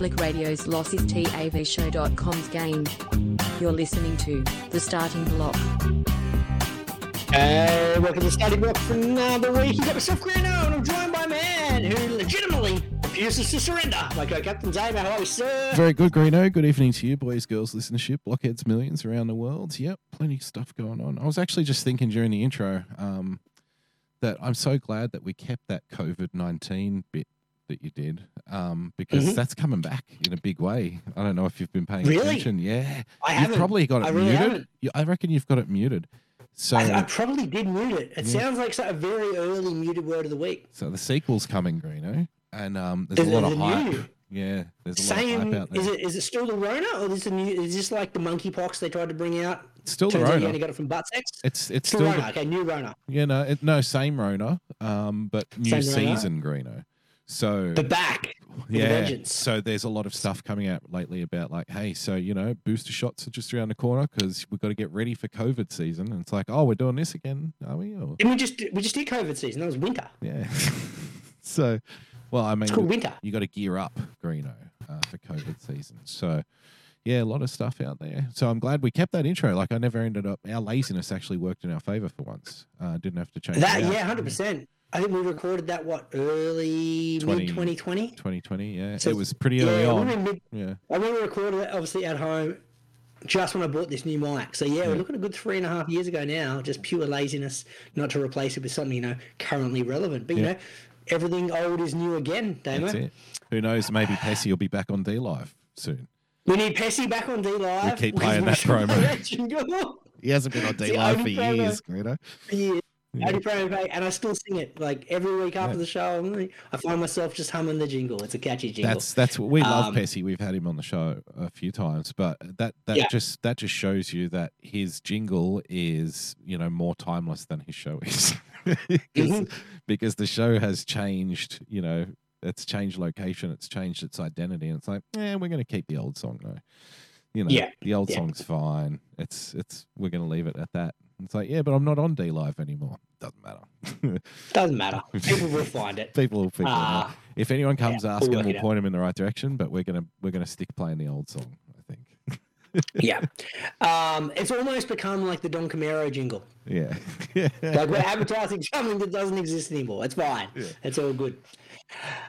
Public Radio's LossisTAVShow.com's game. You're listening to The Starting Block. Hey, welcome to The Starting Block for another week. You've got myself Greeno, and I'm joined by a man who legitimately refuses to surrender. My co-captain Dave, how are we, sir? Very good, Greeno. Good evening to you, boys, girls, listenership, blockheads, millions around the world. Yep, plenty of stuff going on. I was actually just thinking during the intro um, that I'm so glad that we kept that COVID 19 bit that you did um, because Mhm. that's coming back in a big way. I don't know if you've been paying Really? attention. Yeah. I You've probably got it I really muted. You- I reckon you've got it muted. So, I, I probably did mute it. It Yeah. sounds like a very early muted word of the week. so the sequel's coming, Greeno. And um, there's Is a lot of the hype. new? Yeah, there's a Same. lot of hype out there. Is it is it still the Rona, or is new? Is this like the monkeypox they tried to bring out? it's still the Turns out you only got it from butt sex. It's it's Still still Rona. the, Okay, new Rona. Yeah, no, it, no, same Rona, um, but new Same Rona? season Greeno. So But back. yeah, vengeance. so there's a lot of stuff coming out lately about like, hey, so you know, booster shots are just around the corner because we've got to get ready for COVID season, and it's like, oh, we're doing this again, are we? Or, Didn't we just we just did COVID season? That was winter. yeah. so, well, I mean, It's called winter. you got to gear up, Greeno, uh, for COVID season. So, yeah, a lot of stuff out there. So I'm glad we kept that intro. Like I never ended up. Our laziness actually worked in our favor for once. Uh, didn't have to change That yeah, hundred percent. I think we recorded that what early 20 mid twenty twenty. 2020. Yeah, So- it was pretty early yeah, on. mid, Yeah, I remember we recorded it obviously at home just when I bought this new mic. So yeah, Yeah. we're looking a good three and a half years ago now. Just pure laziness, not to replace it with something you know currently relevant. But you Yeah. know, everything old is new again, Damo. that's it. Who knows? Maybe Pessy will be back on DLive soon. We need Pessy back on DLive. We keep playing that promo. He hasn't been on DLive for years, Greta. for years. And I still sing it like every week after Yeah. the show. I find myself just humming the jingle. It's a catchy jingle. That's that's what we love Um, Pessy. We've had him on the show a few times, but that that Yeah. just that just shows you that his jingle is you know more timeless than his show is, because, Mhm. because the show has changed. You know, it's changed location, it's changed its identity, and it's like, yeah, we're going to keep the old song though. You know, Yeah, the old yeah. song's fine. It's it's we're going to leave it at that. It's like, yeah, but I'm not on DLive anymore. Doesn't matter. Doesn't matter. People will find it. People will figure it out. Ah, If anyone comes we'll asking, we'll out. point them in the right direction. But we're gonna we're gonna stick playing the old song. I think. yeah. Um, it's almost become like the Don Camaro jingle. Yeah. Like we're advertising something that doesn't exist anymore. It's fine. Yeah. It's all good.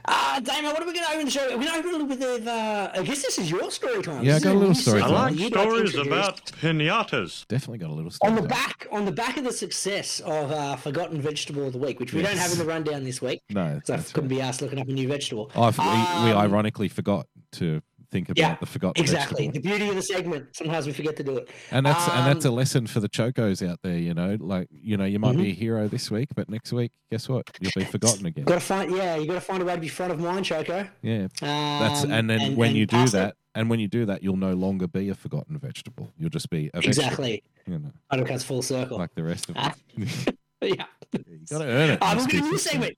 Uh, Damon, what are we going to open the show? We're going to open a little bit of. Uh, I guess this is your story time. Yeah, I got a little new story I segment time. like stories about pinatas. Definitely got a little story. on the time. back on the back of the success of uh, forgotten vegetable of the week, which we don't have in the rundown this week. No, So I couldn't right. be asked looking up a new vegetable. Oh, I f- we, we Um, ironically forgot to think about yeah, the forgotten Exactly. vegetable. The beauty of the segment. Sometimes we forget to do it. And that's and that's a Um, lesson for the chocos out there. You know, like you know, you might Mm-hmm. be a hero this week, but next week, guess what? You'll be forgotten again. Got to find, yeah, you got to find a way to be front of mind, Choco. Yeah, that's Um, and then when and you do pass it- that, and when you do that, you'll no longer be a forgotten vegetable. You'll just be a vegetable. exactly. You know, comes full circle. like the rest of it. yeah. you got to earn it. Uh, this got a new segment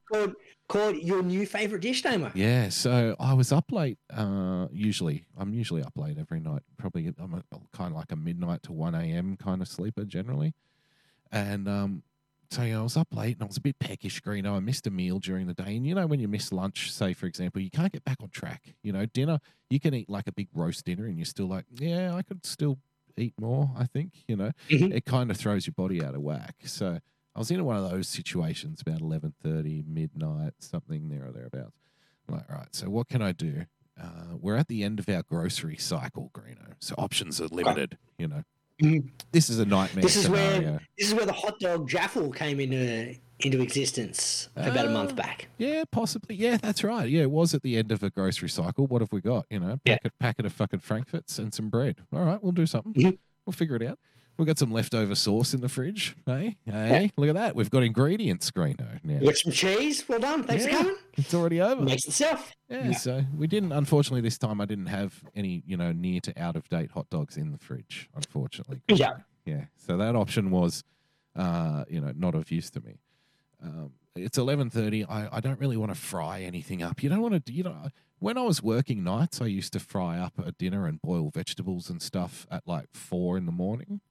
called your new favorite dish, Damo. Yeah, so I was up late. Uh, usually, I'm usually up late every night. Probably, I'm a, kind of like a midnight to one a.m. kind of sleeper generally. And um, so yeah, I was up late and I was a bit peckish. Greeno, I missed a meal during the day, and you know when you miss lunch, say for example, you can't get back on track. You know, dinner you can eat like a big roast dinner, and you're still like, yeah, I could still eat more. I think you know Mhm. it kind of throws your body out of whack. So I was in one of those situations about eleven thirty, midnight, something there or thereabouts. I'm like, right, so what can I do? Uh, we're at the end of our grocery cycle, Greeno. So options are limited. You know, Mhm. this is a nightmare This is scenario. where this is where the hot dog jaffle came into into existence about a month Oh. back. Yeah, possibly. Yeah, that's right. Yeah, it was at the end of a grocery cycle. What have we got? You know, Yeah. packet, packet of fucking Frankfurts and some bread. All right, we'll do something. Mhm. We'll figure it out. We've got some leftover sauce in the fridge. Hey, hey, look at that. We've got ingredients, Greeno. Now. You got some cheese. Well done. Thanks Yeah. for coming. It's already over. Makes itself. Yeah, Yeah. so we didn't. Unfortunately, this time I didn't have any, you know, near to out of date hot dogs in the fridge. Unfortunately. Yeah. Yeah. So that option was, uh, you know, not of use to me. Um, it's eleven thirty. I, I don't really want to fry anything up. You don't want to. You know, when I was working nights, I used to fry up a dinner and boil vegetables and stuff at like four in the morning.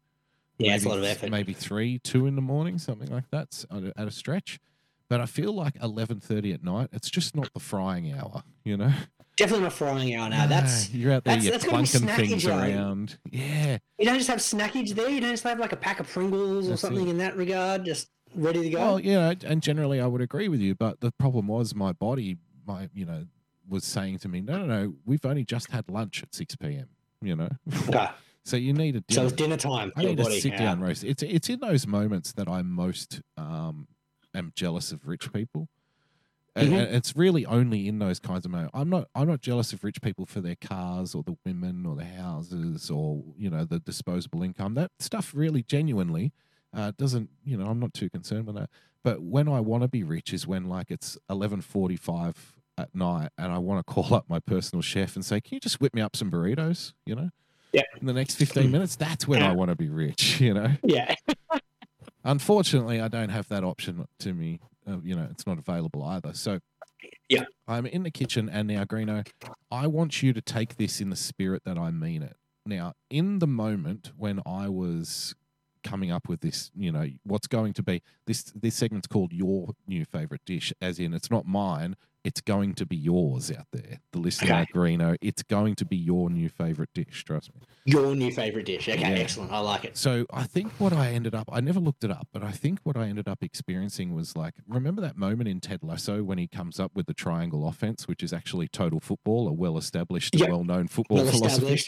Yeah, it's a lot of effort. Maybe three, two in the morning, something like that at a- stretch. But I feel like eleven thirty at night, it's just not the frying hour, you know. Definitely not frying hour now. No, That's you're out there, that's- you're that's plunking things Joe. around. Yeah, you don't just have snackage there. You don't just have like a pack of Pringles or something it. in that regard, just ready to go. Well, yeah, and generally I would agree with you, but the problem was my body, my you know, was saying to me, no, no, no, we've only just had lunch at six p.m. You know, Okay. So you need a So it's dinner time. I need to body. sit yeah. down roast. It's it's in those moments that I most um am jealous of rich people. And, Mhm. and it's really only in those kinds of moments. I'm not. I'm not jealous of rich people for their cars or the women or the houses or you know the disposable income. That stuff really genuinely uh, doesn't. You know, I'm not too concerned with that. But when I want to be rich is when like it's 11:45 at night and I want to call up my personal chef and say, "Can you just whip me up some burritos?" You know. Yeah. In the next 15 minutes, that's when I want to be rich. You know. Yeah. Unfortunately, I don't have that option to me. Uh, you know, it's not available either. So, Yeah. I'm in the kitchen, and now, Greeno, I want you to take this in the spirit that I mean it. Now, in the moment when I was coming up with this, you know, what's going to be this this segment's called your new favorite dish, as in it's not mine. It's going to be yours out there, the listener, Okay. Greeno. It's going to be your new favorite dish. Trust me. Your new favorite dish. Okay, Yeah. excellent. I like it. So I think what I ended up, I never looked it up, but I think what I ended up experiencing was like, remember that moment in Ted Lasso when he comes up with the triangle offense, which is actually total football, a well established, Yeah. well known football Well philosophy.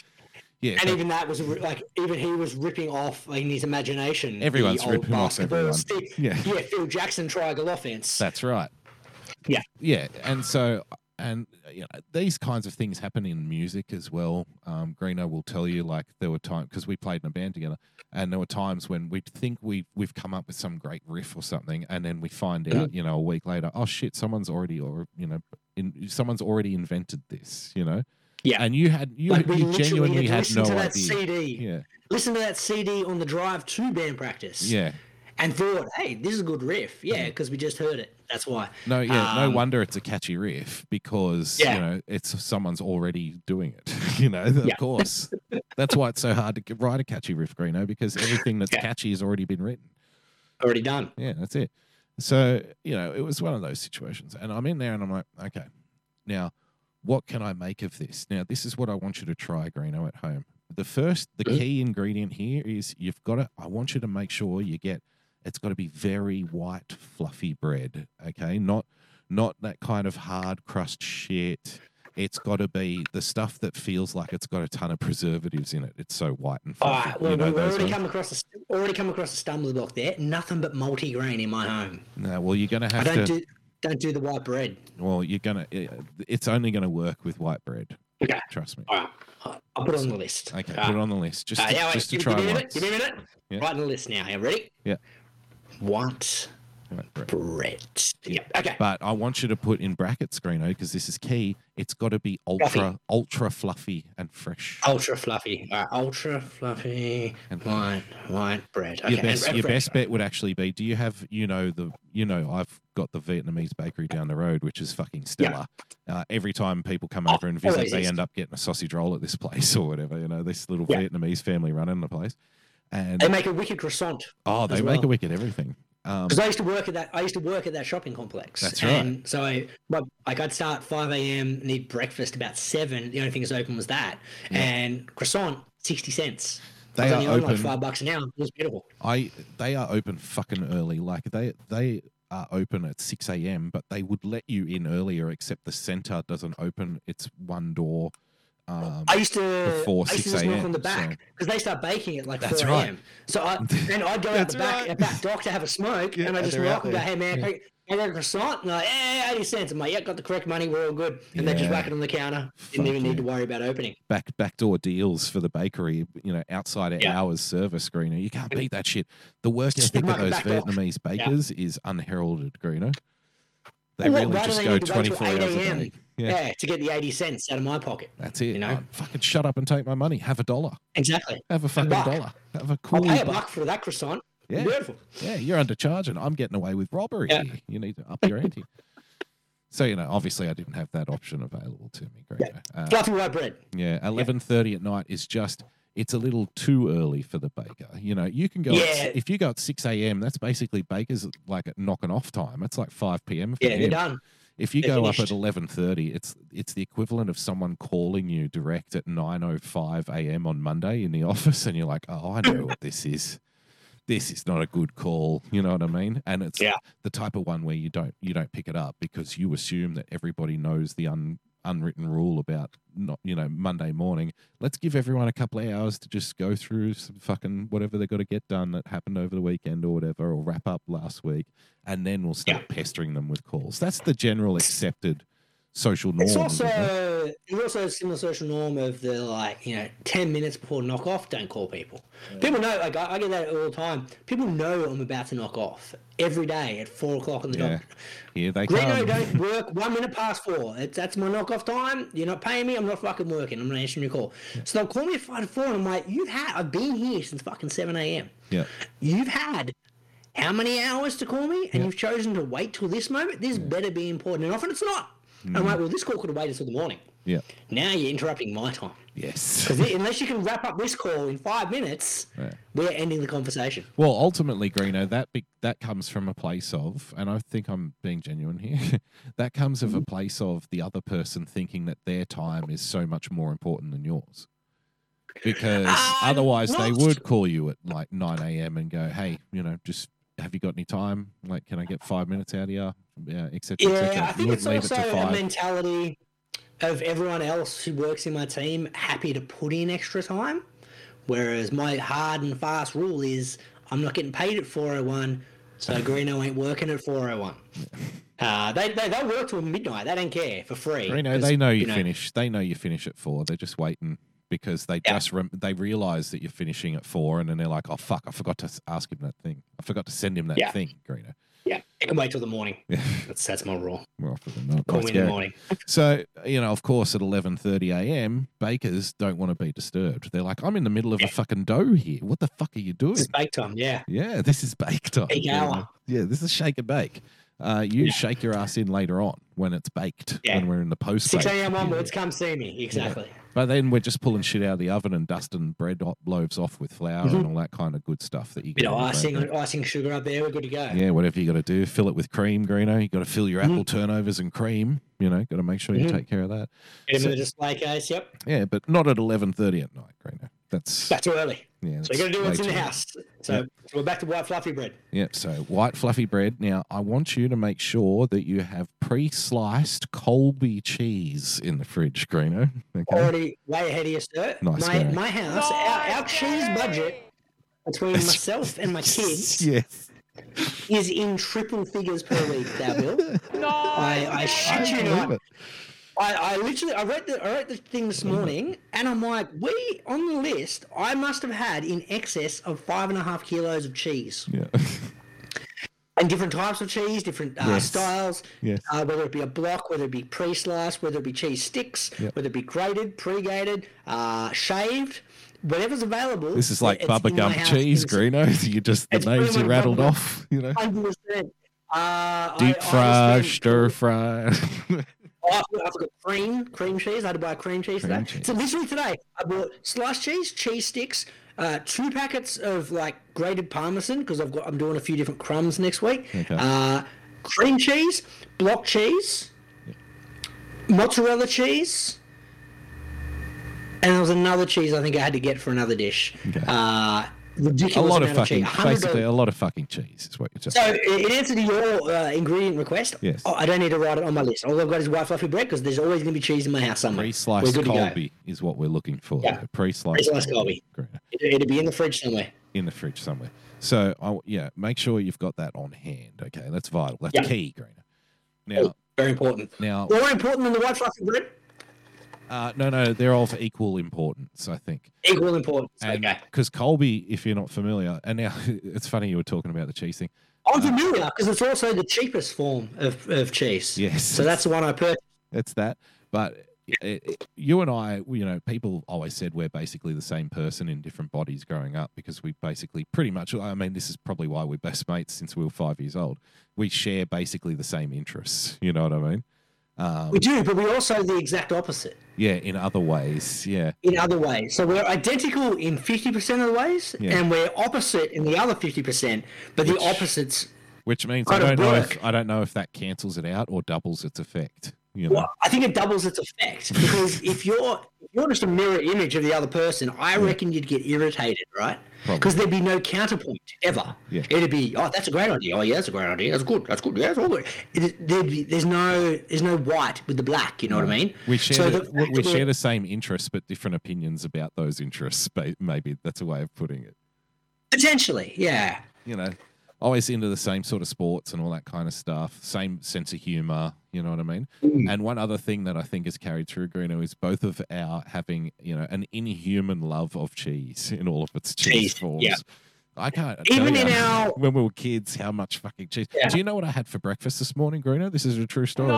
Yeah. And even that was like, even he was ripping off in his imagination. Everyone's ripping off everyone. stick- Yeah. yeah, Phil Jackson triangle offense. That's right. Yeah. Yeah. And so, and you know, these kinds of things happen in music as well. Um, Greeno will tell you, like, there were times because we played in a band together, and there were times when we'd think we we've come up with some great riff or something, and then we find out, you know, a week later, oh shit, someone's already, or you know, in, someone's already invented this, you know. Yeah. And you had you, Like, we you literally genuinely had to had no to that idea. CD. Yeah. Listen to that CD on the drive to band practice. Yeah. And thought, hey, this is a good riff. Yeah, because we just heard it. That's why. No, yeah, no Um, wonder it's a catchy riff because Yeah. you know it's someone's already doing it. you know, of Yeah. course. That's why it's so hard to write a catchy riff, Greeno, because everything that's Yeah. catchy has already been written. Already done. Yeah, that's it. So you know, it was one of those situations, and I'm in there, and I'm like, okay, now what can I make of this? Now, this is what I want you to try, Greeno, at home. The first, the Mhm. key ingredient here is you've got to. I want you to make sure you get. It's got to be very white, fluffy bread. Okay, not not that kind of hard crust shit. It's got to be the stuff that feels like it's got a ton of preservatives in it. It's so white and fluffy. right. Well, you know we've already ones? come across a, already come across a stumbling block there. Nothing but multi-grain in my home. No, well, you're going to have to. do don't do the white bread. Well, you're gonna. It's only gonna work with white bread. Okay. Trust me. All right. I'll- put it on the list. Okay, Uh, put it on the list just uh, to, yeah, wait, just to give, try give me a once. minute. Give me a minute. Yeah. Writing the list now. You ready? Yeah. Bread. bread. Yep. Okay. But I want you to put in brackets, Greeno, because this is key. It's got to be ultra, Fluffy. ultra fluffy and fresh. Ultra fluffy. Right. Ultra fluffy And- white white bread. Okay. your best, your best bet would actually be: Do you have, you know, the, you know, I've got the Vietnamese bakery down the road, which is fucking stellar. Uh, every time people come Oh, over and visit, they end up getting a sausage roll at this place or whatever. You know, this little Yeah. Vietnamese family running the place, and They make a wicked croissant. oh, they make a wicked everything. Um, Because I used to work at that. I used to work at that shopping complex. That's right. And so, I, my, like, I'd start five a.m. Need breakfast about seven. The only thing that's open was that, and croissant sixty cents. They are only on like open- five bucks an hour. It was beautiful. I they are open fucking early. Like they they are open at six a.m. But they would let you in earlier, except the center doesn't open. It's one door. Um, I used to. before I used to 6 just knock on the back because they start baking at like That's four right. a.m. So I and I'd go out the back, right. at back dock to have a smoke, Yeah, and I and just they're knock out and go, "Hey man, Yeah. can I get a croissant?" And like, "Eh, eighty cents." I'm like, "Yeah, got the correct money. We're all good." And they just Yeah. whack it on the counter. Didn't Fuck even need to worry about opening. back backdoor deals for the bakery. You know, outside of Yeah. hours service, Greener. You can't beat that shit. The work ethic of Supermarket those back door. Vietnamese bakers is unheralded, Greener. They Well, really just they go need to wait till 24 hours a day. Yeah, Yeah. to get the eighty cents out of my pocket. that's it. You know? Fucking shut up and take my money. Have a dollar. Exactly. Have a fucking buck. dollar. Have a I'll cool pay a buck. buck for that croissant. Yeah. Beautiful. Yeah, you're undercharging. I'm getting away with robbery. Yeah. You need to up your ante. So you know, obviously, I didn't have that option available to me. Greg. Uh, Fluffy white bread. yeah, eleven thirty at night is just it's a little too early for the baker. You know, you can go Yeah. at, if you go at six a.m. That's basically baker's like at knocking off time. It's like five p.m. Yeah, they're done. If you go up at eleven thirty, it's it's the equivalent of someone calling you direct at nine oh five a.m. on Monday in the office, and you're like, oh, I know what this is. This is not a good call. You know what I mean? And it's Yeah. the type of one where you don't you don't pick it up because you assume that everybody knows the un, unwritten rule about not you know Monday morning. Let's give everyone a couple of hours to just go through some fucking whatever they got to get done that happened over the weekend or whatever, or wrap up last week, and then we'll start pestering them with calls. That's the general accepted social norm. It's it? also it's also a similar social norm of the like you know ten minutes before knock off, don't call people. People know like I, I get that all the time. People know I'm about to knock off every day at four o'clock in the dock. yeah. Here they Greeno come. don't work one minute past four. It's, that's my knock off time. You're not paying me. I'm not fucking working. I'm not answering your call. So they'll call me at five to four, and I'm like, you've had. I've been here since fucking seven a.m. Yeah. You've had how many hours to call me, and Yeah. you've chosen to wait till this moment. This better be important, and often it's not. Mm. I'm like, well, this call could have waited till the morning. Yeah. Now you're interrupting my time. Yes. Because unless you can wrap up this call in five minutes, Yeah. we're ending the conversation. Well, ultimately, Greeno, that be, that comes from a place of, and I think I'm being genuine here. that comes of a place of the other person thinking that their time is so much more important than yours. Because Uh, otherwise, they would call you at like nine a.m. and go, "Hey, you know, just have you got any time? Like, can I get five minutes out of you? Yeah, etc. Yeah, etc. I think it's also it a mentality of everyone else who works in my team happy to put in extra time. Whereas my hard and fast rule is I'm not getting paid at 401, so Greeno ain't working at 401. Uh, they, they, they'll work till midnight. They don't care for free. Greeno, they know you, you know- finish. They know you finish at four. They're just waiting because they Yeah. just rem- they realize that you're finishing at four, and then they're like, "Oh fuck, I forgot to ask him that thing. I forgot to send him that Yeah. thing." Greeno. Yeah, it can wait till the morning. Yeah, That's, that's my rule. more often than not. Call me in the morning. So you know, of course, at eleven thirty a.m., bakers don't want to be disturbed. They're like, "I'm in the middle of Yeah. a fucking dough here. What the fuck are you doing?" It's bake time, yeah. Yeah, this is bake time. Hour. Yeah, this is shake and bake. Uh, you Yeah. shake your ass in later on when it's baked. Yeah. When we're in the post. 6 a.m. onwards, come see me. Exactly. But then we're just pulling shit out of the oven and dusting bread loaves off with flour and all that kind of good stuff that you Bit get. of in icing, icing sugar up there. We're good to go. Yeah, whatever you got to do, fill it with cream, Greeno. You got to fill your Mhm. apple turnovers and cream. You know, got to make sure you Mhm. take care of that. Get So- in the display case. Yep. Yeah, but not at eleven thirty at night, Greeno. That's That's too early. yeah. So you got to do what's in the house. So, Yep. we're back to white fluffy bread. Yep. So white fluffy bread. Now I want you to make sure that you have pre-sliced Colby cheese in the fridge, Greeno. Okay. Already way ahead of you, sir. Nice my, guy. my house, our, our cheese budget between myself and my kids yes. is in triple figures per week, now, Bill. I, I shit you believe not. it. I, I literally I read the I read the thing this morning and I'm like, we on the list, I must have had in excess of five and a half kilos of cheese. Yeah. And different types of cheese, different uh, Yes. styles, yes. uh, whether it be a block, whether it be pre-sliced, whether it be cheese sticks, Yep. whether it be grated, pre-gated, uh, shaved, whatever's available. This is like Bubba in Gum cheese, Greeno. You just the names you rattled off, you know. 100%. Uh, Deep I- fry, stir fry. Oh, I forgot- forgot cream, cream cheese. I had to buy cream cheese Cream today. cheese. So literally today, I bought sliced cheese, cheese sticks, uh, two packets of like grated parmesan because I've got I'm doing a few different crumbs next week. Okay. Uh, cream cheese, block cheese, mozzarella cheese, and there was another cheese I think I had to get for another dish. Okay. Uh, a ridiculous lot of fucking, cheese. basically a lot of fucking cheese is what you're saying. so, in answer to your uh, ingredient request, Yes. oh, I don't need to write it on my list. All I've got is white fluffy bread because there's always going to be cheese in my house somewhere. Pre-sliced good to go. Colby is what we're looking for. Yeah. Pre-sliced, Pre-sliced Colby. It- It'll be in the fridge somewhere. in the fridge somewhere. So I, yeah, make sure you've got that on hand. Okay, that's vital. That's Yeah. key, Greeno. Now, Very important. now, More important than the white fluffy bread. Uh, no, no, they're of equal importance, I think. Equal importance. And okay. because Colby, if you're not familiar, and now it's funny you were talking about the cheese thing. I'm familiar because it's also the cheapest form of, of cheese. Yes, So that's the one I purchased. it's that. But it, it- you and I, you know, people always said we're basically the same person in different bodies growing up because we basically pretty much. I mean, this is probably why we're best mates since we were five years old. We share basically the same interests. You know what I mean? Um, We do, but we're also the exact opposite yeah, in other ways. Yeah, in other ways. So we're identical in 50% of the ways, Yeah. and we're opposite in the other 50%, but Which- the opposites. which means I don't know if I don't know if that cancels it out or doubles its effect. You know, Well, I think it doubles its effect because if you're if you're just a mirror image of the other person, I reckon you'd get irritated, right? Because there'd be no counterpoint ever. Yeah. It'd be, oh, that's a great idea. Oh, yeah, that's a great idea. That's good. That's good. Yeah, that's all good. It, there'd be, there's no there's no white with the black. You know what I mean? we share So the, the we- we share the same interests, but different opinions about those interests. Maybe that's a way of putting it. Potentially, yeah. you know, always into the same sort of sports and all that kind of stuff, same sense of humor, you know what I mean? Mm. And one other thing that I think is carried through Greeno is both of our having, you know, an inhuman love of cheese in all of its cheese, Cheese, forms. yeah. I can't Even tell in ya our- when we were kids how much fucking cheese. Yeah. Do you know what I had for breakfast this morning, Greeno? This is a true story.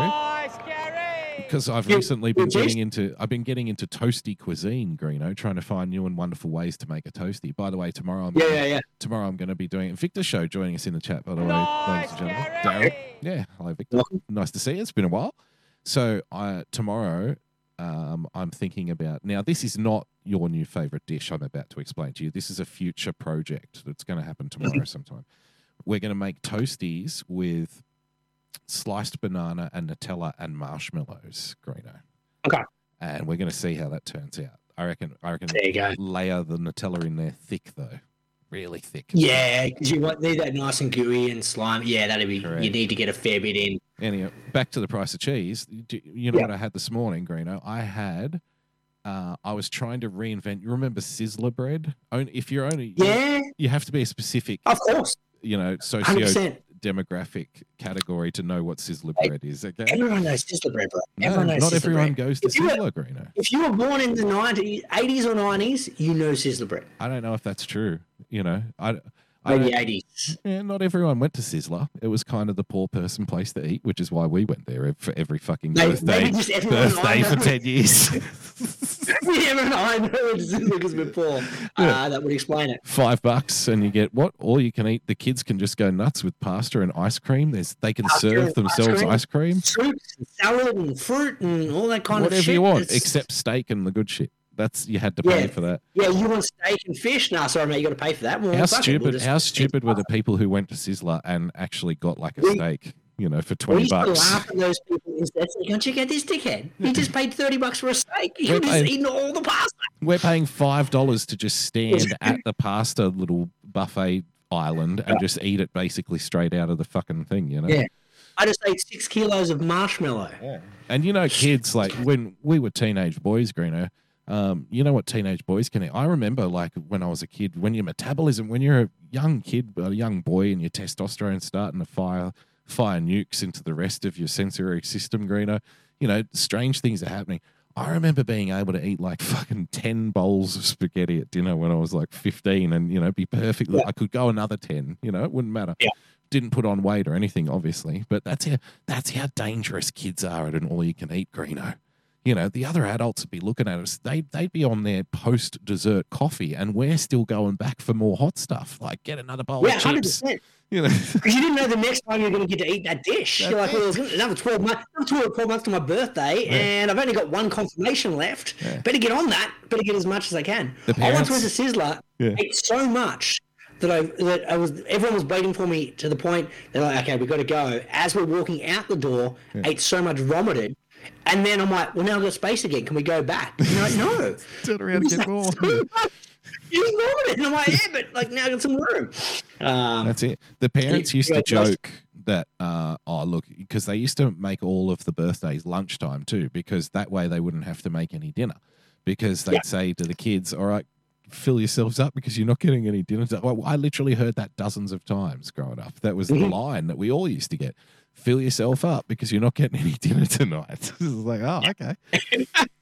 Because I've You- recently been cheese? getting into I've been getting into toasty cuisine, Greeno, trying to find new and wonderful ways to make a toasty. By the way, tomorrow I'm Yeah, yeah, yeah. tomorrow I'm going to be doing it. Victor Show joining us in the chat, by the way, ladies and gentlemen. Daryl. Yeah, hello, Victor. Welcome. Nice to see you. It's been a while. So I tomorrow, um, I'm thinking about now. This is not your new favorite dish. I'm about to explain to you. This is a future project that's going to happen tomorrow sometime. We're going to make toasties with sliced banana and Nutella and marshmallows, Greeno. Okay. And we're going to see how that turns out. I reckon. I reckon. There you go. Layer the Nutella in there thick though, really thick. Yeah, because you want need that nice and gooey and slime. Yeah, that'd be. Correct. You need to get a fair bit in. Anyway, back to the price of cheese. Do- You know Yeah. what I had this morning, Greeno? I had, uh, I was trying to reinvent. You remember Sizzler bread? Only if you're only, Yeah, you have to be a specific, of course, you know, socio percent. Demographic category to know what Sizzler Hey, bread is. Okay, Everyone knows Sizzler bread, bro. no, Everyone knows not Sizzler everyone bread. goes to If you were- Sizzler, Greeno. If you were born in the 90s, 80s or 90s, you know Sizzler bread. I don't know if that's true. You know, I Maybe 80s. Yeah, not everyone went to Sizzler. It was kind of the poor person place to eat, which is why we went there for every fucking Maybe- birthday maybe just birthday for ten years. Everyone I know Sizzler because we're poor. Uh, that would explain it. Five bucks, and you get what? All you can eat. The kids can just go nuts with pasta and ice cream. There's they can Pasta serve ice themselves cream? ice cream, Soups and salad and fruit and all that kind of shit. whatever you want, It's- except steak and the good shit. That's you had to pay Yeah. for that. Yeah, you want steak and fish? Nah, sorry, mate, you got to pay for that. Well, How fuck it, we'll stupid? just- How stupid were the people who went to Sizzler and actually got like a We- steak? You know, for We twenty used to bucks. laugh at those people instead. Say, Go check out this dickhead. He just paid 30 bucks for a steak. He We're could have just paying- eaten all the pasta. We're paying five dollars to just stand at the pasta little buffet island and just eat it basically straight out of the fucking thing, you know. Yeah. I just ate six kilos of marshmallow. And you know, kids like when we were teenage boys, Greeno. Um, you know what teenage boys can eat. I remember, like when I was a kid, when your metabolism, when you're a young kid, a young boy, and your testosterone starting to fire fire nukes into the rest of your sensory system, Greeno. You know, strange things are happening. I remember being able to eat like fucking 10 bowls of spaghetti at dinner when I was like 15 and, you know, be perfectly, Yeah. I could go another 10, you know, it wouldn't matter. Yeah. Didn't put on weight or anything, obviously, but that's how, that's how dangerous kids are at an all you can eat, Greeno. You know, the other adults would be looking at us, they'd, they'd be on their post dessert coffee and we're still going back for more hot stuff. Like, get another bowl Yeah, of hundred chips. percent. You know, Because you didn't know the next time you're going to get to eat that dish. You're like, well, it's another twelve months, another 12, 12 months to my birthday, Yeah. and I've only got one confirmation left. Yeah. Better get on that. Better get as much as I can. The I once parents- went to Sizzler, Yeah. ate so much that I that I was everyone was waiting for me to the point they're like, okay, we got to go. As we're walking out the door, ate so much, vomited. And then I'm like, well, now I've got space again. Can we go back? And like, no. turn around and get more. You vomited. And I'm like, yeah, but like now I got some room. Um, That's it. The parents used to joke that, uh, oh, look, because they used to make all of the birthdays lunchtime too, because that way they wouldn't have to make any dinner. Because they'd Yeah. say to the kids, all right, fill yourselves up because you're not getting any dinner. Well, I literally heard that dozens of times growing up. That was the Mhm. line that we all used to get. Fill yourself up because you're not getting any dinner tonight. it's like, oh, okay.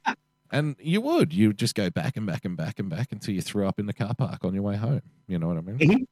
and you would. You just go back and back and back and back until you threw up in the car park on your way home. You know what I mean? Mhm.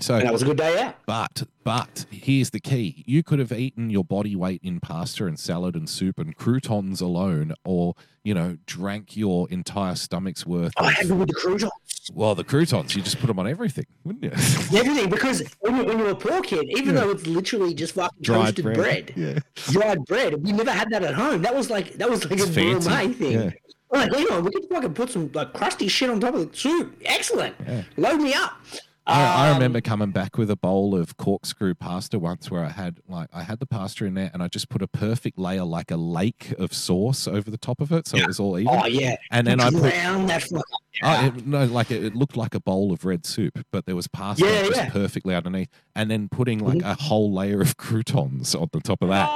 So and that was a good day out. but but here's the key: you could have eaten your body weight in pasta and salad and soup and croutons alone, or you know, drank your entire stomach's worth. I of- had with the croutons. Well, the croutons, you just put them on everything, wouldn't you? Everything because when you, when you were a poor kid, even Yeah. though it's literally just fucking Dried toasted bread. bread, Yeah. dried bread, we never had that at home. That was like that was like It's a fancy. gourmet thing. Yeah. Like, hang on, we could fucking put some like crusty shit on top of the soup. Excellent. Yeah. Load me up. I, I Um, remember coming back with a bowl of corkscrew pasta once where I had like I had the pasta in there and I just put a perfect layer like a lake of sauce over the top of it so it was all even. Oh yeah. and then I put drown that fucker. Oh, it, no, like it, it looked like a bowl of red soup, but there was pasta Yeah, just yeah. perfectly underneath, and then putting like Mhm. a whole layer of croutons on the top of that.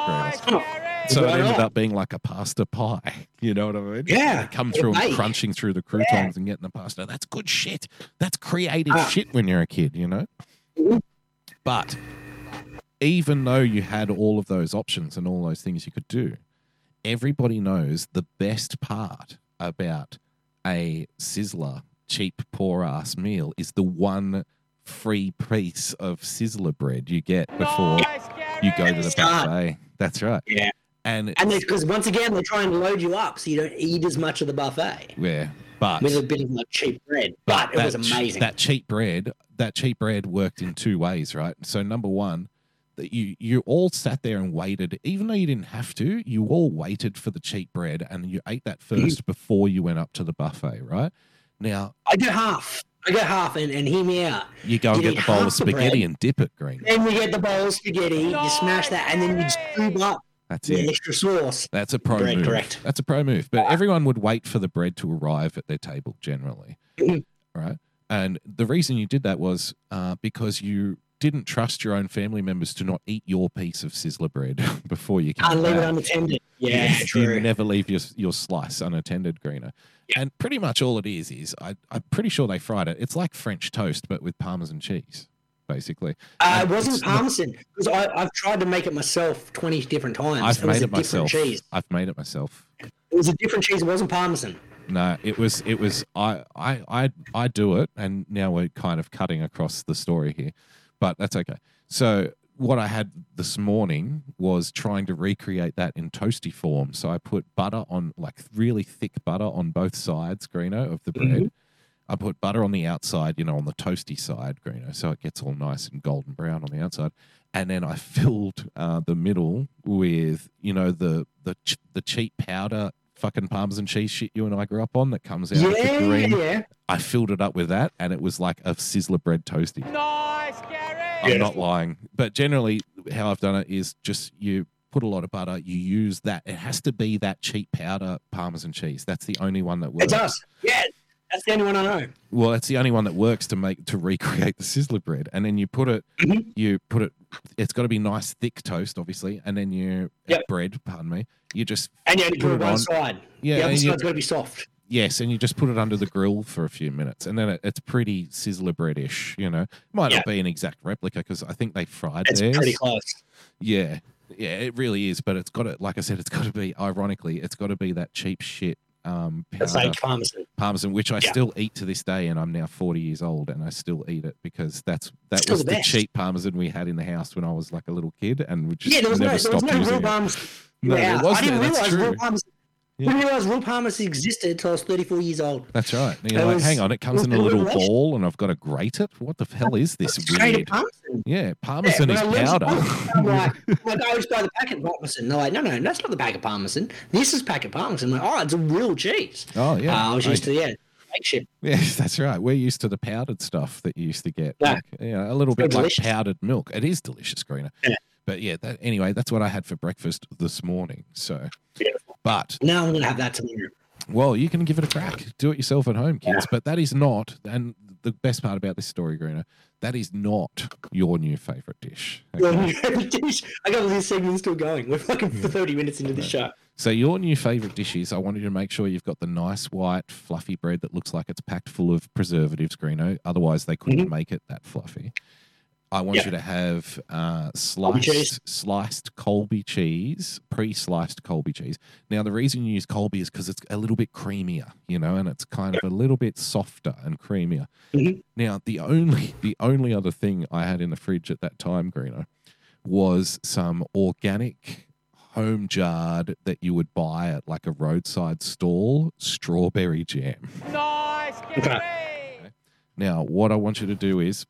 Grant. So it Right ended on. up being like a pasta pie. You know what I mean? Yeah, They come through and crunching through the croutons and getting the pasta. That's good shit. That's creative Ah. shit when you're a kid, you know? But even though you had all of those options and all those things you could do, everybody knows the best part about a sizzler cheap poor ass meal is the one free piece of sizzler bread you get before you go to the Start. buffet. That's right. Yeah. And, And because once again they're trying to load you up so you don't eat as much of the buffet yeah, but with a bit of like cheap bread. But it was that ch- amazing. That cheap bread, that cheap bread worked in two ways, right? So number one, that you you all sat there and waited, even though you didn't have to. You all waited for the cheap bread, and you ate that Mm-hmm. first before you went up to the buffet, right? Now I go half. I go half and, and hear me out. you go and You get eat the bowl of spaghetti bread. and dip it, green. Then we get the bowl of spaghetti, you smash that, and then you scoop up That's the it. extra sauce. That's a pro Bread, move. correct. That's a pro move. But everyone would wait for the bread to arrive at their table generally, right? And the reason you did that was uh, because you didn't trust your own family members to not eat your piece of sizzler bread before you came Can't leave it unattended. Yeah, Yes, true. You never leave your your slice unattended, Greener. Yeah. And pretty much all it is is I, I'm pretty sure they fried it. It's like French toast, but with parmesan cheese, basically. Uh, it wasn't parmesan because I've tried to make it myself twenty different times. I've it was made a it different myself. cheese. I've made it myself. It was a different cheese. It wasn't parmesan. No, it was it was I I I I do it, and now we're kind of cutting across the story here, but that's okay. So what I had this morning was trying to recreate that in toasty form. So I put butter on like really thick butter on both sides, Greeno, of the bread. I put butter on the outside, you know, on the toasty side, Greeno, so it gets all nice and golden brown on the outside. And then I filled uh, the middle with, you know, the the ch- the cheap powder fucking parmesan cheese shit you and I grew up on that comes out Yeah, the yeah, green. yeah. I filled it up with that, and it was like a sizzler bread toasty. Nice, Gary. I'm not lying, but generally, how I've done it is just you put a lot of butter, you use that. It has to be that cheap powder parmesan cheese. That's the only one that works. It does. Yeah, that's the only one I know. Well, it's the only one that works to make to recreate the sizzler bread, and then you put it, Mhm. you put it. It's got to be nice thick toast, obviously, and then you Yep. bread. Pardon me. You just And you only Put put it it one on. side. yeah, the other side's got to be soft. Yes, and you just put it under the grill for a few minutes, and then it, it's pretty sizzler breadish. You know, might not be an exact replica because I think they fried It's theirs. pretty close. Yeah, yeah, it really is. But it's got to, like I said, it's got to be. Ironically, it's got to be that cheap shit um, powder parmesan. parmesan, which I Yeah. still eat to this day, and I'm now 40 years old, and I still eat it because that's that Still was the the, cheap parmesan we had in the house when I was like a little kid, and we just Yeah, there was no, never there was stopped no using real parmesan. No, Yeah, I wasn't. didn't That's realize real parmesan. I Yeah. didn't realize real parmesan existed until I was 34 years old. That's right. And you're like, was- hang on, it comes was in a little ball, and I've got to grate it. What the hell is this weird? parmesan. Yeah, parmesan Yeah, is powder. I'm like, like, I just buy the packet of parmesan. They're like, no, no, that's not the packet of parmesan. This is packet parmesan. I'm like, oh, it's a real cheese. oh yeah, Uh, I was I- used to, yeah, shit. Yes, that's right. We're used to the powdered stuff that you used to get. Yeah. Like, you know, a little So bit like powdered milk. It is delicious, Greener. Yeah. But yeah, that, anyway, that's what I had for breakfast this morning. So, Beautiful. But Now I'm going to have that tomorrow. well, you can give it a crack. Do it yourself at home, kids. But that is not, and the best part about this story, Greener, that is not your new favorite dish. Your new favorite dish. I got all these segments still going. We're fucking for 30 minutes into the show. So your new favorite dish is I wanted to make sure you've got the nice white fluffy bread that looks like it's packed full of preservatives, Greeno. Otherwise, they couldn't mm-hmm. make it that fluffy. I want Yeah. you to have uh, Colby sliced sliced Colby cheese, pre-sliced Colby cheese. Now, the reason you use Colby is because it's a little bit creamier, you know, and it's kind of a little bit softer and creamier. Mhm. Now, the only the only other thing I had in the fridge at that time, Greeno, was some organic home jarred that you would buy at like a roadside stall strawberry jam. Nice, Gary. Now, what I want you to do is,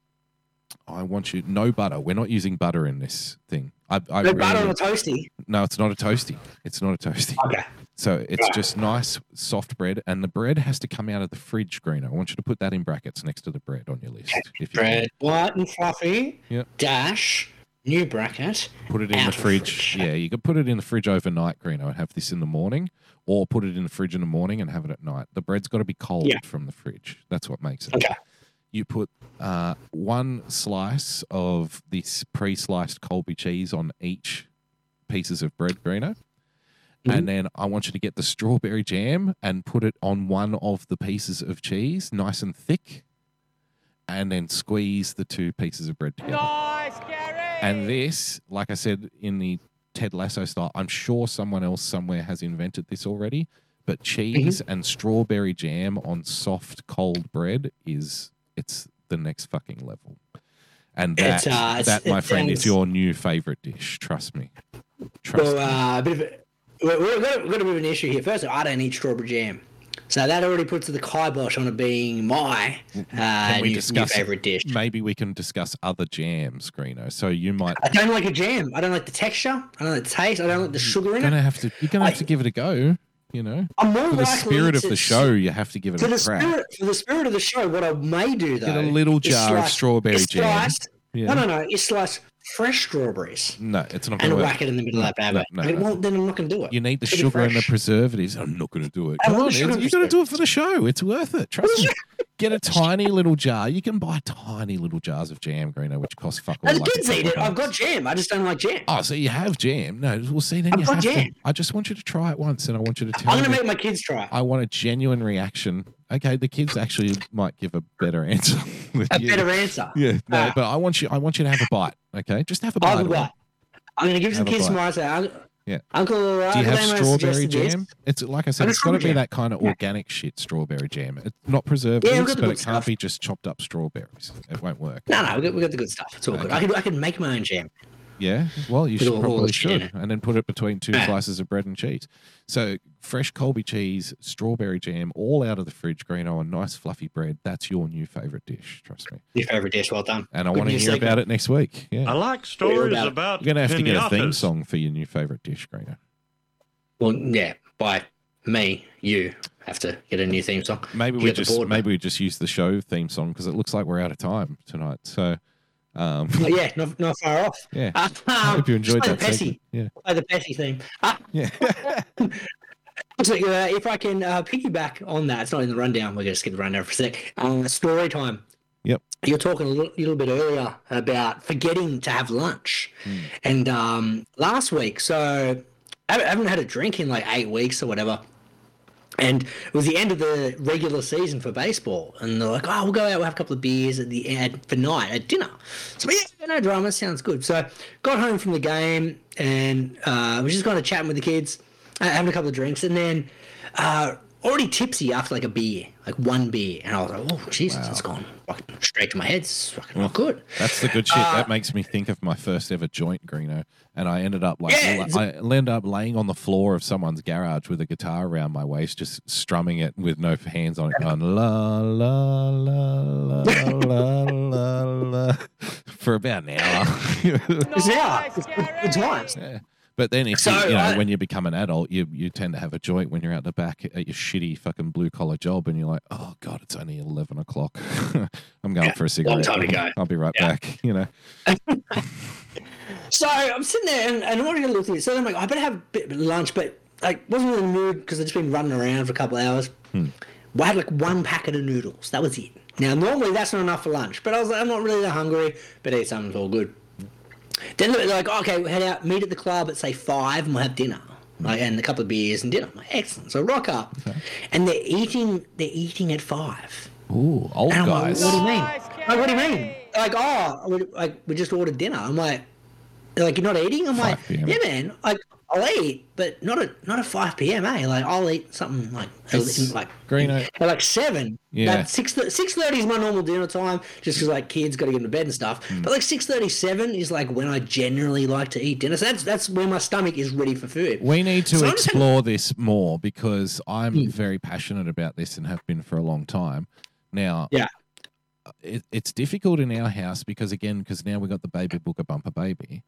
I want you no butter. We're not using butter in this thing. I, I No butter on really- a toasty. no, it's not a toasty. It's not a toasty. Okay. So it's Right. just nice soft bread, and the bread has to come out of the fridge. Green. I want you to put that in brackets next to the bread on your list. If you can. Bread, white and fluffy. Yep. Dash. New bracket. Put it in the fridge. fridge. Yeah, you can put it in the fridge overnight, Greeno, and have this in the morning, or put it in the fridge in the morning and have it at night. The bread's got to be cold Yeah. from the fridge. That's what makes it. Okay. You put uh, one slice of this pre-sliced Colby cheese on each pieces of bread, Greeno. Mhm. And then I want you to get the strawberry jam and put it on one of the pieces of cheese, nice and thick, and then squeeze the two pieces of bread together. Nice, Gary! And this, like I said in the Ted Lasso style, I'm sure someone else somewhere has invented this already. But cheese Mm-hmm. and strawberry jam on soft cold bread is it's the next fucking level. And that, uh, that my friend, is your new favorite dish. Trust me. Trust Well, me. uh, a bit of a, we- we've, got a, we've got a bit of an issue here. First, I don't eat strawberry jam. So that already puts the kibosh on it being my uh, Can we new, new favorite dish. Maybe we can discuss other jams, Greeno. So you might I don't like a jam. I don't like the texture. I don't like the taste. I don't like the sugar in gonna it. have to you're gonna have I- to give it a go. You know, I'm more for the spirit of the show, you have to give it For a the crack. spirit, for the spirit of the show, what I may do though, Get a little jar of strawberry jam. slice- Yeah. No, no, no. You slice fresh strawberries No, it's not and to work. whack it in the middle of that bad No, no, Okay, no. Well, then I'm not going to do it. You need the sugar and the preservatives. I'm not going to do it. Come on, you got to do it for the show. It's worth it. Trust me. Get a tiny little jar. You can buy tiny little jars of jam, Greeno, which cost fuck all. And the like kids eat it. I've got jam. I just don't like jam. Oh, so you have jam? No, well, see, then I've you got have to. jam. I just want you to try it once, and I want you to tell I'm going to make my kids try. I want a genuine reaction. Okay, the kids actually might give a better answer. A you. better answer. Yeah, no, Ah. but I want you. I want you to have a bite. Okay, just have a I'll bite. of it. that. I'm going to give some Have a kids bite. tomorrow. Say, "Uncle- Yeah. Uncle, uh, Do you have strawberry suggested this." jam? It's like I said, got it's got to be that kind of Yeah. organic shit strawberry jam. It's not preservatives, got the but it can't stuff. be just chopped up strawberries. It won't work. No, no, we got, we got the good stuff. It's all good. I can, I can make my own jam. Yeah, well, you should all- all probably the should, it. and then put it between two slices of bread and cheese. So fresh Colby cheese, strawberry jam, all out of the fridge, Greeno, and nice fluffy bread. That's your new favorite dish. Trust me. Your favorite dish. Well done. And I Good want to hear segment. about it next week. Yeah, I like stories about it. about you're gonna have to get a theme song for your new favorite dish, Greeno. Well, yeah, by me, you have to get a new theme song. Maybe You we get the just board, maybe we just use the show theme song because it looks like we're out of time tonight. So, um, yeah, not, not far off. yeah, I hope you enjoyed play that. the Pessy. segment. Yeah, Play the Pessy theme. Uh, yeah. so, uh, if I can uh, piggyback on that, it's not in the rundown. We're going to skip the rundown for a sec. Uh, story time. Yep. You're talking a little, little bit earlier about forgetting to have lunch. Hmm. And um, last week, so I haven't had a drink in like eight weeks or whatever. And it was the end of the regular season for baseball, and they're like, "Oh, we'll go out, we'll have a couple of beers at the end for night at dinner." So yeah, no drama, sounds good. So got home from the game and uh, was just kind of chatting with the kids, uh, having a couple of drinks, and then uh, already tipsy after like a beer, like one beer, and I was like, "Oh Jesus, it's gone fucking straight to my head. It's fucking not good." That's the good shit. Uh, that makes me think of my first ever joint, Greeno. And I ended up like Yeah, I ended up laying on the floor of someone's garage with a guitar around my waist, just strumming it with no hands on it, going la la la la la la la for about an hour. It's now, it's good, good times. Yeah. But then, if So, you, you know, I- when you become an adult, you you tend to have a joint when you're out the back at your shitty fucking blue collar job, and you're like, oh god, it's only eleven o'clock. I'm going Yeah, for a cigarette. time to go. I'll be right Yeah. back. You know. So I'm sitting there and, and I'm already looking at it. So I'm like, I better have a bit of lunch, but like wasn't in the mood because I'd just been running around for a couple of hours. Hmm. Well, I had like one packet of noodles. That was it. Now normally that's not enough for lunch, but I was like, I'm not really that hungry, but eat something's all good. Then they're like, okay, we'll head out, meet at the club at say five, and we'll have dinner. Like, and a couple of beers and dinner. I'm like, excellent. So rock up, and they're eating. They're eating at five. Ooh, old And I'm guys. like, what do you mean? Like, what do you mean? Like, oh, we, like we just ordered dinner. I'm like, they're like you're not eating. I'm like, 5 yeah, man. Like, I'll eat, but not at not at five p.m. Eh? Like, I'll eat something like It's- like green at like seven. Yeah. Like six six thirty is my normal dinner time, just because like kids got to get into bed and stuff. Hmm. But like six thirty seven is like when I generally like to eat dinner. So that's that's when my stomach is ready for food. We need to So explore this more because I'm Hmm. very passionate about this and have been for a long time. Now, Yeah. it, it's difficult in our house because again, because now we got the baby BoogieBumper baby.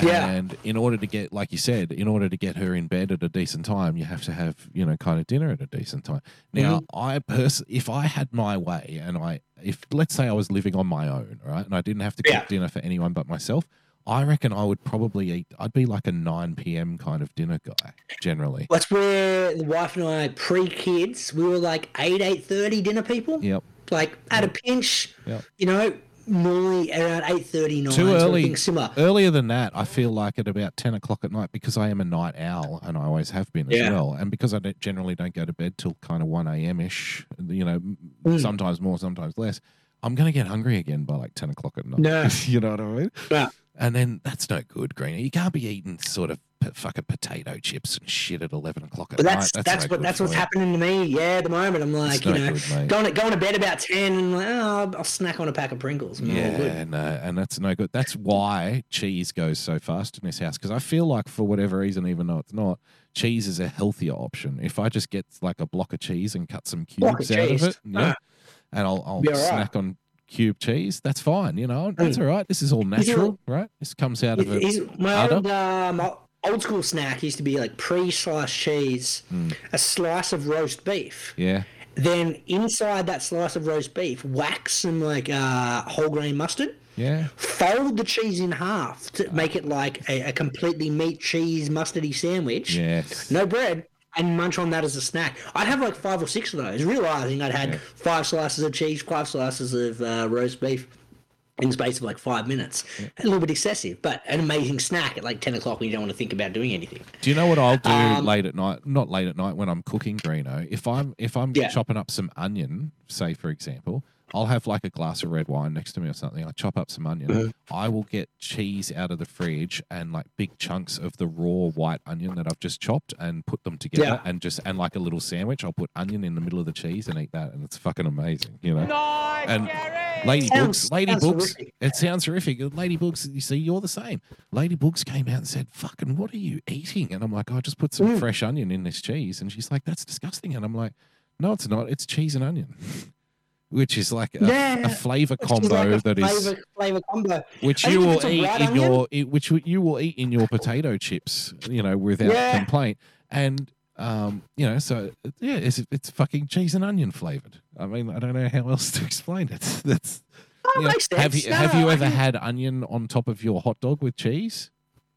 Yeah. And in order to get, like you said, in order to get her in bed at a decent time, you have to have, you know, kind of dinner at a decent time. Now, Mm-hmm. I pers- if I had my way and I, if let's say I was living on my own, right, and I didn't have to cook Yeah. dinner for anyone but myself, I reckon I would probably eat, I'd be like a 9 p.m. kind of dinner guy generally. That's where the wife and I, pre-kids, we were like eight, eight thirty dinner people. Yep. Like at a pinch, Yep. you know, normally around eight thirty nine. Too early. similar. Earlier than that, I feel like at about 10 o'clock at night because I am a night owl and I always have been as well. And because I don't, generally don't go to bed till kind of 1 a.m. ish, you know, Mm. sometimes more, sometimes less, I'm going to get hungry again by like 10 o'clock at night. No. you know what I mean? Yeah. And then that's no good, Greeno. You can't be eating sort of p- fucking potato chips and shit at 11 o'clock at But that's night. that's, no what that's what's happening to me. Yeah, at the moment I'm like, It's you no know, good, going to going to bed about ten and like, oh, I'll, snack on a pack of Pringles. Good. Yeah, no, and that's no good. That's why cheese goes so fast in this house because I feel like for whatever reason, even though it's not, cheese is a healthier option. If I just get like a block of cheese and cut some cubes out cheese. of it, yeah, Ah. and I'll, I'll all right. snack on cube cheese, that's fine. You know, that's all right. This is all natural, right? This comes out of. Is- my old um, old school snack used to be like pre-sliced cheese, Hmm. a slice of roast beef. Yeah, Then inside that slice of roast beef, whack some like uh, whole grain mustard. yeah. Fold the cheese in half to make it like a, a completely meat cheese mustardy sandwich. Yes. No bread. And munch on that as a snack. I'd have like five or six of those, realizing I'd had Yeah. five slices of cheese, five slices of uh, roast beef in the space of like five minutes. A little bit excessive, but an amazing snack at like 10 o'clock when you don't want to think about doing anything. Do you know what I'll do Um, late at night? Not late at night when I'm cooking Greeno. If I'm if I'm Yeah. chopping up some onion, say for example, I'll have like a glass of red wine next to me or something. I chop up some onion. Mm-hmm. I will get cheese out of the fridge and like big chunks of the raw white onion that I've just chopped and put them together Yeah. and just and like a little sandwich. I'll put onion in the middle of the cheese and eat that, and it's fucking amazing. You know. and Lady Sounds- Books, Lady sounds Books, horrific. it sounds horrific. Lady Books, you see, you're the same. Lady Books came out and said, "Fucking, what are you eating?" And I'm like, "I just put some Mm. fresh onion in this cheese," and she's like, "That's disgusting." And I'm like, "No, it's not. It's cheese and onion." Which is like a, Yeah, a flavor combo like a that is flavor, flavor combo. which you will eat in onion. your which you will eat in your potato chips, you know, without Yeah. complaint. And um, you know, so yeah, it's it's fucking cheese and onion flavored. I mean, I don't know how else to explain it. That's Oh, you know, makes have you No, have you ever had onion on top of your hot dog with cheese?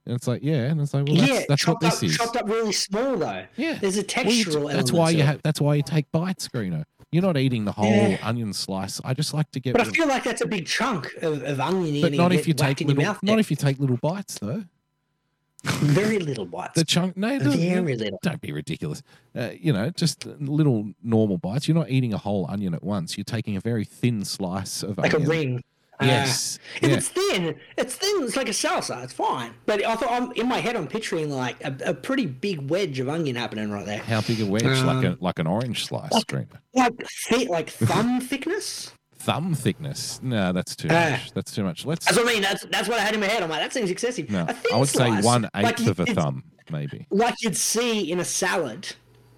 And it's like, yeah, and it's like, well, that's, yeah, that's what this up, is. chopped up really small though. Yeah, There's a Well, you- textural that's element why you have. That's why you take bites, Greeno. You're not eating the whole Yeah. onion slice. I just like to get. But I of- feel like that's a big chunk of, of onion but not if you take little. Not there. if you take little bites, though. very little bites. The chunk, no, Very little. Don't be ridiculous. Uh, you know, just little normal bites. You're not eating a whole onion at once. You're taking a very thin slice of Like a onion. Ring. Uh, Yes. if yeah. it's thin, it's thin. It's like a salsa. It's fine. But I thought I'm in my head. I'm picturing like a, a pretty big wedge of onion happening right there. How big a wedge? like a Um, like an orange slice. Like thick, like thumb thickness. Thumb thickness. No, that's too Ah. much. That's too much. Let's. That's what I mean. That's that's what I had in my head. I'm like, that seems excessive. No, I would say one eighth like of a thumb, maybe. like you'd see in a salad.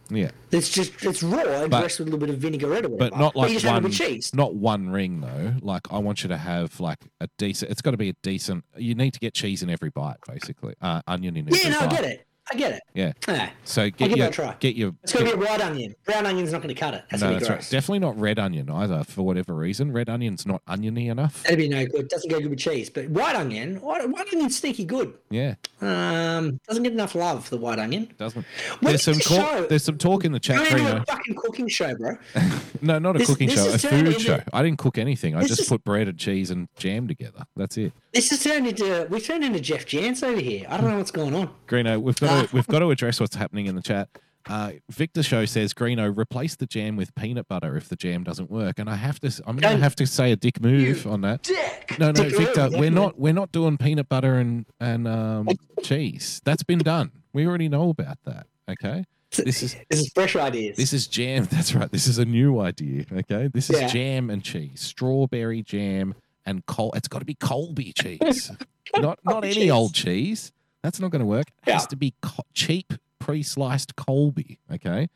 Yeah, It's just it's raw and But- dressed with a little bit of vinaigrette or whatever. but not like it one. cheese. Not one ring though. Like I want you to have like a decent. It's got to be a decent. You need to get cheese in every bite, basically. Uh, onion in every Yeah, no, bite. I get it. I get it. Yeah. Yeah. So get give it your a try. get your. It's going to be a white onion. Brown onion's not going to cut it. That's no, that's be right. Definitely not red onion either, for whatever reason. Red onion's not oniony enough. That'd be no good. Doesn't go good with cheese. But white onion, white, white onion's sneaky good. Yeah, Um, doesn't get enough love for the white onion. doesn't. What There's some talk, there's some talk in the chat, into Reno. a fucking cooking show, bro. No, not a This- cooking this show, a food into- show. I didn't cook anything. I just is- put bread and cheese and jam together. That's it. This has turned into we turned into Jeff Jansz over here. I don't know what's going on. Greeno, we've Ah. got to we've got to address what's happening in the chat. Uh, Victor Show says Greeno replace the jam with peanut butter if the jam doesn't work, and I have to. I'm going to have to say a dick move on that. Dick. No, no, Dick Victor, dick we're not we're not doing peanut butter and and um, cheese. That's been done. We already know about that. Okay, this is This is fresh ideas. this is jam. That's right. This is a new idea. Okay, this is Yeah. jam and cheese, strawberry jam and col. It's got to be Colby cheese, not not any cheese. old cheese. That's not going to work. It has to be co- cheap pre-sliced Colby. Okay,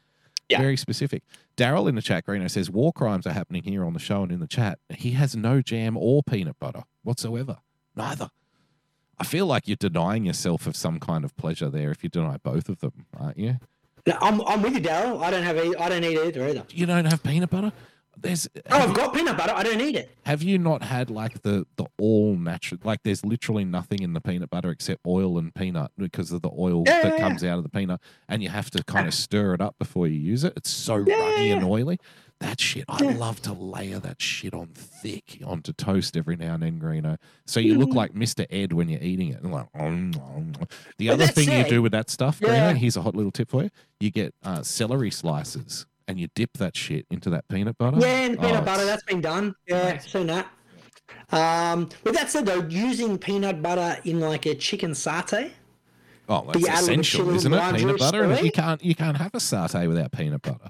Yeah. Very specific. Daryl in the chat, Greeno says war crimes are happening here on the show and in the chat. He has no jam or peanut butter whatsoever. Neither. I feel like you're denying yourself of some kind of pleasure there if you deny both of them, aren't you? No, I'm, I'm with you, Daryl. I don't have I don't eat either either. You don't have peanut butter? There's Oh, I've you- got peanut butter. I don't need it. Have you not had like the the all natural? Like there's literally nothing in the peanut butter except oil and peanut because of the oil Yeah, that yeah, comes out of the peanut, and you have to kind of stir it up before you use it. It's so Yeah, runny yeah, and oily. That shit, I Yeah. love to layer that shit on thick onto toast every now and then, Greeno. So you look Mhm. like Mr. Ed when you're eating it. And like, "Om, om." the But other thing you do with that stuff, Yeah. Greeno, here's a hot little tip for you: you get uh, celery slices. And you dip that shit into that peanut butter. Yeah, and peanut Oh, butter, that's been done. Yeah, seen that. Um, with that said, though, using peanut butter in like a chicken satay, Oh, that's you add a little essential, isn't it? Peanut butter, and you can't you can't have a satay without peanut butter.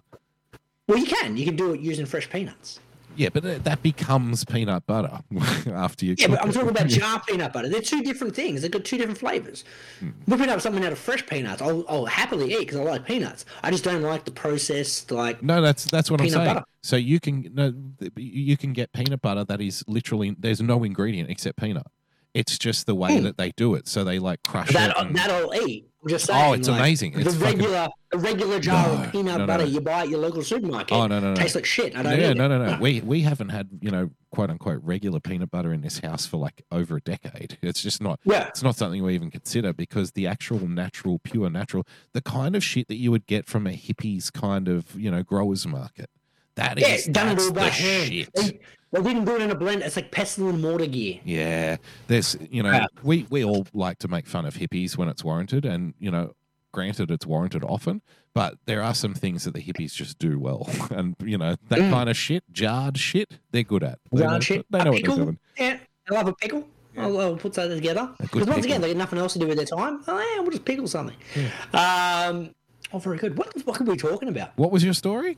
well, you can. You can do it using fresh peanuts. Yeah, but that becomes peanut butter after you. Yeah, cook but I'm talking about jar peanut butter. They're two different things. They've got two different flavors. Whipping up something out of fresh peanuts, I'll, I'll happily eat because I like peanuts. I just don't like the processed, like, No, that's that's what I'm saying. butter. So you can no, you can get peanut butter that is literally there's no ingredient except peanut. It's just the way Hmm. that they do it. So they like crush that, it. and- that I'll eat. I'm just oh, saying. Oh, it's like, amazing. It's the fucking- regular, the regular jar No, of peanut no, no, butter you buy at your local supermarket. Oh, no, no, no. Tastes like shit. I don't yeah, no, no, no. We we haven't had you know quote unquote regular peanut butter in this house for like over a decade. It's just not. Yeah. It's not something we even consider because the actual natural, pure natural, the kind of shit that you would get from a hippies kind of you know growers market. That Yeah, is done all by the hand. shit. They, they didn't do it in a blend. It's like pestle and mortar gear. Yeah, there's you know Yeah. we we all like to make fun of hippies when it's warranted, and you know, granted it's warranted often, but there are some things that the hippies just do well, and you know that Mm. kind of shit, jarred shit, they're good at. They know, Yarn shit. They a know what pickle. they're doing. Yeah, I love a pickle. I'll, I'll put that together. Because once again, they got nothing else to do with their time. Oh, yeah, we'll just pickle something. Um, oh, very good. What, what are we talking about? What was your story?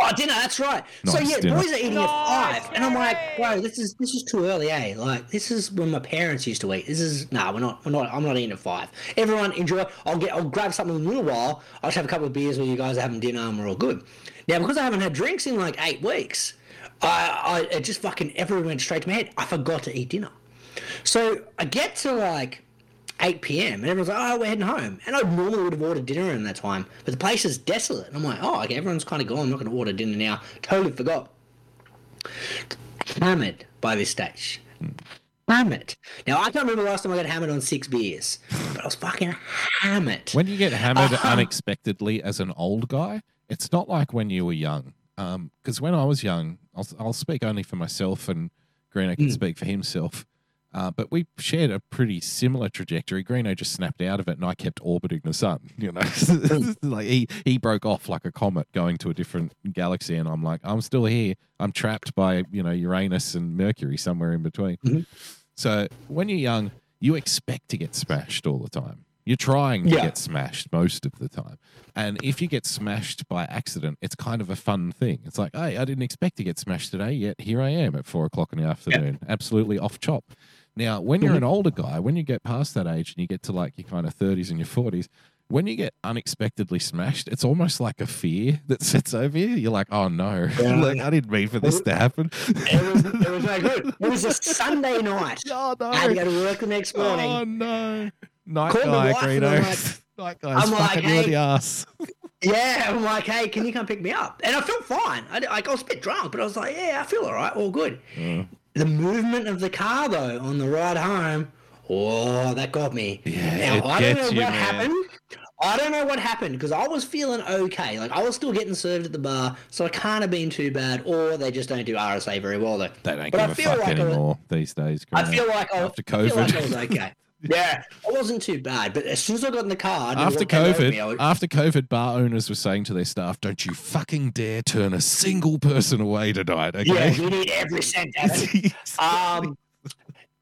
Oh, dinner. That's right. so Nice yeah, dinner. boys are eating at five, and I'm like, bro, this is this is too early, eh? Like this is when my parents used to eat. This is nah, we're not, we're not. I'm not eating at five. Everyone enjoy. I'll get, I'll grab something in a little while. I'll just have a couple of beers while you guys are having dinner, and we're all good. Now, because I haven't had drinks in like eight weeks, I, I it just fucking everyone went straight to my head. I forgot to eat dinner. So I get to like 8 p.m. and everyone's like, oh, we're heading home. And I normally would have ordered dinner in that time, but the place is desolate. And I'm like, oh, okay, everyone's kind of gone. I'm not going to order dinner now. Totally forgot. Hammered by this stage. Hammered. Now, I can't remember the last time I got hammered on six beers, but I was fucking hammered. When you get hammered Uh-huh. unexpectedly as an old guy, it's not like when you were young. Because when I was young, I'll, I'll speak only for myself, and Greeno can Mm. speak for himself. Uh, but we shared a pretty similar trajectory. Greeno just snapped out of it, and I kept orbiting the sun. You know, like he he broke off like a comet going to a different galaxy, and I'm like, I'm still here. I'm trapped by you know Uranus and Mercury somewhere in between. Mhm. So when you're young, you expect to get smashed all the time. You're trying to Yeah. get smashed most of the time. And if you get smashed by accident, it's kind of a fun thing. It's like, hey, I didn't expect to get smashed today, yet here I am at four o'clock in the afternoon, absolutely off chop. Now, when you're mm-hmm. an older guy, when you get past that age and you get to like your kind of 30s and your 40s, when you get unexpectedly smashed, it's almost like a fear that sits over you. You're like, oh no, Yeah. like I didn't mean for this to happen. It was, it was no good. It was a Sunday night. oh no. I had to go to work the next oh, morning. Oh no. Night Called guy, my wife and I'm Greeno. Night guy's I'm like, fucking you hey. the ass. Yeah, I'm like, hey, can you come pick me up? And I felt fine. I, like, I was a bit drunk, but I was like, yeah, I feel all right, all good. The movement of the car, though, on the ride home, oh, that got me. Yeah, it now, I don't know gets what man. happened. I don't know what happened because I was feeling okay. Like, I was still getting served at the bar, so I can't have been too bad, or they just don't do RSA very well, though. They don't But I give a feel fuck like I was- anymore these days. I feel like I, After I feel like I COVID. was okay. yeah, it wasn't too bad, but as soon as I got in the car, I didn't know After what came over COVID, me. I was- after COVID, bar owners were saying to their staff, "Don't you fucking dare turn a single person away tonight." Okay? yeah, Okay. we need every cent it. um,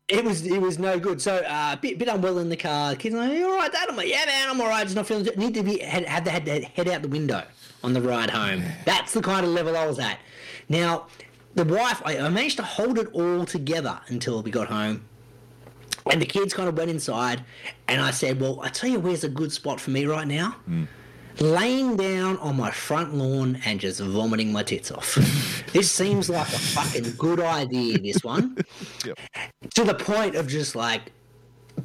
it was it was no good. So uh, a bit bit unwell in the car. The kids are like, "You all right, Dad?" I'm like, "Yeah, man, I'm all right. Just not feeling. Need to be had had to, had to head out the window on the ride home. That's the kind of level I was at. Now, the wife, I, I managed to hold it all together until we got home. And the kids kind of went inside, and I said, "Well, I tell you, where's a good spot for me right now? Hmm. laying down on my front lawn and just vomiting my tits off. this seems like a fucking good idea, this one. Yep. To the point of just like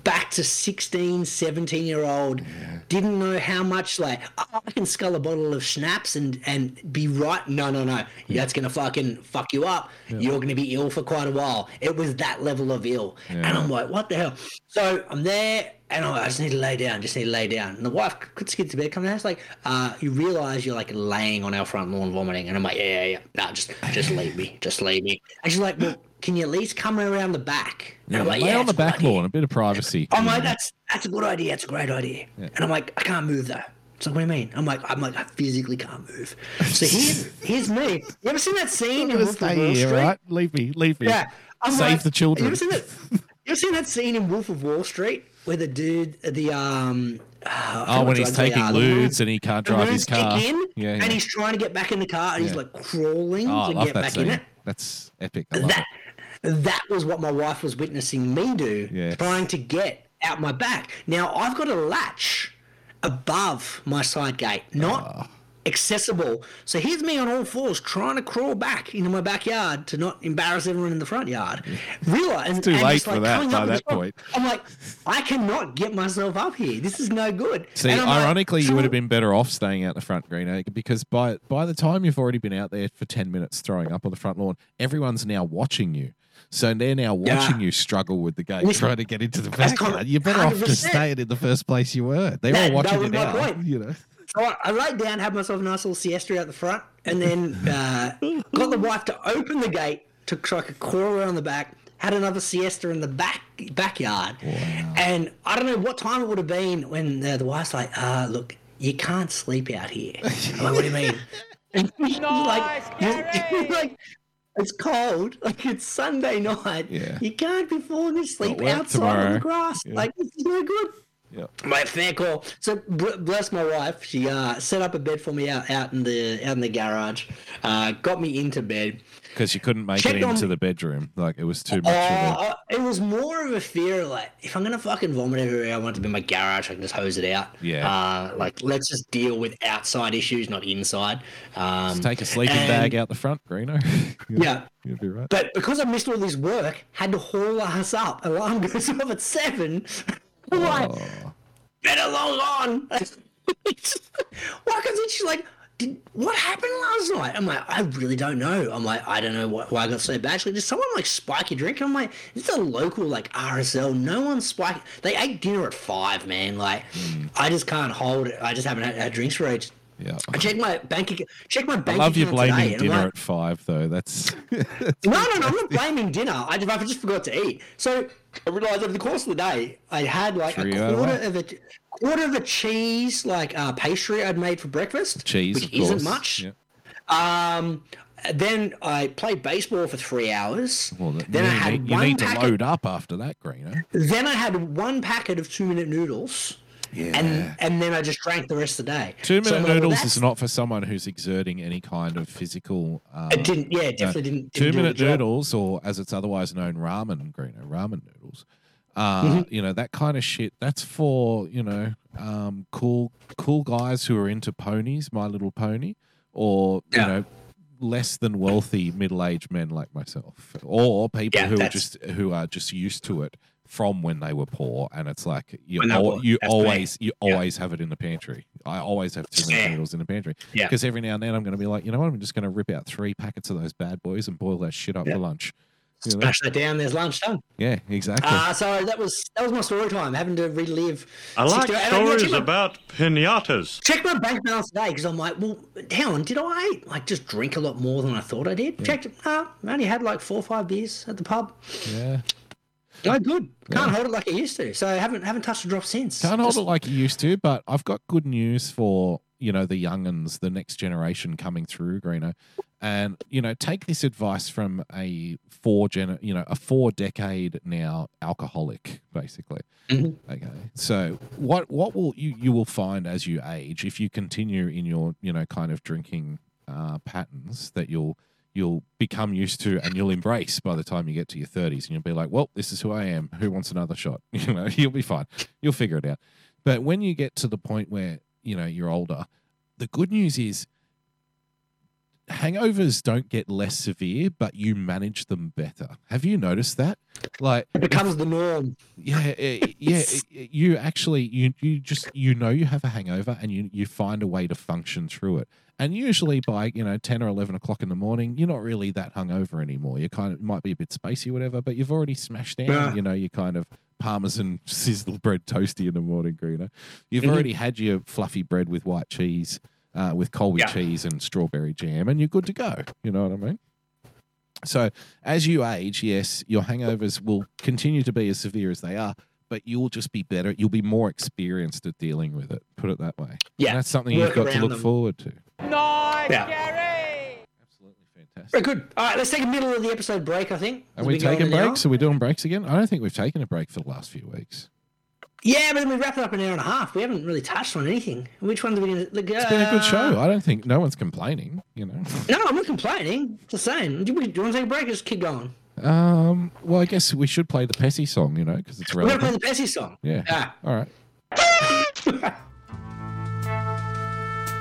back to 16, 17 year old, didn't know how much, like, "Oh, I can scull a bottle of schnapps and, and be right. No, no, no. That's going to fucking fuck you up. You're going to be ill for quite a while. It was that level of ill. And I'm like, what the hell? So I'm there and I'm like, I just need to lay down, just need to lay down. And the wife puts kids to bed, comes down, it's like, uh, you realize you're like laying on our front lawn vomiting. And I'm like, yeah, yeah, yeah. Nah, just, just leave me. Just leave me. And she's like, well, can you at least come around the back? And Yeah, I'm like, lay yeah, on the back idea. lawn, a bit of privacy. I'm like, that's that's a good idea. That's a great idea. Yeah. And I'm like, I can't move though. So what do you mean? I'm like, I'm like, I physically can't move. So here's here's me. You ever seen that scene in Wolf of Wall Street? right? Leave me, leave me. Yeah. I'm Save like- the children. You ever seen that? You ever seen that scene in Wolf of Wall Street where the dude, the um, uh, Oh, when he's taking ludes and he can't drive his car. in, Yeah, yeah. and he's trying to get back in the car, and he's like crawling oh, to get back scene. in it. That's epic. I love That that was what my wife was witnessing me do, Yes. trying to get out my back. Now I've got a latch above my side gate, not Ah. accessible. So here's me on all fours trying to crawl back into my backyard to not embarrass everyone in the front yard. Realize It's too and late for like, that by that point. I'm like, I cannot get myself up here. This is no good. See, And I'm like, ironically, you would have been better off staying out the front, Greeno, because by by the time you've already been out there for ten minutes throwing up on the front lawn, everyone's now watching you. So they're now Yeah. watching you struggle with the gate, Listen, trying to get into the that's backyard. You're better off 100%. just staying in the first place you were. They're That- all watching that you was my now. point. You know. So I, I laid down, had myself a nice little siesta out the front, and then uh, got the wife to open the gate to so I could crawl around the back. Had another siesta in the back backyard, and I don't know what time it would have been when uh, the wife's like, uh, "Look, you can't sleep out here." I'm like, what do you mean? And she's like, you- like, it's cold. Like it's Sunday night. Yeah. You can't be falling asleep Got work outside on the grass. Yeah. Like this is no good. Yeah. My fair call. So bless my wife. She uh, set up a bed for me out, out in the out in the garage. Uh, got me into bed. Because you couldn't make it on- into the bedroom. Like it was too much of a. Uh, it was more of a fear like if I'm gonna fucking vomit everywhere, I want it to be in my garage. I can just hose it out. Yeah. Uh, like let's just deal with outside issues, not inside. Um, Just take a sleeping and- bag out the front, Greeno. Yeah. You'd be right. But because I missed all this work, had to haul us up. Alarm goes off at seven. I'm like, Oh. better log on. Why? Because she's like, Did, what happened last night? I'm like, I really don't know. I'm like, I don't know what, why I got so bad. She's like, did someone like spike your drink? And I'm like, it's a local like RSL. No one spiked. They ate dinner at five, man. Like. I just can't hold it. I just haven't had, had drinks for ages. Yeah. I checked my bank account. Check my bank. I love you blaming dinner like, at five, though. That's no, no, no, I'm not blaming dinner. I just, I just forgot to eat. So I realized over the course of the day, I had like a Three quarter of a quarter of a cheese like uh, pastry I'd made for breakfast. cheese, which isn't much. Yeah. Um, then I played baseball for three hours. Well, th- then you I had need, you one need to packet. load up after that, Greeno. Then I had one packet of two minute noodles. Yeah. And and then I just drank the rest of the day. Two minute I'm like, well, noodles is not for someone who's exerting any kind of physical. Uh, It didn't. Yeah, it definitely didn't. two didn't do minute noodles, or as it's otherwise known, ramen, Greeno, ramen noodles. Uh, Mm-hmm. You know that kind of shit. That's for you know um, cool cool guys who are into ponies, My Little Pony, or you know less than wealthy middle aged men like myself, or people Yeah, who are just who are just used to it from when they were poor, and it's like you When they were al- you That's always you Yeah. always have it in the pantry. I always have two Yeah. noodles in the pantry Yeah. because every now and then I'm going to be like, you know what, I'm just going to rip out three packets of those bad boys and boil that shit up Yeah. for lunch. You know? Smash that down. There's lunch done. Yeah, exactly. Uh, so that was that was my story time. Having to relive. I like 60 and yeah, stories my- about pinatas. Check my bank balance today because I'm like, well, hang on, did I like just drink a lot more than I thought I did? Checked it. Uh, I only had like four or five beers at the pub. yeah. No good. Can't hold it like it used to. So I haven't haven't touched a drop since. Can't hold it like it used to, but I've got good news for, you know, the youngins, the next generation coming through, Greeno. And, you know, take this advice from a four gen you know, a four decade now alcoholic, basically. Mhm. Okay. So what what will you you will find as you age if you continue in your, you know, kind of drinking uh, patterns that you'll you'll become used to and you'll embrace by the time you get to your 30s and you'll be like well this is who i am who wants another shot you know you'll be fine you'll figure it out but when you get to the point where you know you're older. The good news is hangovers don't get less severe, but you manage them better. Have you noticed that? Like It becomes the norm. yeah, eh, yeah. eh, You actually, you you just you know you have a hangover, and you you find a way to function through it. And usually by you know ten or eleven o'clock in the morning, you're not really that hungover anymore. You kind of might be a bit spacey, whatever, but you've already smashed down. Yeah. You know, you kind of parmesan sizzle bread toasty in the morning, Greeno. You've Mhm. already had your fluffy bread with white cheese, uh, with Colby Yeah. cheese and strawberry jam, and you're good to go. You know what I mean? So as you age, yes, your hangovers will continue to be as severe as they are, but you'll just be better. You'll be more experienced at dealing with it. Put it that way. Yeah, And that's something work you've got to look them. forward to. Nice, yeah. Gary. Absolutely fantastic. Very good. All right, let's take a middle of the episode break. I think. Are As we taking breaks? Are we doing breaks again? I don't think we've taken a break for the last few weeks. Yeah, but then we wrap it up in an hour and a half. We haven't really touched on anything. Which ones are we going to? It's been a good show. I don't think no one's complaining. You know. No, I'm not complaining. Just saying. Do you, do you want to take a break or just keep going? Um. Well, I guess we should play the Pessy song. You know, because it's really. We're going to play the Pessy song. Yeah. Ah. All right.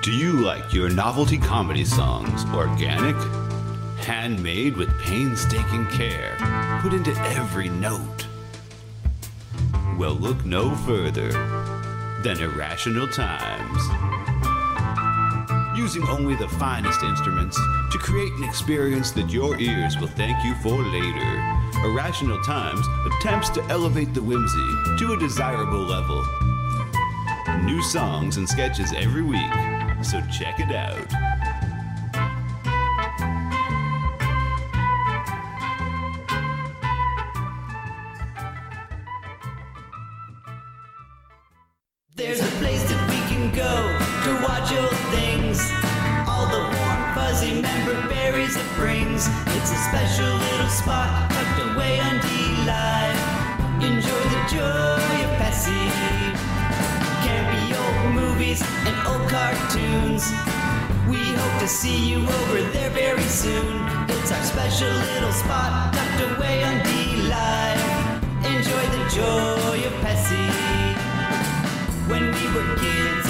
Do you like your novelty comedy songs organic? Handmade with painstaking care, put into every note. Well, look no further than Irrational Times. Using only the finest instruments to create an experience that your ears will thank you for later. Irrational Times attempts to elevate the whimsy to a desirable level. New songs and sketches every week, so check it out. To watch old things. All the warm, fuzzy member berries it brings. It's a special little spot tucked away on DLive. Enjoy the joy of Pessy. Campy old movies and old cartoons. We hope to see you over there very soon. It's our special little spot tucked away on DLive. Enjoy the joy of Pessy. When we were kids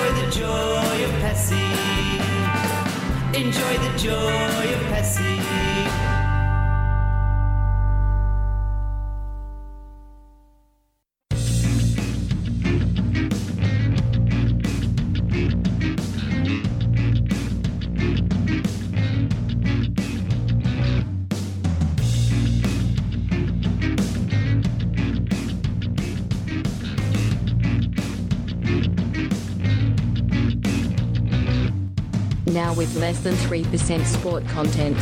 Enjoy the joy of Pessy. Enjoy the joy of Pessy. Less than 3% sport content.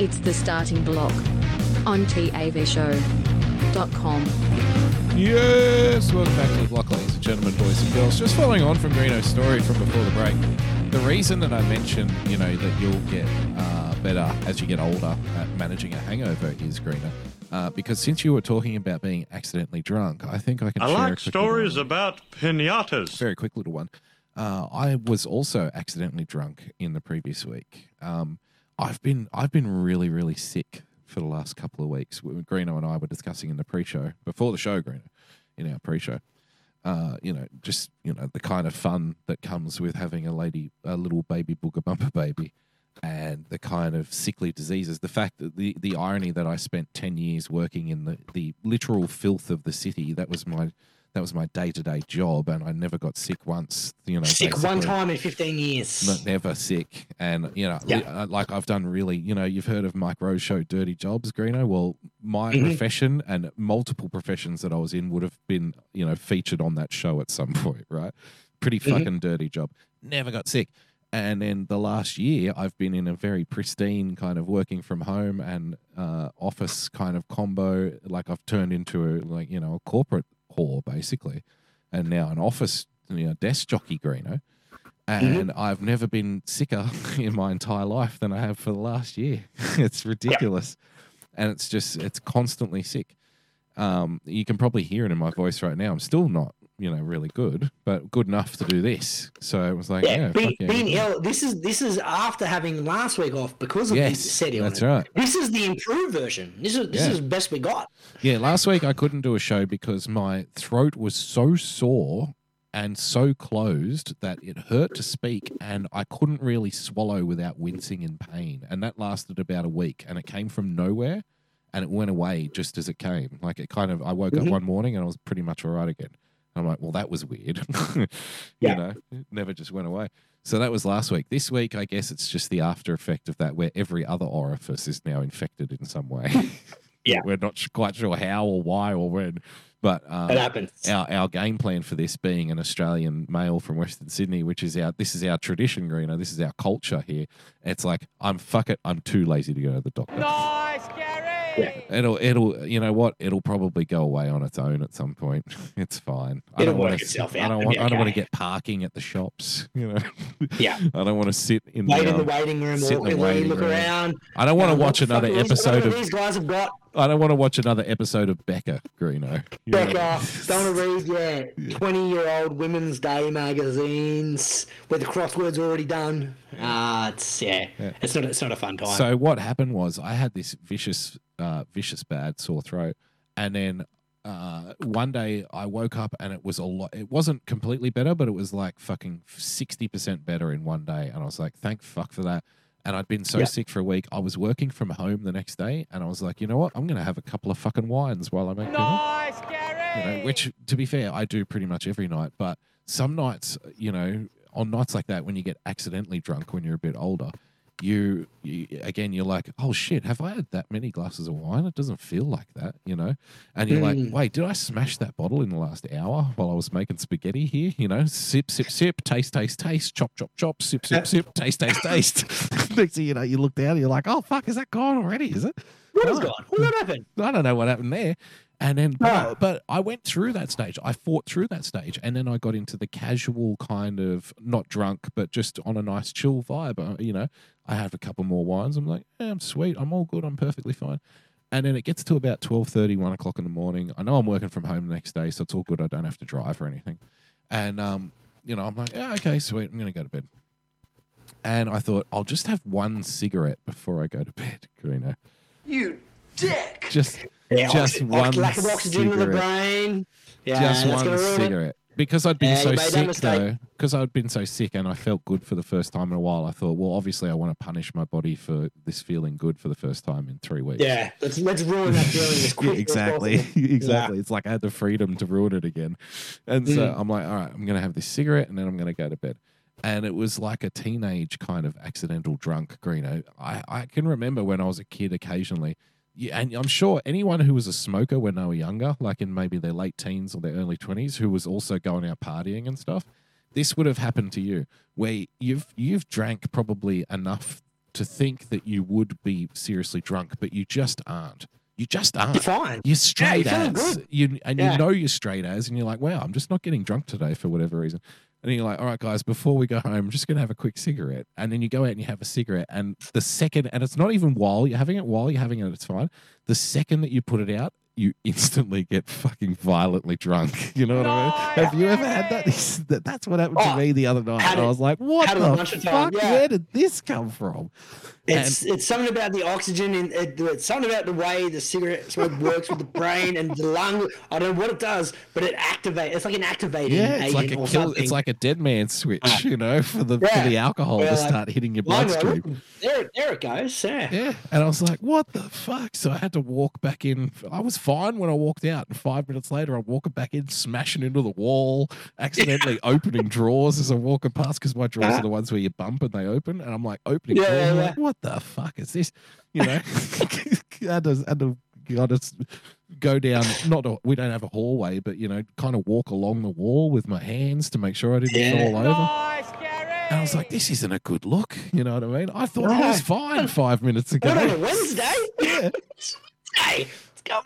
It's the Starting Bloc on TAVShow.com. Yes, welcome back to the block, ladies and gentlemen, boys and girls. Just following on from Greeno's story from before the break, the reason that I mentioned, you know, that you'll get uh, better as you get older at managing a hangover is Greeno, uh, because since you were talking about being accidentally drunk, I think I can. I share a like quick little stories one. about pinatas. Very quick little one. Uh, I was also accidentally drunk in the previous week. Um, I've been I've been really really sick for the last couple of weeks. Greeno and I were discussing in the pre-show before the show, Greeno, in our pre-show. Uh, you know, just you know the kind of fun that comes with having a lady, a little baby BoogieBumper baby, and the kind of sickly diseases. The fact that the the irony that I spent ten years working in the the literal filth of the city. That was my that was my day to day job, and I never got sick once. You know, Sick one time in 15 years. never sick and you know Yeah. like i've done really you know you've heard of Mike Rowe's show dirty jobs greeno well my Mhm. profession and multiple professions that i was in would have been you know featured on that show at some point right pretty Mhm. fucking dirty job never got sick and then the last year i've been in a very pristine kind of working from home and uh, office kind of combo like i've turned into a like you know a corporate whore basically and now an office you know, desk jockey Greeno, Mm-hmm. and I've never been sicker in my entire life than I have for the last year. it's ridiculous, and it's just it's constantly sick. Um, you can probably hear it in my voice right now. I'm still not, you know, really good, but good enough to do this. So it was like, yeah, Yeah, being, yeah. being ill. This is this is after having last week off because of Yes, the that's right. This is the improved version. This is this Yeah. is best we got. Yeah, last week I couldn't do a show because my throat was so sore and so closed that it hurt to speak and I couldn't really swallow without wincing in pain. And that lasted about a week and it came from nowhere and it went away just as it came. Like it kind of I woke Mhm. up one morning and I was pretty much all right again. I'm like, well, that was weird. you Yeah. know, it never just went away. So that was last week. This week, I guess it's just the after effect of that, where every other orifice is now infected in some way. Yeah. we're not quite sure how or why or when, but um, It happens. our our game plan for this being an Australian male from Western Sydney, which is our this is our tradition, Greeno. This is our culture here. It's like I'm fuck it. I'm too lazy to go to the doctor. Yeah. It'll it'll you know what? It'll probably go away on its own at some point. It's fine. I It'll don't want work to. itself I don't want. be I don't want to get parking at the shops. You know. Yeah. I don't want to sit in. Wait the, in the waiting room, sit in the in waiting look room. around. I don't want to Um, watch another episode of. these guys have got. I don't want to watch another episode of Becca Greeno. You know? Becca, don't want to read, yeah, 20 year old Women's Day magazines where the crossword's already done. Ah, it's, yeah, Yeah. It's, not, it's not a fun time. So what happened was I had this vicious, uh, vicious bad sore throat, and then uh, one day I woke up and it was a lot. It wasn't completely better, but it was like fucking sixty percent better in one day, and I was like, thank fuck for that. And I'd been so Yeah. sick for a week. I was working from home the next day, and I was like, you know what? I'm gonna have a couple of fucking wines while I make dinner. You know, which to be fair, I do pretty much every night. But some nights, you know, on nights like that, when you get accidentally drunk when you're a bit older, you, you again, you're like, oh shit, have I had that many glasses of wine? It doesn't feel like that, you know. And you're like, Mm. wait, did I smash that bottle in the last hour while I was making spaghetti here? You know, sip, sip, sip, taste, taste, taste, chop, chop, chop, sip, sip, sip, taste, taste, taste. Next thing you know, you look down, and you're like, oh fuck, is that gone already? Is it? what gone? What happened? I don't know what happened there. And then, but, Ah. but I went through that stage. I fought through that stage, and then I got into the casual kind of not drunk, but just on a nice chill vibe. Uh, You know, I have a couple more wines. I'm like, yeah, I'm sweet. I'm all good. I'm perfectly fine. And then it gets to about 12.30, 1 o'clock in the morning. I know I'm working from home the next day, so it's all good. I don't have to drive or anything. And, um, you know, I'm like, yeah, okay, sweet. I'm going to go to bed. And I thought, I'll just have one cigarette before I go to bed, Greeno. You dick! Just, Yeah, just oxy- one lack of oxygen in the brain. Yeah, just one gonna it. cigarette. Because I'd been Yeah, so you made that sick though, because I'd been so sick and I felt good for the first time in a while. I thought, well, obviously, I want to punish my body for this feeling good for the first time in three weeks. Yeah, let's let's ruin that feeling Yeah, exactly, exactly. It's like I had the freedom to ruin it again, and so Mm. I'm like, all right, I'm gonna have this cigarette and then I'm gonna go to bed. And it was like a teenage kind of accidental drunk, Greeno. I, I can remember when I was a kid occasionally. Yeah, and I'm sure anyone who was a smoker when they were younger, like in maybe their late teens or their early 20s, who was also going out partying and stuff, this would have happened to you, where you've you've drank probably enough to think that you would be seriously drunk, but you just aren't. You just You're aren't. fine. You're straight you're as good. you, and Yeah. you know you're straight as, and you're like, wow, I'm just not getting drunk today for whatever reason. And you're like, all right, guys, before we go home, I'm just gonna have a quick cigarette. And then you go out and you have a cigarette, and the second, and it's not even while you're having it, while you're having it, it's fine. The second that you put it out, you instantly get fucking violently drunk. You know what I mean? Have you ever had that? That- That's what happened to Oh, me the other night. And I was like, what it the fuck? yeah. Where did this come from? It's it's something about the oxygen in it, it's something about the way the cigarette smoke works with the brain and the lung. I don't know what it does, but it activates. It's like an activating Yeah, it's agent like a kill. something. It's like a dead man switch, Ah. you know, for the Yeah. for the alcohol Yeah, to like- start hitting your bloodstream. there, there it goes. Yeah. Yeah, and I was like, "What the fuck?" So I had to walk back in. I was fine when I walked out, and five minutes later, I'm walking back in, smashing into the wall, accidentally opening drawers as I'm walking past because my drawers are the ones where you bump and they open, and I'm like opening yeah, yeah. like, "What the fuck is this?" You know, I had to, had to, I just go down. Not a, we don't have a hallway, but you know, kind of walk along the wall with my hands to make sure I didn't Yeah. fall over. And I was like, "This isn't a good look." You know what I mean? I thought I was fine five minutes ago. Not on a Wednesday? Yeah. Hey, let's go.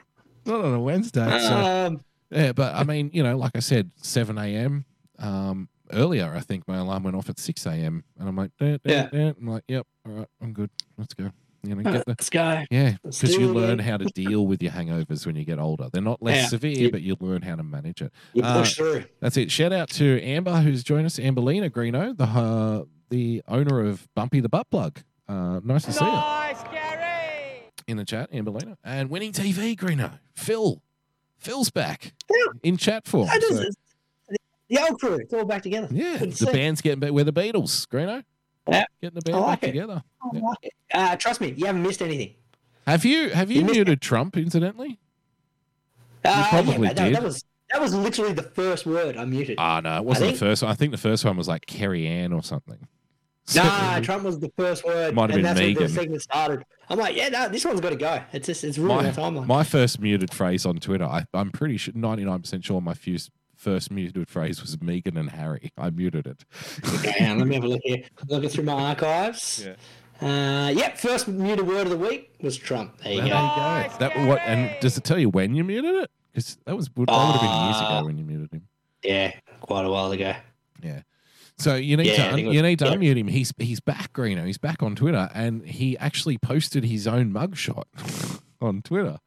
Not on a Wednesday. So, Um, yeah, but I mean, you know, like I said, 7 a.m., um, earlier. I think my alarm went off at six a.m. and I'm like, "Dun, dun, Yeah. dun." I'm like, yep, all right, I'm good. Let's go. You know, get the Let's go. yeah, because you do it learn how to deal with your hangovers when you get older. They're not less Yeah. severe, You- but you learn how to manage it. You Uh, push through. That's it. Shout out to Amber, who's joined us, Amberlina Greeno, the uh, the owner of Bumpy the Butt Plug. Uh, nice to see you Nice, Gary. in the chat, Amberlina, and Winning TV Greeno. Phil, Phil's back Phil. in chat form. I just, So, the old crew, it's all back together. yeah, Good the band's getting back. We're the Beatles, Greeno. Yeah. getting the band like back it. together. I Yeah. like it. Uh, trust me, you haven't missed anything. Have you have you You muted Trump incidentally? Uh, probably yeah, that, did. that was that was literally the first word I muted. Ah, no, it wasn't the first one. I think the first one was like Kerry Ann or something. So- Nah, Trump was the first word, Might have and been that's when the segment started. I'm like, yeah, no, this one's got to go. It's just, it's ruining my, timeline. my first muted phrase on Twitter, I, I'm pretty sure, 99% sure my few, first muted phrase was Meghan and Harry. I muted it. Okay, let me have a look here. Looking through my archives. Yeah. Uh, yep, first muted word of the week was Trump. There you There you go. go. That what? And does it tell you when you muted it? Because that was that would have been years Uh, ago when you muted him. Yeah, quite a while ago. Yeah. So you need Yeah, to un- was- you need to yeah. unmute him. He's he's back, Greeno. He's back on Twitter, and he actually posted his own mugshot on Twitter.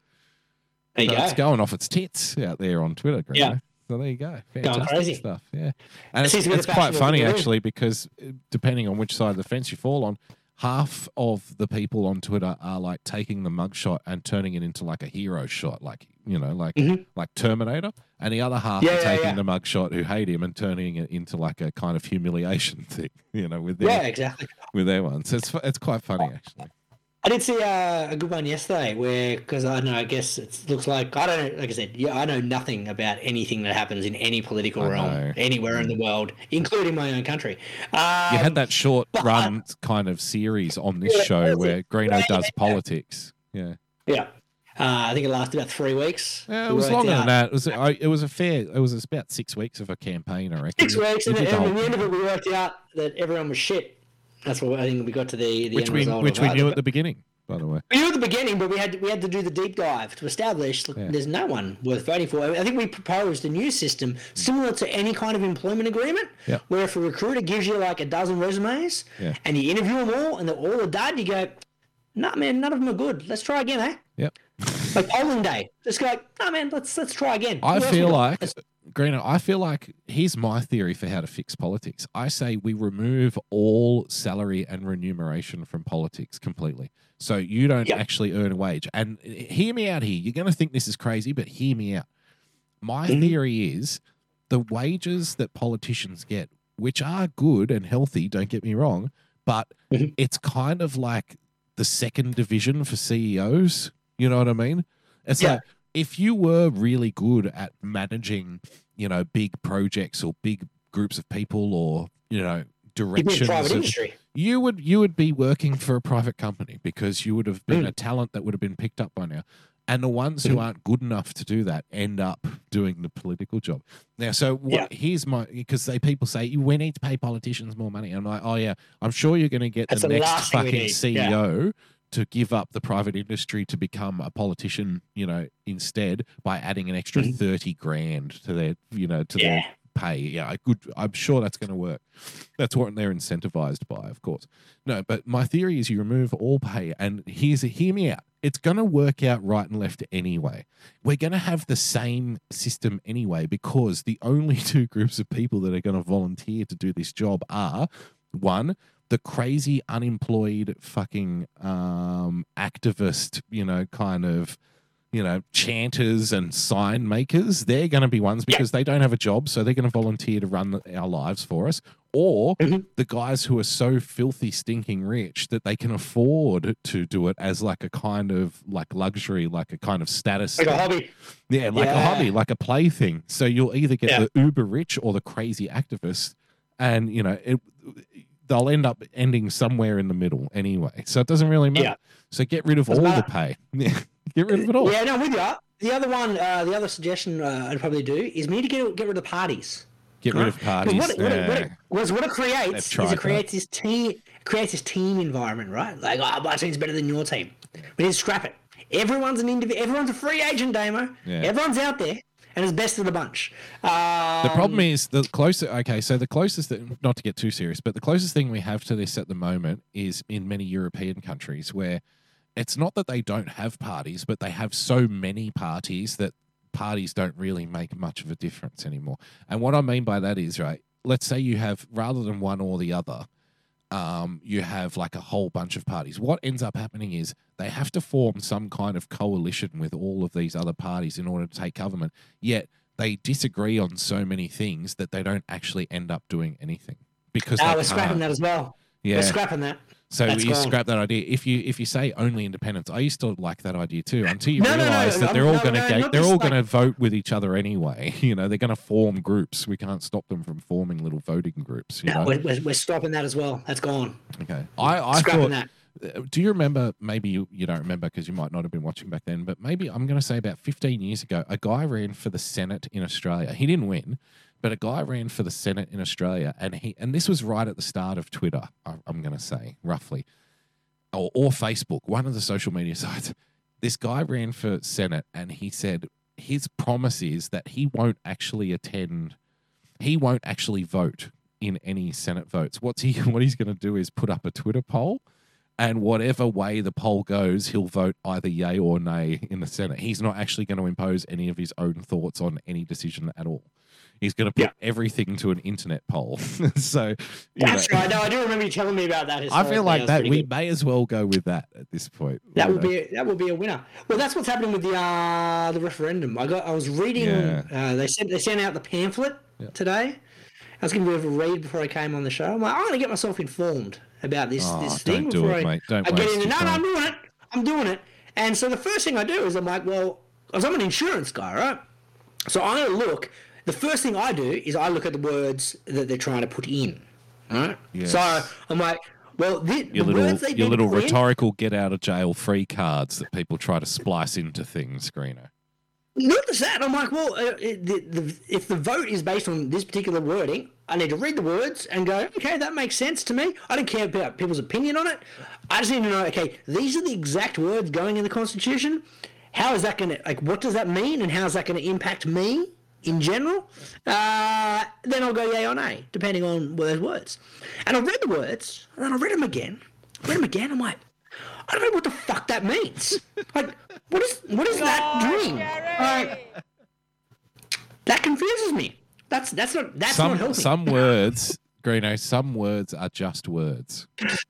There you So go. It's going off its tits out there on Twitter, Greeno. Yeah. So there you go. Fantastic crazy. stuff. Yeah. And it's, seems to be the it's quite fashion of funny the room. actually because uh, depending on which side of the fence you fall on, half of the people on Twitter are like taking the mugshot and turning it into like a hero shot, like you know, like Mhm. like Terminator, and the other half Yeah, are yeah, taking yeah. the mugshot who hate him and turning it into like a kind of humiliation thing, you know, with their Yeah, exactly. with their ones. It's fu- it's quite funny actually. I did see uh, a good one yesterday where, because I don't know, I guess it looks like, I don't know, like I said, yeah, I know nothing about anything that happens in any political I realm, know. anywhere in the world, including my own country. Um, You had that short but- run kind of series on this Yeah, show it. where Greeno Yeah, does politics. Yeah. Yeah. Uh, I think it lasted about three weeks. Yeah, it was longer out than that. It was I, it was a fair. It was about six weeks of a campaign, I reckon. Six weeks, and, did and the at the end of it, we worked out that everyone was shit. That's what I think we got to the, the which end we result which we knew at the beginning, by the way. We knew at the beginning, but we had to, we had to do the deep dive to establish look, Yeah. there's no one worth voting for. I think we proposed a new system similar to any kind of employment agreement, Yeah. where if a recruiter gives you like a dozen resumes Yeah. and you interview them all and they're all are dud, you go, nah, man, none of them are good. Let's try again, eh? Yep. Like polling day, just go, nah, man, let's let's try again. I Who feel like, Let's- Greeno, I feel like here's my theory for how to fix politics. I say we remove all salary and remuneration from politics completely. So you don't Yep. actually earn a wage. And hear me out here. You're going to think this is crazy, but hear me out. My Mhm. theory is the wages that politicians get, which are good and healthy, don't get me wrong, but Mhm. it's kind of like the second division for CEOs. You know what I mean? It's Yeah. like if you were really good at managing, you know, big projects or big groups of people or, you know, directions private of- industry. you would you would be working for a private company because you would have been Mm. a talent that would have been picked up by now. And the ones who Mhm. aren't good enough to do that end up doing the political job. Now, so what, here's my because they people say we need to pay politicians more money. I'm like, oh yeah, I'm sure you're going to get That's the the next last thing we fucking. CEO to give up the private industry to become a politician, you know, instead by adding an extra Mhm. thirty grand to their, you know, to their pay. Yeah, I could. I'm sure that's going to work. That's what they're incentivized by, of course. No, but my theory is you remove all pay, and here's a, hear me out. It's going to work out right and left anyway. We're going to have the same system anyway because the only two groups of people that are going to volunteer to do this job are one the crazy unemployed fucking um activist you know kind of you know, chanters and sign makers, they're going to be ones because they don't have a job, so they're going to volunteer to run our lives for us. Or Mhm. the guys who are so filthy, stinking rich that they can afford to do it as like a kind of like luxury, like a kind of status. Like a hobby. Yeah, like a hobby, like a plaything. So you'll either get Yeah. the uber rich or the crazy activist, and you know it. They'll end up ending somewhere in the middle anyway. So it doesn't really matter. Yeah. So get rid of all Doesn't the matter. pay. Yeah, get rid of it all. Yeah, no, with you. The other one, uh, the other suggestion uh, I'd probably do is we need to get get rid of the parties. Get rid of parties. What, it- what, it- what, it, was what it creates is it creates this team creates this team environment, right? Like, oh, my team's better than your team. We need to scrap it. Everyone's an individual. Everyone's a free agent, Damo. Yeah. Everyone's out there. And it's best of the bunch. The Um, problem is the closer. Okay, so the closest, thing, not to get too serious, but the closest thing we have to this at the moment is in many European countries where it's not that they don't have parties, but they have so many parties that parties don't really make much of a difference anymore. And what I mean by that is, right, let's say you have rather than one or the other, um, you have like a whole bunch of parties. What ends up happening is they have to form some kind of coalition with all of these other parties in order to take government. Yet they disagree on so many things that they don't actually end up doing anything because Ah, we're scrapping can't. that as well. Yeah. We're scrapping that. So That's you gone. scrap that idea. If you if you say only independence, I used to like that idea too. Until you No, no, no, realise that they're all no, going to no, they're all like- going to vote with each other anyway. You know, they're going to form groups. We can't stop them from forming little voting groups. You No, know? we're, we're, we're stopping that as well. That's gone. Okay. I I Scrapping thought. that. uh, Do you remember? Maybe you, you don't remember because you might not have been watching back then. But maybe I'm going to say about 15 years ago, a guy ran for the Senate in Australia. He didn't win, but a guy ran for the Senate in Australia, and he and this was right at the start of Twitter. I'm going to say roughly, or, or Facebook, one of the social media sites. This guy ran for Senate, and he said his promise is that he won't actually attend. He won't actually vote in any Senate votes. What's he? What he's going to do is put up a Twitter poll, and whatever way the poll goes, he'll vote either yay or nay in the Senate. He's not actually going to impose any of his own thoughts on any decision at all. He's going to put everything to an internet poll. so, That's know, right. No, I do remember you telling me about that. I feel like that we good. may as well go with that at this point. That would know. be that would be a winner. Well, that's what's happening with the uh, the referendum. I got I was reading. Yeah. Uh, they sent they sent out the pamphlet today. I was going to it a read before I came on the show. I'm like, I'm going to get myself informed about this Oh, this don't thing do before it, I, mate. Don't I get into. your No, no. I'm doing it. I'm doing it. And so the first thing I do is I'm like, well, because I'm an insurance guy, right? So I'm going to look. The first thing I do is I look at the words that they're trying to put in. Right. Yes. So I'm like, well, the, your the little your little put in- rhetorical get out of jail free cards that people try to splice into things, Screener. Not just that. I'm like, well, uh, the, the, if the vote is based on this particular wording, I need to read the words and go, okay, that makes sense to me. I don't care about people's opinion on it. I just need to know, okay, these are the exact words going in the Constitution. How is that going to, like, what does that mean and how is that going to impact me in general? Uh, then I'll go yay or nay, depending on those words. And I read the words, and then I read them again. read them again. I'm like, I don't know what the fuck that means. Like, what is what is that doing? Like, that confuses me. That's that's not that's not some helping. some words, Greeno, some words are just words.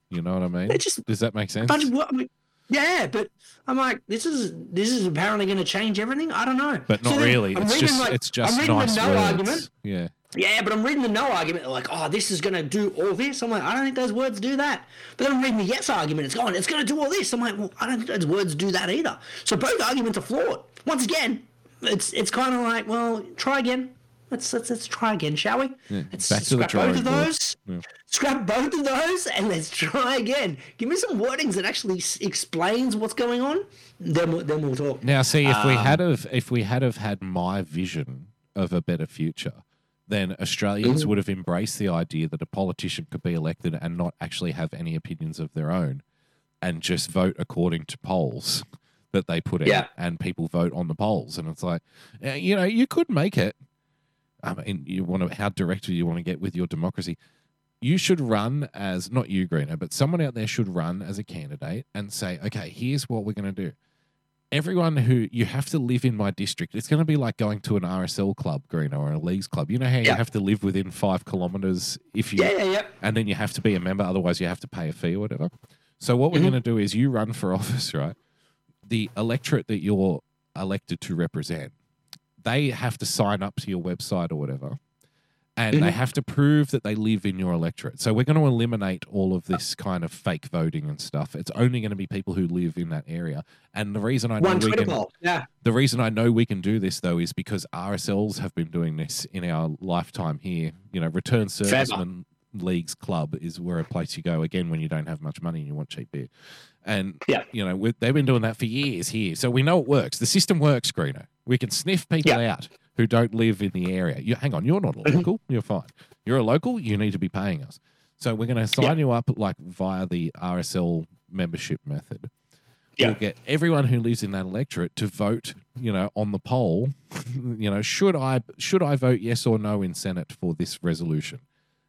You know what I mean? They're just- Does that make sense? Bunch of I mean, yeah, but I'm like, this is this is apparently going to change everything. I don't know. But not So then really. I'm It's reading, just like- it's just I'm reading nice the no words. argument. Yeah. Yeah, but I'm reading the no argument, like, oh, this is going to do all this. I'm like, I don't think those words do that. But then I'm reading the yes argument. It's going, it's going to do all this. I'm like, well, I don't think those words do that either. So both arguments are flawed. Once again, it's it's kind of like, well, try again. Let's let's, let's try again, shall we? let's back to the scrap both of drawing board. those. Scrap both of those, and let's try again. Give me some wordings that actually s- explains what's going on. Then we'll, then we'll talk. Now, see if we Um, had of if we had have had my vision of a better future, then Australians Mm-hmm. would have embraced the idea that a politician could be elected and not actually have any opinions of their own, and just vote according to polls that they put out, Yeah. and people vote on the polls. And it's like, eh, you know, you could make it. I mean, you want to how direct do you want to get with your democracy? you should run as not you, Greener, but someone out there should run as a candidate and say, okay, here's what we're going to do. Everyone who you have to live in my district, it's going to be like going to an RSL club, Greener, or a leagues club. You know how you have to live within five kilometers if you, Yeah, yeah, yeah. and then you have to be a member, otherwise you have to pay a fee or whatever. So what we're Mm-hmm. going to do is you run for office, right? The electorate that you're elected to represent, they have to sign up to your website or whatever, and they Mhm. have to prove that they live in your electorate. So we're going to eliminate all of this kind of fake voting and stuff. It's only going to be people who live in that area. And the reason I know One we can. Yeah. the reason I know we can do this though is because RSLs have been doing this in our lifetime here. You know, Return Servicemen Leagues Club is where a place you go again when you don't have much money and you want cheap beer. And Yeah. you know, they've been doing that for years here, so we know it works. The system works, Screener. We can sniff people Yeah. out who don't live in the area. You hang on, you're not a Mm-hmm. local. You're fine. You're a local. You need to be paying us. So we're going to sign you up like via the RSL membership method Yeah. You'll get everyone who lives in that electorate to vote, you know, on the poll. you know, should I should I vote yes or no in Senate for this resolution?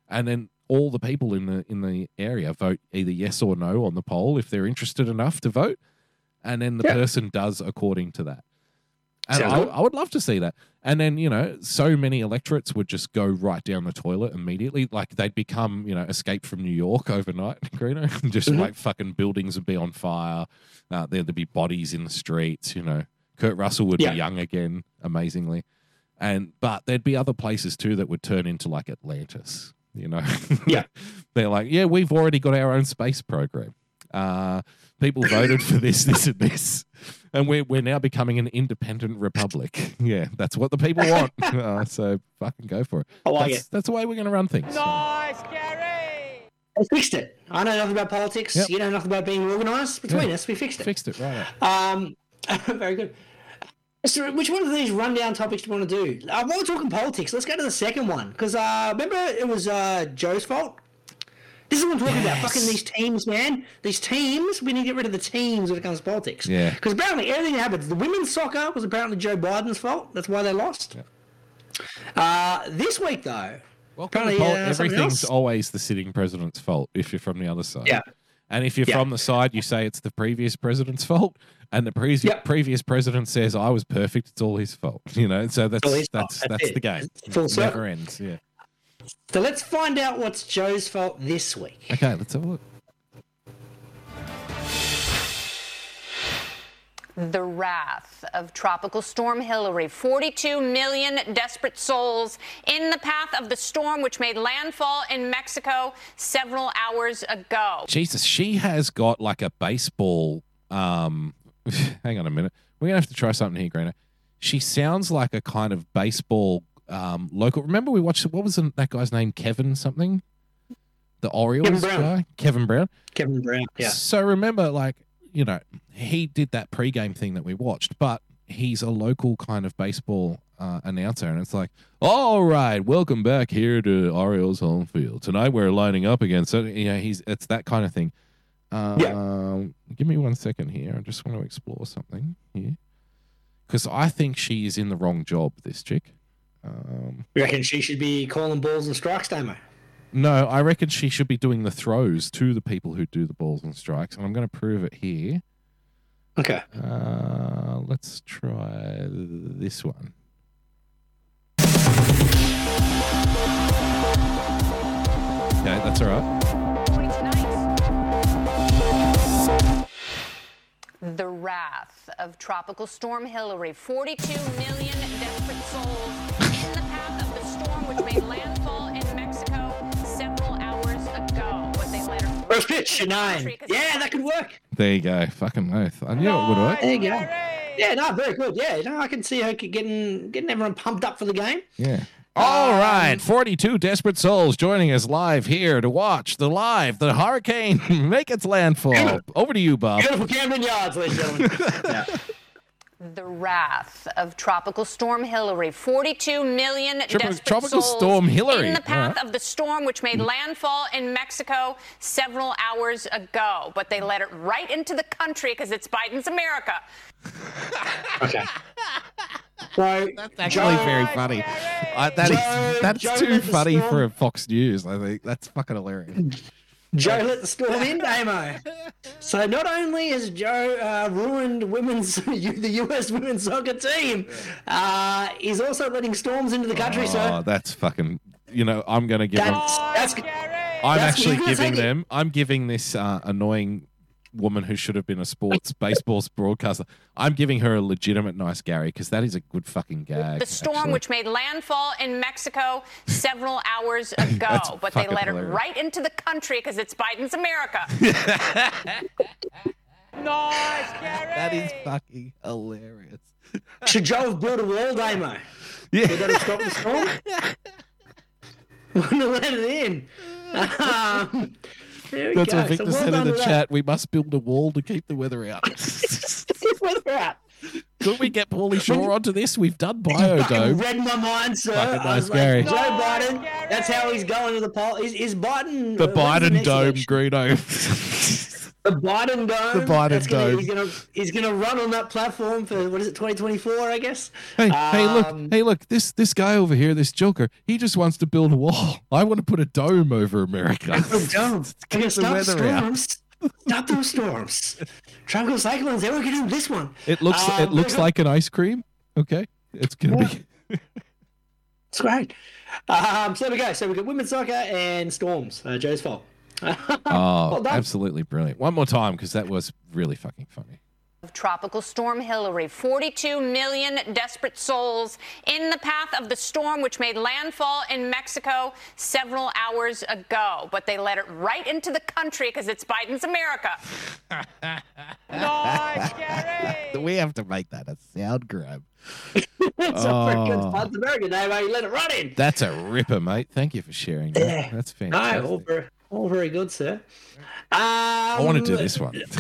And then all the people in the in the area vote either yes or no on the poll if they're interested enough to vote, and then the Yeah. person does according to that. And I. I would love to see that. And then, you know, so many electorates would just go right down the toilet immediately. Like they'd become, you know, escape from New York overnight, Greeno. just Mhm. like fucking buildings would be on fire. Uh, there'd be bodies in the streets, you know. Kurt Russell would Yeah. be young again, amazingly. And but there'd be other places too that would turn into like Atlantis, you know. Yeah. They're like, yeah, we've already got our own space program. Uh, people voted for this, this, and this, and we're we're now becoming an independent republic. Yeah, that's what the people want. Uh, so fucking go for it. I like that's, it. that's the way we're going to run things. Nice, Gary. We fixed it. I know nothing about politics. Yep. You know nothing about being organised. Between Yeah. us, we fixed it. Fixed it right. Um, very good. So, which one of these rundown topics do you want to do? Uh, while we're talking politics, let's go to the second one because uh, remember it was uh, Joe's fault. This is what I'm talking about. Fucking these teams, man. These teams. We need to get rid of the teams when it comes to politics. Yeah. Because apparently everything that happened. The women's soccer was apparently Joe Biden's fault. That's why they lost. Uh, this week though, Welcome Apparently, to pol- uh, everything's always the sitting president's fault if you're from the other side. Yeah. And if you're Yeah. from the side, you say it's the previous president's fault, and the previous Yep. previous president says I was perfect. It's all his fault. You know, so that's all his fault. that's That's that's the game. Full It circle. never ends. Yeah. so let's find out what's Joe's fault this week. Okay, let's have a look. The wrath of Tropical Storm Hilary. 42 million desperate souls in the path of the storm, which made landfall in Mexico several hours ago. Jesus, she has got like a baseball. Um, hang on a minute. We're gonna have to try something here, Greener. She sounds like a kind of baseball um, local. Remember we watched what was the, that guy's name? Kevin something. The Orioles Brown. guy, Kevin Brown. Kevin Brown. Yeah. So remember, like you know, he did that pregame thing that we watched, but he's a local kind of baseball uh, announcer, and it's like, all right, welcome back here to Orioles home field. Tonight we're lining up against. So you know, he's it's that kind of thing. Um, Yeah. Give me one second here. I just want to explore something here because I think she is in the wrong job. This chick. Um, You reckon she should be calling balls and strikes, Damo? no, I reckon she should be doing the throws to the people who do the balls and strikes, and I'm going to prove it here. Okay. Uh, let's try this one. Okay, that's all right. The wrath of Tropical Storm Hilary. 42 million desperate souls in the path of the storm, which made landfall in Mexico several hours ago. What they later. First pitch at nine. Yeah, that could work. There you go. Fucking oath. I knew it would work. There you go. Yeah, no, very good. Yeah, no, I can see her getting getting everyone pumped up for the game. Yeah. All um, right, 42 desperate souls joining us live here to watch the live, the hurricane make its landfall. Over to you, Bob. Beautiful Camden Yards, ladies and gentlemen. yeah. The wrath of Tropical Storm Hilary. 42 million desperate Tropical souls Storm Hilary. in the path All right. of the storm, which made landfall in Mexico several hours ago. But they let it right into the country because it's Biden's America. Okay. So, That's actually very funny. Uh, that is Joe- that's Joe too funny storm- for Fox News. I think that's fucking hilarious. Joe let the storm in, Damo. So not only has Joe uh, ruined women's the U.S. women's soccer team, uh, he's also letting storms into the country. Oh, so that's fucking. You know, I'm gonna give them. that's that's I'm that's- actually giving them. I'm giving this uh, annoying woman who should have been a sports baseball broadcaster. I'm giving her a legitimate nice Gary because that is a good fucking gag. The storm, actually. which made landfall in Mexico several hours ago, but they let hilarious. it right into the country because it's Biden's America. Nice Gary. That is fucking hilarious. should Joe have built a wall, Damo? Would Yeah. that have stopped the storm? Wouldn't have let it in. Um, there we That's what Victor so well said in the that. chat. We must build a wall to keep the weather out. Weather out. Could we get Pauly Shore onto this? We've done Biodome. read my mind, sir. Fucking nice, Gary. like, Joe Biden. That's how he's going to the poll. Is, is Biden The Biden Dome? Greeno. The Biden dome. The Biden That's gonna, dome. He's gonna he's gonna run on that platform for what is it, 2024? I guess. Hey, hey, look, Um, hey, look, this this guy over here, this Joker, he just wants to build a wall. I want to put a dome over America. Dome. We're the stop weather out. storms. Stop those storms. Tropical cyclones. They were gonna do this one. It looks Um, it looks like an ice cream. Okay, it's gonna be. It's great. Um, so there we go. So we got women's soccer and storms. Uh, Joe's fault. Oh, Well absolutely brilliant! One more time because that was really fucking funny. Tropical Storm Hilary. 42 million desperate souls in the path of the storm, which made landfall in Mexico several hours ago. But they let it right into the country because it's Biden's America. We have to make that a sound grab. It's a freaking Oh. South American day. Let it run in. That's a ripper, mate. Thank you for sharing that. Yeah. That's fantastic. all very, all very good, sir. Um, I want to do this one.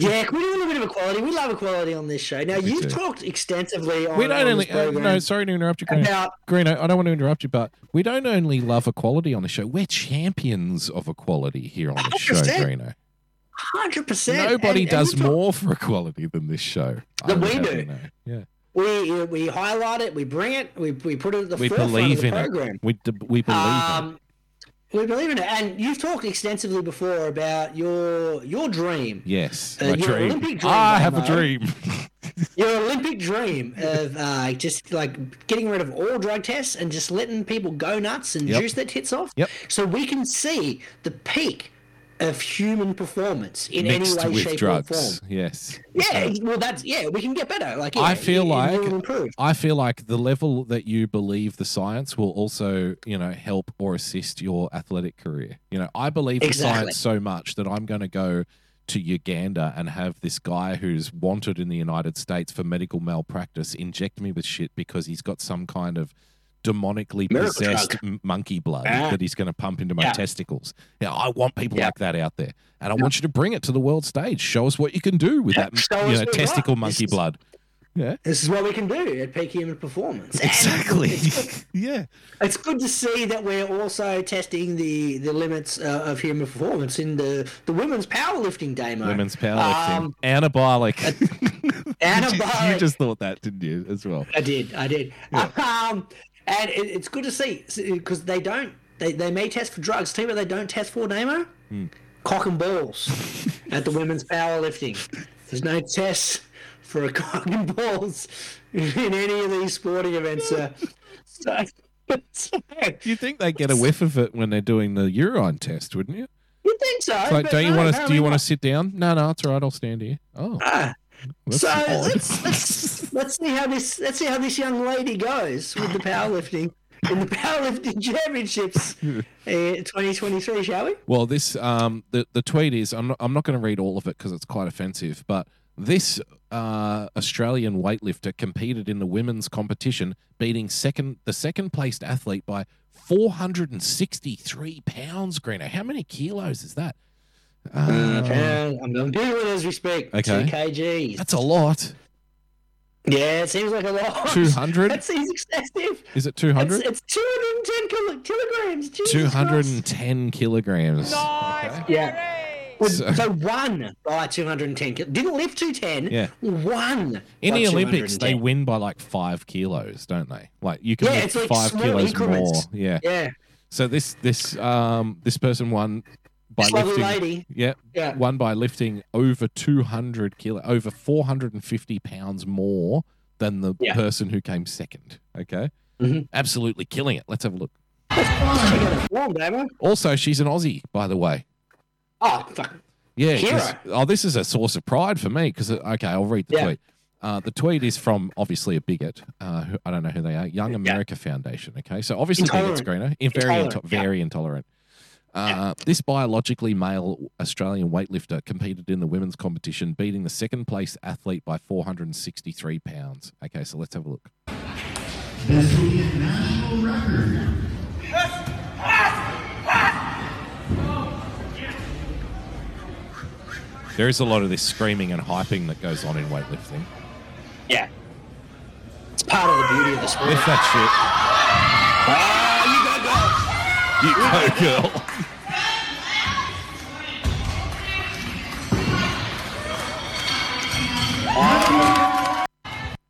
Yeah, can we do a little bit of equality? We love equality on this show. Now, you've talked extensively on, we don't on only. Uh, no, sorry to interrupt you, Green. about Green, I don't want to interrupt you, but we don't only love equality on the show. We're champions of equality here on the show, 100%. Greeno. 100%. Nobody and- and does talked- more for equality than this show. Than we do. know. Yeah, We, we highlight it, we bring it, we, we put it at the we forefront believe of the in program. it. We d- we believe in it. We believe in it, and you've talked extensively before about your your dream, Yes, uh, my your dream. Olympic dream, I have a dream. your Olympic dream of uh, just like getting rid of all drug tests and just letting people go nuts and Yep. juice their tits off. Yep. So we can see the peak of human performance in Mixed any way, with shape, or drugs. form. Yes. Yeah, well, that's yeah. We can get better. Like yeah, I feel it- like. I feel like the level that you believe the science will also, you know, help or assist your athletic career. You know, I believe the science so much that I'm going to go to Uganda and have this guy who's wanted in the United States for medical malpractice inject me with shit because he's got some kind of demonically Miracle possessed drug. monkey blood Ah. that he's going to pump into my Yeah. testicles. Yeah, I want people Yeah. like that out there, and I want you to bring it to the world stage. Show us what you can do with Yeah, that, you know, what you got. testicle This monkey is- blood. Yeah. This is what we can do at peak human performance. Exactly. It's, yeah. it's good to see that we're also testing the the limits uh, of human performance in the the women's powerlifting Damo. Women's powerlifting. Um, Anabolic. Anabolic. you, you just thought that, didn't you, as well? I did. I did. Um, and it, it's good to see because they don't. They, they may test for drugs. You what they don't test for, Damo. Hmm. Cock and balls at the women's powerlifting. There's no test for a cock and balls in any of these sporting events. Uh, so, so, You think they get a whiff of it when they're doing the urine test, wouldn't you? you think so? It's like, don't you want to? no, Do you want to sit down? No, no, it's all right. I'll stand here. Oh, Ah, that's so odd. let's, let's let's see how this let's see how this young lady goes with the powerlifting in the powerlifting championships in 2023, shall we? Well, this um the the tweet is I'm not, I'm not going to read all of it because it's quite offensive, but this uh, Australian weightlifter competed in the women's competition, beating second the second placed athlete by 463 pounds. Greener, how many kilos is that? Uh, I'm doing it as we speak. Okay. Two kgs. that's a lot. yeah, it seems like a lot. 200? That seems excessive. Is it It's, 200? it's 210 kilo- kilograms. Jesus 210 kilograms. Christ. Yeah. Well, So- So, one by 210. kil- Didn't lift 210. Yeah. One. In the Olympics, they win by like five kilos, don't they? Like you can Yeah, lift it's like five kilos increments. more. Yeah. Yeah. So this this um this person won by This lifting. lady. Yeah, Yeah. won by lifting over two hundred kilo, over four hundred and fifty pounds more than the Yeah. person who came second. Okay, Mhm. absolutely killing it. Let's have a look. They got a form, Damo. Also, she's an Aussie, by the way. Oh, fuck. Yeah. Oh, this is a source of pride for me because okay, I'll read the Yeah. tweet. Uh, the tweet is from obviously a bigot. Uh, who, I don't know who they are. Young America Foundation. Okay, so obviously bigots, Intolerant. Greener, in- very Intolerant, yeah. very intolerant. Uh, This biologically male Australian weightlifter competed in the women's competition, beating the second place athlete by 463 pounds. Okay, so let's have a look. There is a lot of this screaming and hyping that goes on in weightlifting. Yeah. It's part of the beauty of the sport. Lift that you go, go. shit. You go, girl.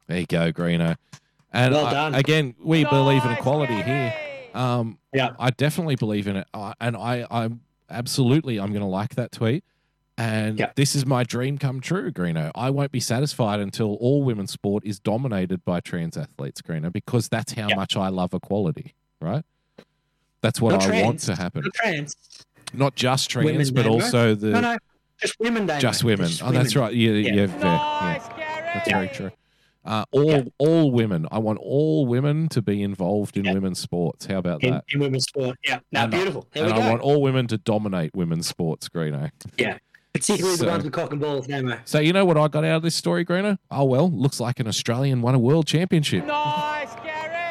There you go, Greeno. And Well I- again, we believe in equality here. Um, Yeah. I definitely believe in it, uh, and I, I'm absolutely, I'm going to like that tweet. And Yeah. this is my dream come true, Greeno. I won't be satisfied until all women's sport is dominated by trans athletes, Greeno, because that's how Yeah. much I love equality, right? That's what Not I want to happen. Not trans. Not just trans, Women, but Damo. also the No, no. Just women, Damo. just women. Just oh, that's right. Yeah, Yeah. yeah, fair. Yeah. That's Yeah. very true. Uh, all Yeah. all women. I want all women to be involved in Yeah. women's sports. How about In, that? in women's sport. Yeah. No, And beautiful. There and we I want all women to dominate women's sports, Greeno. yeah. Particularly So- the ones with cock and balls, Damo. So you know what I got out of this story, Greeno? Oh well, looks like an Australian won a world championship. Nice,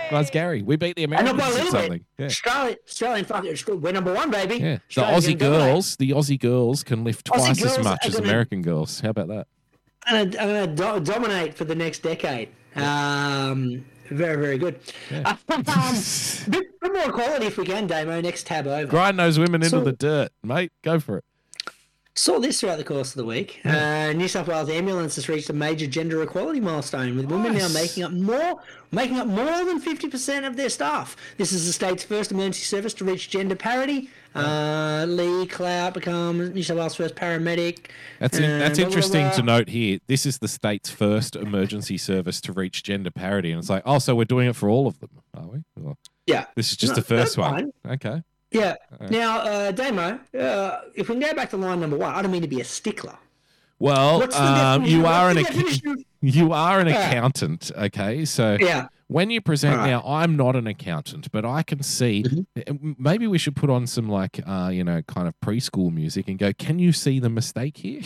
Gary. Gary. We beat the And not Americans by a or little something. bit. Yeah. Australia, Australian fucking, we're number one, baby. Yeah, the Australia's Aussie girls, the Aussie girls can lift twice as much as gonna- American girls. How about that? I'm I'm gonna do- dominate for the next decade. Um, very, very good. Um, bit, bit more quality if we can, Damo. Next tab over. Grind those women into So- the dirt, mate. Go for it. Saw this throughout the course of the week. Uh, New South Wales Ambulance has reached a major gender equality milestone, with women now making up more, making up more than fifty percent of their staff. This is the state's first emergency service to reach gender parity. Uh, Lee Clout becomes New South Wales first paramedic. That's in, that's blah, blah, interesting blah. to note here. This is the state's first emergency service to reach gender parity, and it's like, oh, so we're doing it for all of them, are we? Well, Yeah. this is just No, the first one. Okay. Yeah. Now, uh, Damo, uh, if we can go back to line number one, I don't mean to be a stickler. Well, um, you are an what's ac- you are an Yeah. accountant, okay? So Yeah. when you present Alright. now, I'm not an accountant, but I can see. Mm-hmm. uh, Maybe we should put on some like, uh, you know, kind of preschool music and go. Can you see the mistake here?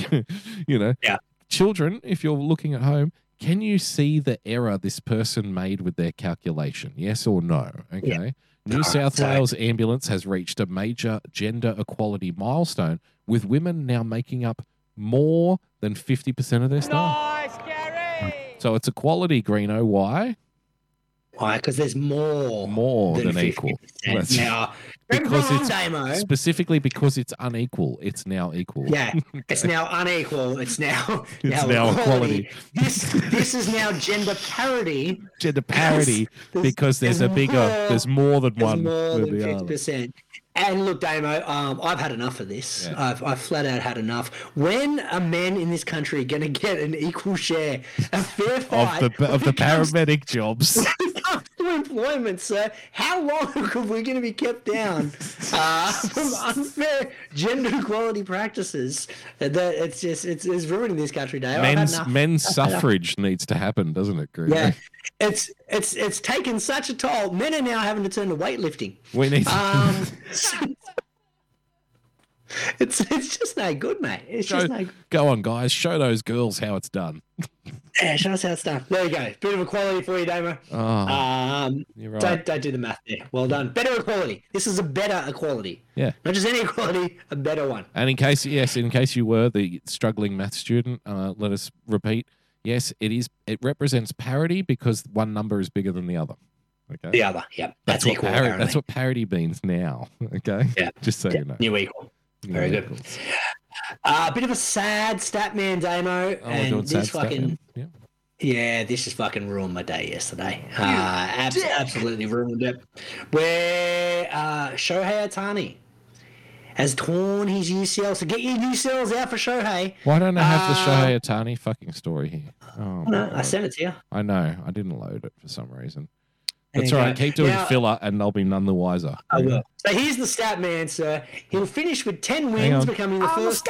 you know, Yeah. children, if you're looking at home, can you see the error this person made with their calculation? Yes or no? Okay. New Alright, South so- Wales Ambulance has reached a major gender equality milestone, with women now making up more than 50% of their staff. Nice, Gary. So it's equality, Greeno. Why? Why? Because there's more. More than, than equal. That's- Now, because it's specifically because it's unequal. It's now equal. Yeah, it's now unequal. It's now It's now equality. This this is now gender parity. Gender parity There's- because there's, a bigger, more- there's more than There's one more than fifty percent. And look, Damo, um, I've had enough of this. Yeah. I've, I've flat out had enough. When are men in this country going to get an equal share, a fair Of fight the of the paramedic jobs. To employment, sir. How long are we going to be kept down uh, from unfair gender equality practices? That it's just it's, it's ruining this country, Dave. Men's men's I've had enough. suffrage needs to happen, doesn't it, Greeno? Yeah, it's it's it's taken such a toll. Men are now having to turn to weightlifting. We need. Um, it's it's just no good, mate. It's show, just no. go on, guys. Show those girls how it's done. Yeah, show us how it's done. There you go. Bit of equality for you, Damo. Oh, Um, you're right. don't don't do the math there. Well done. Better equality. This is a better equality. Yeah. Not just any equality, a better one. And in case, yes, in case you were the struggling math student, uh, let us repeat. Yes, it is. It represents parity because one number is bigger than the other. Okay. The other, yeah, That's, that's, what equal. apparently. That's what parity means now. Okay. Yeah. Just so Yeah, you know. new equal. Very Yeah. good. A bit of a sad stat man Damo, Oh, and this fucking. Yeah. Yeah, this just fucking ruined my day yesterday. Uh, abs- absolutely ruined it. Where uh, Shohei Ohtani has torn his UCL. So get your UCLs out for Shohei. Why don't I have the Uh, Shohei Ohtani fucking story here? Oh, No, I sent it to you. I know. I didn't load it for some reason. There That's you all right. go. Keep doing Now- filler, and they'll be none the wiser. I will. So here's the stat man, sir. He'll finish with 10 wins, becoming the first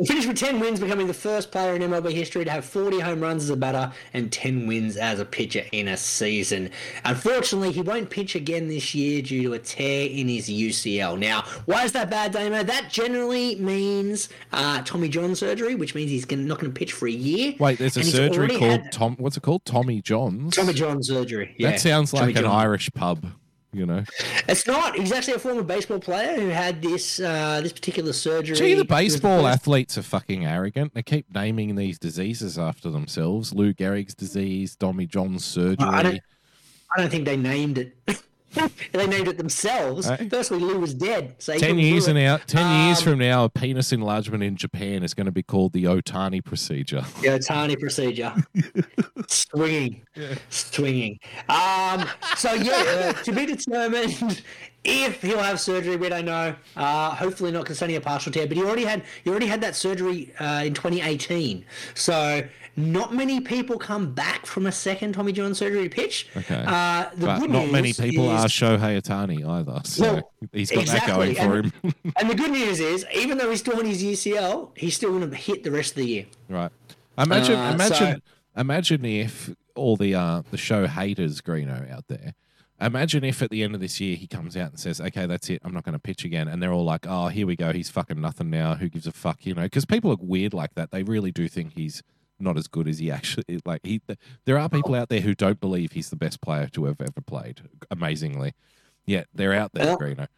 MLB. There we go. He'll finish with 10 wins, becoming the first player in MLB history to have 40 home runs as a batter and 10 wins as a pitcher in a season. Unfortunately, he won't pitch again this year due to a tear in his UCL. Now, why is that bad, Damo? That generally means uh, Tommy John surgery, which means he's gonna, not going to pitch for a year. Wait, there's a surgery called had Tom. What's it called? Tommy John's. Tommy John surgery. Yeah, that sounds Tommy like an John. Irish pub. You know. It's not. He's actually a former baseball player who had this uh, this particular surgery. Gee, the baseball athletes are fucking arrogant. They keep naming these diseases after themselves. Lou Gehrig's disease, Tommy John's surgery. I don't- I don't think they named it. they named it themselves. Firstly, Lou was dead. So Ten years it. and out. Ten years Um, from now, a penis enlargement in Japan is going to be called the Ohtani procedure. The Ohtani procedure. swinging. Swinging. Um, so, yeah, uh, to be determined if he'll have surgery, we don't know. Uh, hopefully not because it's only a partial tear. But he already had he already had that surgery uh, in 2018. So not many people come back from a second Tommy John surgery pitch. Okay. Uh, the but good not many people is- are Shohei Ohtani either. So Well, he's got that going for and- him. And the good news is, even though he's torn his UCL, he's still going to hit the rest of the year. Right. Imagine, Uh, imagine, so- imagine if all the uh, the show haters, Greeno, out there. Imagine if at the end of this year he comes out and says, "Okay, that's it. I'm not going to pitch again," and they're all like, "Oh, here we go. He's fucking nothing now. Who gives a fuck?" You know, because people are weird like that. They really do think he's not as good as he actually like. He, there are people out there who don't believe he's the best player to have ever played. Amazingly, yet they're out there, Well, Greeno.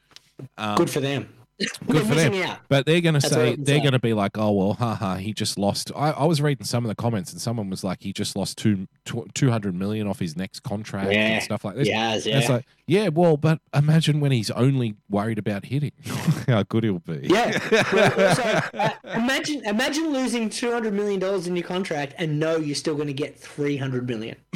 Um, Good for them. Good for them. But they're going to say, they're going to be like, oh, well, haha, he just lost. I, I was reading some of the comments and someone was like, he just lost two, 200 million off his next contract yeah. and stuff like this. Yeah, yeah. It's like, yeah, well, but imagine when he's only worried about hitting, how good he'll be. Yeah. Well, also, uh, imagine, imagine losing $200 million in your contract and know you're still going to get 300 million.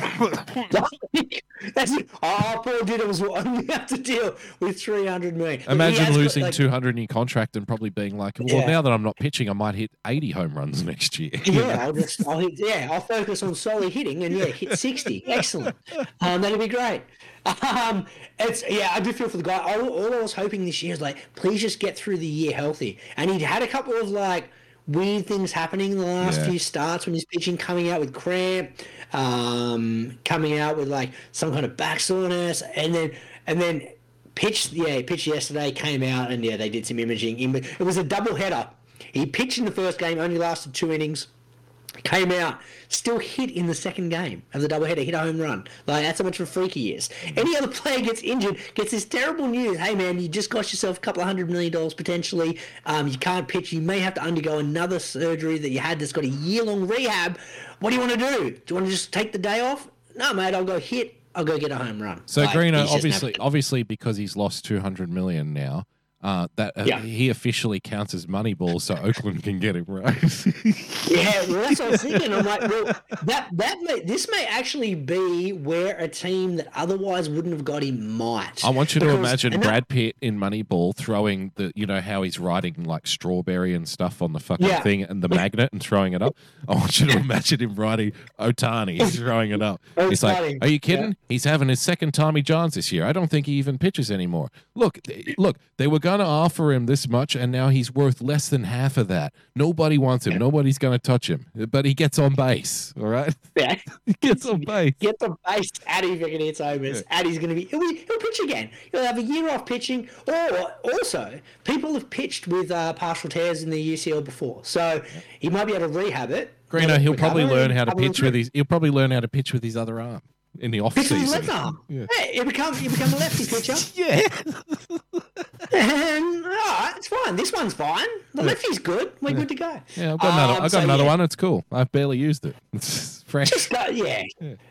That's, oh, Paul Didder was only have to deal with 300 million. Imagine losing got, like, 200 under a new contract and probably being like, well, yeah. now that I'm not pitching, I might hit 80 home runs next year. Yeah, I'll just, I'll hit, yeah, I'll focus on solely hitting and yeah, hit 60. Excellent. Um, that'd be great. Um, it's yeah, I do feel for the guy. All, all I was hoping this year is like, please just get through the year healthy. And he'd had a couple of like weird things happening in the last yeah. few starts when he's pitching, coming out with cramp, um, coming out with like some kind of back soreness, and then and then pitched. Yeah, he pitched yesterday, came out, and yeah, they did some imaging. In, it was a double header. He pitched in the first game, only lasted two innings came out, still hit in the second game of the doubleheader, hit a home run. Like that's how much of a freak he is. Any other player gets injured, gets this terrible news. Hey man, you just cost yourself a couple of hundred million dollars potentially. Um, you can't pitch. You may have to undergo another surgery that you had that's got a year long rehab. What do you want to do? Do you want to just take the day off? No, mate. I'll go hit. I'll go get a home run. So Like, Greeno, obviously, obviously, because he's lost two hundred million now, uh, that uh, Yeah. he officially counts as Moneyball, so Oakland can get him right. Yeah, well, that's what I was thinking. I'm like, well, that that may this may actually be where a team that otherwise wouldn't have got him might. I want you to imagine that- Brad Pitt in Moneyball throwing the, you know, how he's riding like strawberry and stuff on the fucking Yeah. thing and the magnet and throwing it up. I want you to imagine him riding Ohtani throwing it up. He's like, "Are you kidding? He's having his second Tommy Johns this year. I don't think he even pitches anymore. Look, look, they were going to offer him this much, and now he's worth less than half of that. Nobody wants him. Nobody's going to touch him, but he gets on base. All right, Yeah. he gets on base. Get the base. Addy fucking hits homers. Addy's going to be he'll, be. he'll pitch again. He'll have a year off pitching. Or also, people have pitched with uh, partial tears in the UCL before, so he might be able to rehab it. Greeno, he'll probably learn how to pitch with his. He'll probably learn how to pitch with his other arm in the off season. Yeah. Yeah, he become he become a lefty pitcher. Yeah. And all right, it's fine. This one's fine. The lefty's good. We're good to go. Yeah, I've got another. Um, I've got so, another yeah. one. It's cool. I've barely used it. It's fresh. Just got, yeah.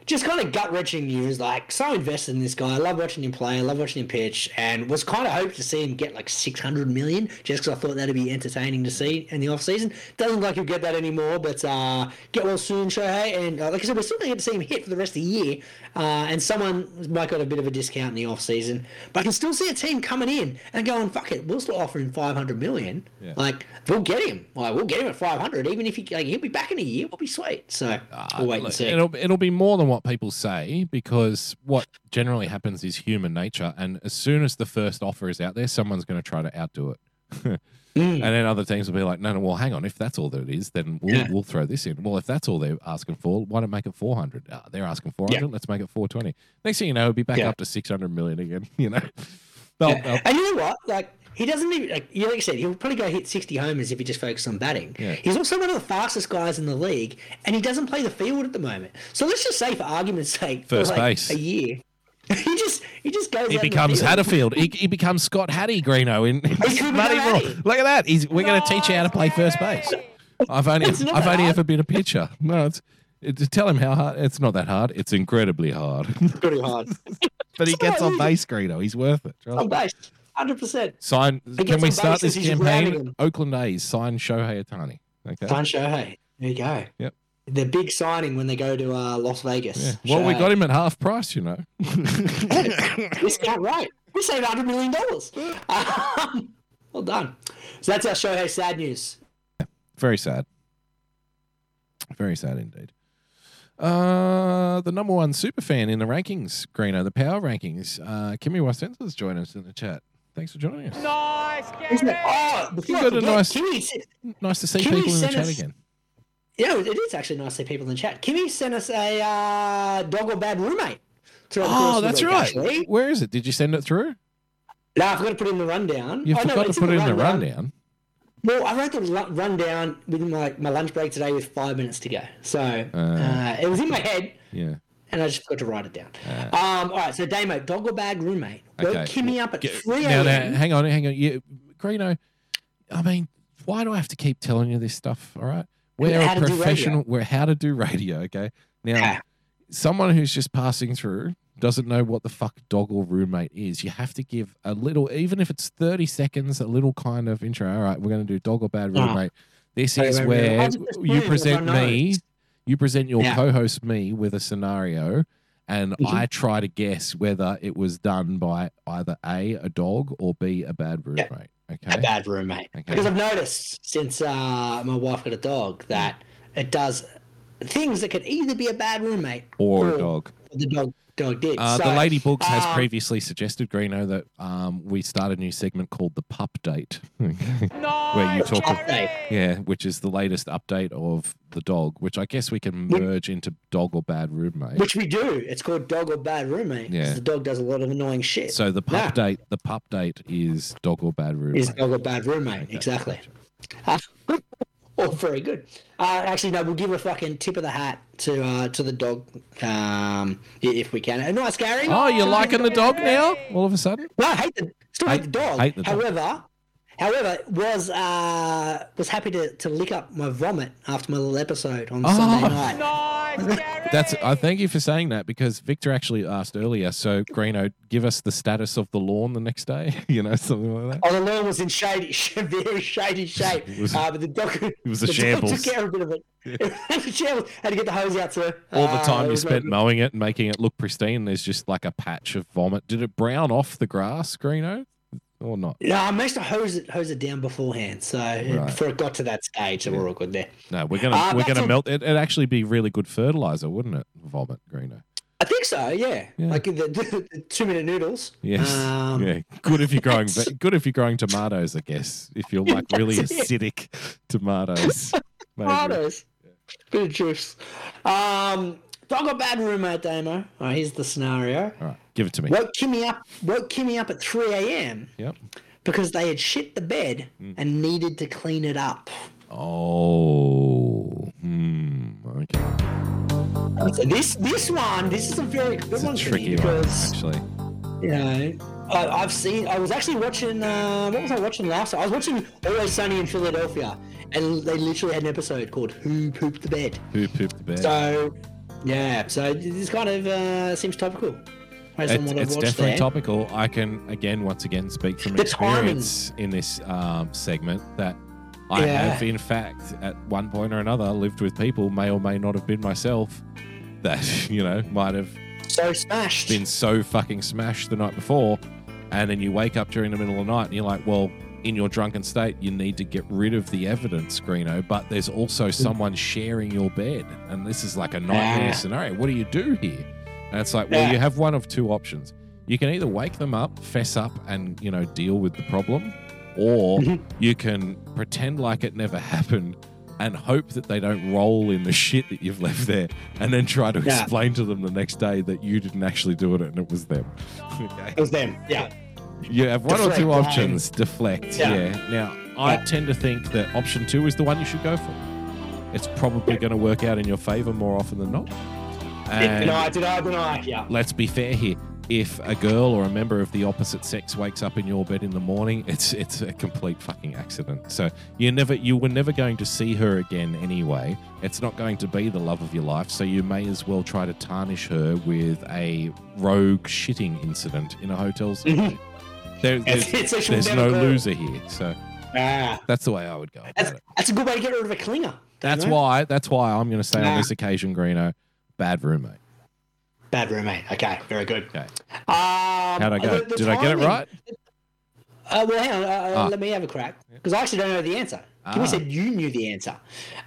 just kind of gut wrenching news. Like so invested in this guy. I love watching him play. I love watching him pitch, and was kind of hoped to see him get like six hundred million, just because I thought that'd be entertaining to see in the off season. Doesn't look like he'll get that anymore, but uh, get well soon, Shohei. And uh, like I said, we're still going to get to see him hit for the rest of the year. Uh, and someone might got a bit of a discount in the off season, but I can still see a team coming in and going, "Fuck it, we'll still offer him five hundred million. Yeah. Like we'll get him. Like we'll get him at five hundred, even if he like he'll be back in a year. We'll be sweet. So we'll wait and see. It'll it'll be more than what people say because what generally happens is human nature, and as soon as the first offer is out there, someone's going to try to outdo it. Mm. And then other teams will be like, no, no, well, hang on. If that's all that it is, then we'll, Yeah. we'll throw this in. Well, if that's all they're asking for, why don't make it 400? Uh, they're asking 400. Let's make it 420. Next thing you know, it'll be back Yeah. up to 600 million again, you know? They'll- Yeah. they'll- And you know what? Like he doesn't even like you like I said, he'll probably go hit sixty homers if he just focuses on batting. Yeah. He's also one of the fastest guys in the league, and he doesn't play the field at the moment. So let's just say, for argument's sake, First for like base. a year, he just he just goes. he out in the becomes. Hatterfield. He, he becomes Scott Hatteberg Greeno in, in could become Look at that. He's, we're going to teach you how to play first base. I've only I've that only hard. ever been a pitcher. No, it's, it's tell him how hard. It's not that hard. It's incredibly hard. It's pretty hard. but he It's the gets on base, Greeno. He's worth it. Trust On base, hundred percent. Sign. He Can we start this as he's rounding campaign? Oakland A's sign Shohei Ohtani. Okay. Sign Shohei. There you go. Yep. The big signing when they go to uh, Las Vegas. Yeah. Well, we got him at half price, you know. discount right? We saved hundred million dollars. Um, well done. So that's our Shohei sad news. Yeah, Very sad. Very sad indeed. Uh, the number one super fan in the rankings, Greeno, the power rankings. Uh, Kimmy Wasenza's joined us in the chat. Thanks for joining us. Nice, Isn't it? Oh, You got a nice- Kimmy Nice to see Kimmy people in the chat us- again. Yeah, it is actually nice to see people in the chat. Kimmy sent us a uh, dog or bad roommate. Oh, that's week, right. actually. Where is it? Did you send it through? No, I forgot to put it in the rundown. You Oh, no, to put it in the rundown. Well, I wrote the rundown within my, my lunch break today with five minutes to go. So uh, it was in my head, Yeah. and I just forgot to write it down. um, all right, so Damo, dog or bad roommate? Woke Okay. Kimmy up at Get- 3 Now, now, hang on, hang on. You, Greeno, I mean, why do I have to keep telling you this stuff? All right. We're a to do radio. professional. We're how to do radio. Okay. Now, Yeah. someone who's just passing through doesn't know what the fuck dog or roommate is. You have to give a little, even if it's 30 seconds, a little kind of intro. All right, we're going to do dog or bad roommate. This is where you present me, you present your Yeah. co host me with a scenario, and Mhm. I try to guess whether it was done by either A, a dog, or B, a bad Yeah. Roommate. A Okay. bad roommate. Okay. Because I've noticed since uh, my wife got a dog that it does things that could either be a bad roommate Or a dog. The dog dog did. Uh, So, the Lady Books has um, previously suggested, Greeno, that um, we start a new segment called the Pup Date. Where you talk of- Yeah, which is the latest update of the dog, which I guess we can merge into dog or bad roommate. Which we do. It's called dog or bad roommate. Yeah. The dog does a lot of annoying shit. so the pup Yeah. date, the pup date is dog or bad roommate. is dog or bad roommate. Okay, Exactly. gotcha. Uh, oh, very good. Uh, actually, no, we'll give a fucking tip of the hat to uh, to the dog um, if we can. Nice, Gary. Oh, you're liking the dog now? All of a sudden? No, I hate the still hate, Hate- the dog. hate the dog. However, however, was uh, was happy to, to lick up my vomit after my little episode on Oh. Sunday night. Nice, That's. I thank you for saying that because Victor actually asked earlier. So Greeno, give us the status of the lawn the next day. You know, something like that. Oh, the lawn was in shady, very shady shape. It was- uh, but the dog, it was a the shambles. Dog took care of a bit of it. It was a shambles. Had to get the hose out, sir. All the Uh, time it you spent mowing it and making it look pristine, there's just like a patch of vomit. Did it brown off the grass, Greeno, or not? No, I managed to hose it, hose it down beforehand, so it- before it got to that stage, so we're all good there. No, we're gonna Uh, we're gonna a- melt it. It'd actually be really good fertilizer, wouldn't it? Vomit, Greeno. I think so. Yeah, Yeah. like the, the, the two minute noodles. Yes. Um, yeah. Good if you're growing. Good if you're growing tomatoes, I guess. If you're like really acidic tomatoes. Tomatoes. Bit of juice. Um, dog or bad roommate, Damo. All right, here's the scenario. All right, give it to me. Woke Kimmy up. Woke Kimmy up at 3 a.m. Yep. because they had shit the bed Mm. and needed to clean it up. Oh. Hmm. Okay. So this this one, this is a very good It's one for me tricky one, actually. you know I, I've seen. I was actually watching. Uh, what was I watching last? Time? I was watching Always Sunny in Philadelphia, and they literally had an episode called "Who Pooped the Bed." Who pooped the bed? So, yeah. So this kind of uh, seems topical. Based on It's, what I've it's definitely there. topical. I can again, once again, speak from The experience in this um, segment that I Yeah. have, in fact, at one point or another, lived with people, may or may not have been myself, that you know might have So smashed. been so fucking smashed the night before, and then you wake up during the middle of the night and you're like, well. In your drunken state, you need to get rid of the evidence, Greeno, but there's also someone sharing your bed. And this is like a nightmare Ah. scenario. What do you do here? And it's like, well, Yeah. you have one of two options. You can either wake them up, fess up, and you know deal with the problem, or Mhm. you can pretend like it never happened and hope that they don't roll in the shit that you've left there, and then try to Yeah. explain to them the next day that you didn't actually do it and it was them. okay. It was them. Yeah. You have one or Deflect, two right? options. Deflect. Yeah. Yeah. Now, I tend to think that option two is the one you should go for. It's probably going to work out in your favor more often than not. Did And deny, deny, deny. Yeah. let's be fair here. if a girl or a member of the opposite sex wakes up in your bed in the morning, it's it's a complete fucking accident. So you never you were never going to see her again anyway. It's not going to be the love of your life, so you may as well try to tarnish her with a rogue shitting incident in a hotel. There, there's It's there's no occurred. loser here. So Ah, that's the way I would go. That's, that's a good way to get rid of a clinger. That's know? why that's why I'm going to say on this occasion, Greeno, bad roommate. Bad roommate. Okay, very good. Okay. Um, How'd I go? the- the Did I get it right? Uh, well, hang on. Uh, uh, Ah. Let me have a crack because I actually don't know the answer. Kimmy Ah. said you knew the answer.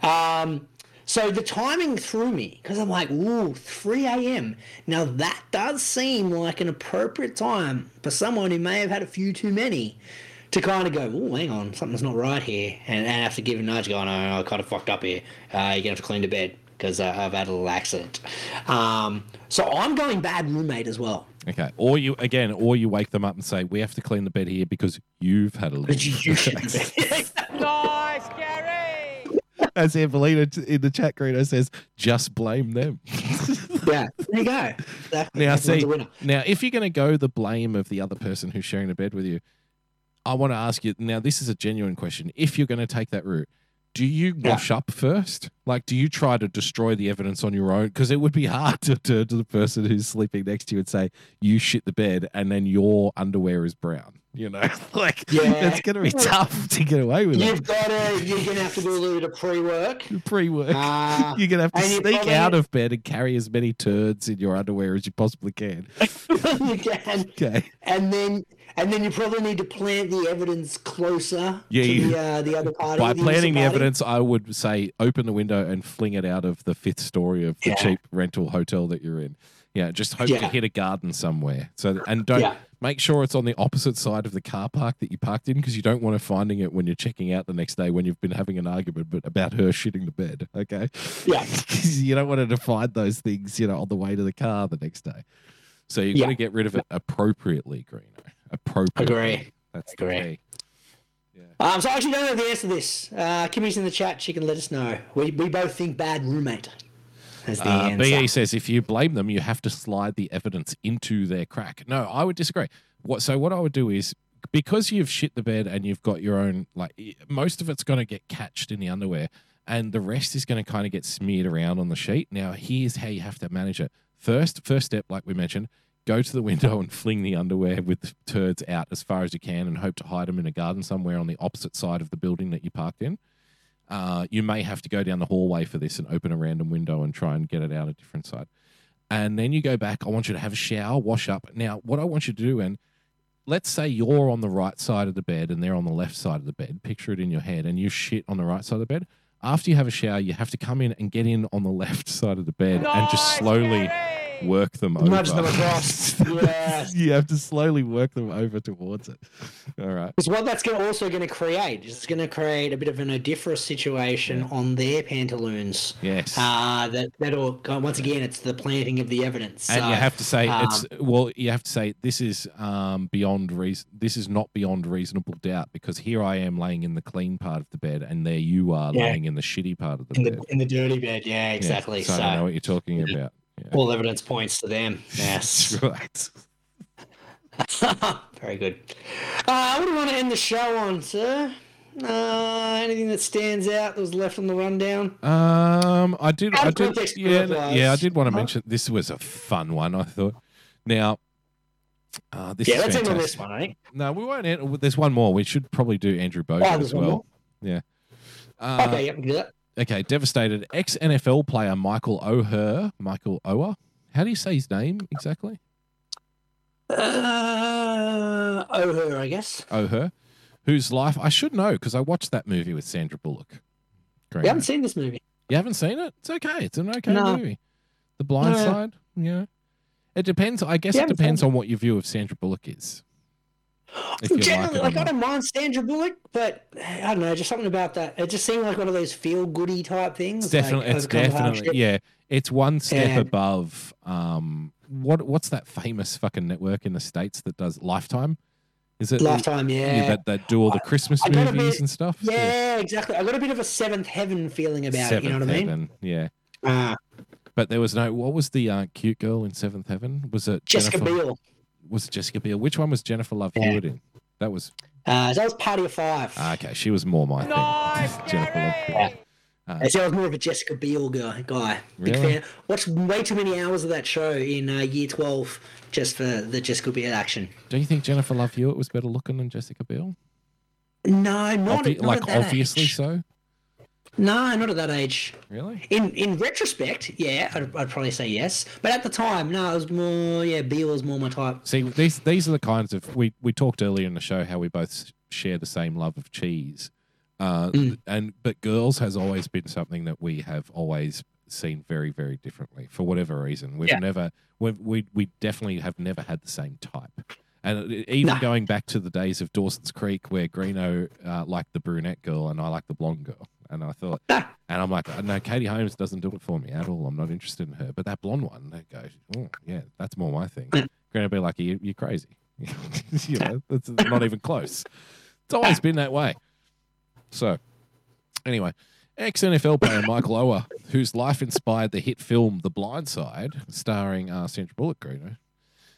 Um, so the timing threw me because I'm like, ooh, 3 a.m. Now that does seem like an appropriate time for someone who may have had a few too many to kind of go, oh, hang on, something's not right here, and, and have to give a nudge, going, oh, I kind of fucked up here. Uh, you're gonna have to clean the bed because uh, I've had a little accident. Um, so I'm going bad roommate as well. Okay. Or you again, or you wake them up and say, "We have to clean the bed here because you've had a little." you shit the. Nice, Gary! As Evelina t- in the chat, Greeno says, "Just blame them." yeah, there you go. Exactly. Now, see, now if you're going to go the blame of the other person who's sharing a bed with you, I want to ask you. Now, this is a genuine question. If you're going to take that route, do you Yeah. wash up first? Like, do you try to destroy the evidence on your own? Because it would be hard to turn to the person who's sleeping next to you and say, "You shit the bed," and then your underwear is brown. You know, like Yeah. it's going to be tough to get away with You've it. got to. You're gonna have to do a little bit of pre-work. Pre-work. Uh, You're gonna have to and you sneak probably- out of bed and carry as many turds in your underwear as you possibly can. you can, Okay. and then and then you probably need to plant the evidence closer Yeah, to the, uh, the other party. By the planting the evidence, I would say open the window and fling it out of the fifth story of the Yeah. cheap rental hotel that you're in. Yeah, just hope to hit a garden somewhere. So and don't Yeah. make sure it's on the opposite side of the car park that you parked in because you don't want to finding it when you're checking out the next day when you've been having an argument but about her shitting the bed. Okay. Yeah. you don't want to find those things, you know, on the way to the car the next day. So you've got to get rid of it appropriately, Greeno. Appropriately. Agree. That's Agree. the key. Um, so I actually don't know the answer to this. Uh, Kimmy's in the chat. She can let us know. We, we both think bad roommate. As the Uh, answer. BE says if you blame them, you have to slide the evidence into their crack. No, I would disagree. What so what I would do is because you've shit the bed and you've got your own like most of it's going to get catched in the underwear and the rest is going to kind of get smeared around on the sheet. Now here's how you have to manage it. First, first step, like we mentioned, go to the window and fling the underwear with the turds out as far as you can and hope to hide them in a garden somewhere on the opposite side of the building that you parked in. Uh, you may have to go down the hallway for this and open a random window and try and get it out a different side. And then you go back. I want you to have a shower, wash up. Now, what I want you to do, and let's say you're on the right side of the bed and they're on the left side of the bed. Picture it in your head, and you shit on the right side of the bed. After you have a shower, you have to come in and get in on the left side of the bed and just slowly! Work them over. Nudge them across. yes. you have to slowly work them over towards it. All right. Because what that's gonna, also going to create is it's going to create a bit of an odiferous situation on their pantaloons. Yes. Uh, that that'll once again, it's the planting of the evidence. and So, you have to say um, it's well you have to say this is um beyond reason this is not beyond reasonable doubt because here i am laying in the clean part of the bed and there you are Yeah. laying in the shitty part of the in bed the in the dirty bed. Yeah, Yeah, exactly. so, so i know what you're talking about yeah. All evidence points to them. Yes. right Very good. Uh, what do you want to end the show on, sir? Uh, anything that stands out that was left on the rundown? um i did i did yeah, yeah i did want to mention this was a fun one i thought now uh, this yeah, is let's end on this one, I think. No, we won't. End, there's one more. We should probably do Andrew Bogut Oh, as well. Yeah. Uh, okay, yeah, we can do that. Okay, devastated. Ex NFL player Michael O'Her, Michael Oher. How do you say his name exactly? Uh, oh, her, I guess. O'Her, whose life I should know because I watched that movie with Sandra Bullock. Great. We haven't seen this movie. You haven't seen it? It's okay. It's an okay No. movie. The Blind No. Side. Yeah. It depends. I guess it depends on what your view of Sandra Bullock is. If you like Generally, like, I don't mind Sandra Bullock, but I don't know, just something about that. It just seemed like one of those feel goody type things. It's definitely, like, it's definitely, yeah. It's one step And- above. Um, what what's that famous fucking network in the states that does Lifetime? Is it Lifetime, yeah. that that do all the Christmas I a movies bit- and stuff? Yeah, exactly. I got a bit of a seventh heaven feeling about it. You know what I mean? Heaven. Yeah. Uh, But there was no. What was the uh, cute girl in Seventh Heaven? Was it Jessica Jennifer, Biel. Was it Jessica Biel? Which one was Jennifer Love Yeah. Hewitt in? That was Uh, that was Party of Five. ah, okay. She was more my Nice, thing. Jennifer Love Hewitt. I I was more of a Jessica Biel guy. guy. Big Really? fan. Watched way too many hours of that show in uh, year 12 just for the Jessica Biel action. Do you think Jennifer Love Hewitt was better looking than Jessica Biel? No, not, Obvi- at, not like at that obviously age. so. No, not at that age. Really? In in retrospect, yeah, I'd, I'd probably say yes. But at the time, no, it was more, yeah, Biel was more my type. See, these these are the kinds of we we talked earlier in the show how we both share the same love of cheese, uh, Mm. and but girls has always been something that we have always seen very very differently for whatever reason. We've Yeah. never we we we definitely have never had the same type. And even No. going back to the days of Dawson's Creek, where Greeno uh, liked the brunette girl and I liked the blonde girl, and I thought, and I'm like, no, Katie Holmes doesn't do it for me at all. I'm not interested in her. But that blonde one, they go, oh yeah, that's more my thing. Going to be like, you, you're crazy. you know, that's not even close. It's always been that way. So, anyway, ex NFL player Michael Oher, whose life inspired the hit film The Blind Side, starring uh, Sandra Bullock, Greeno,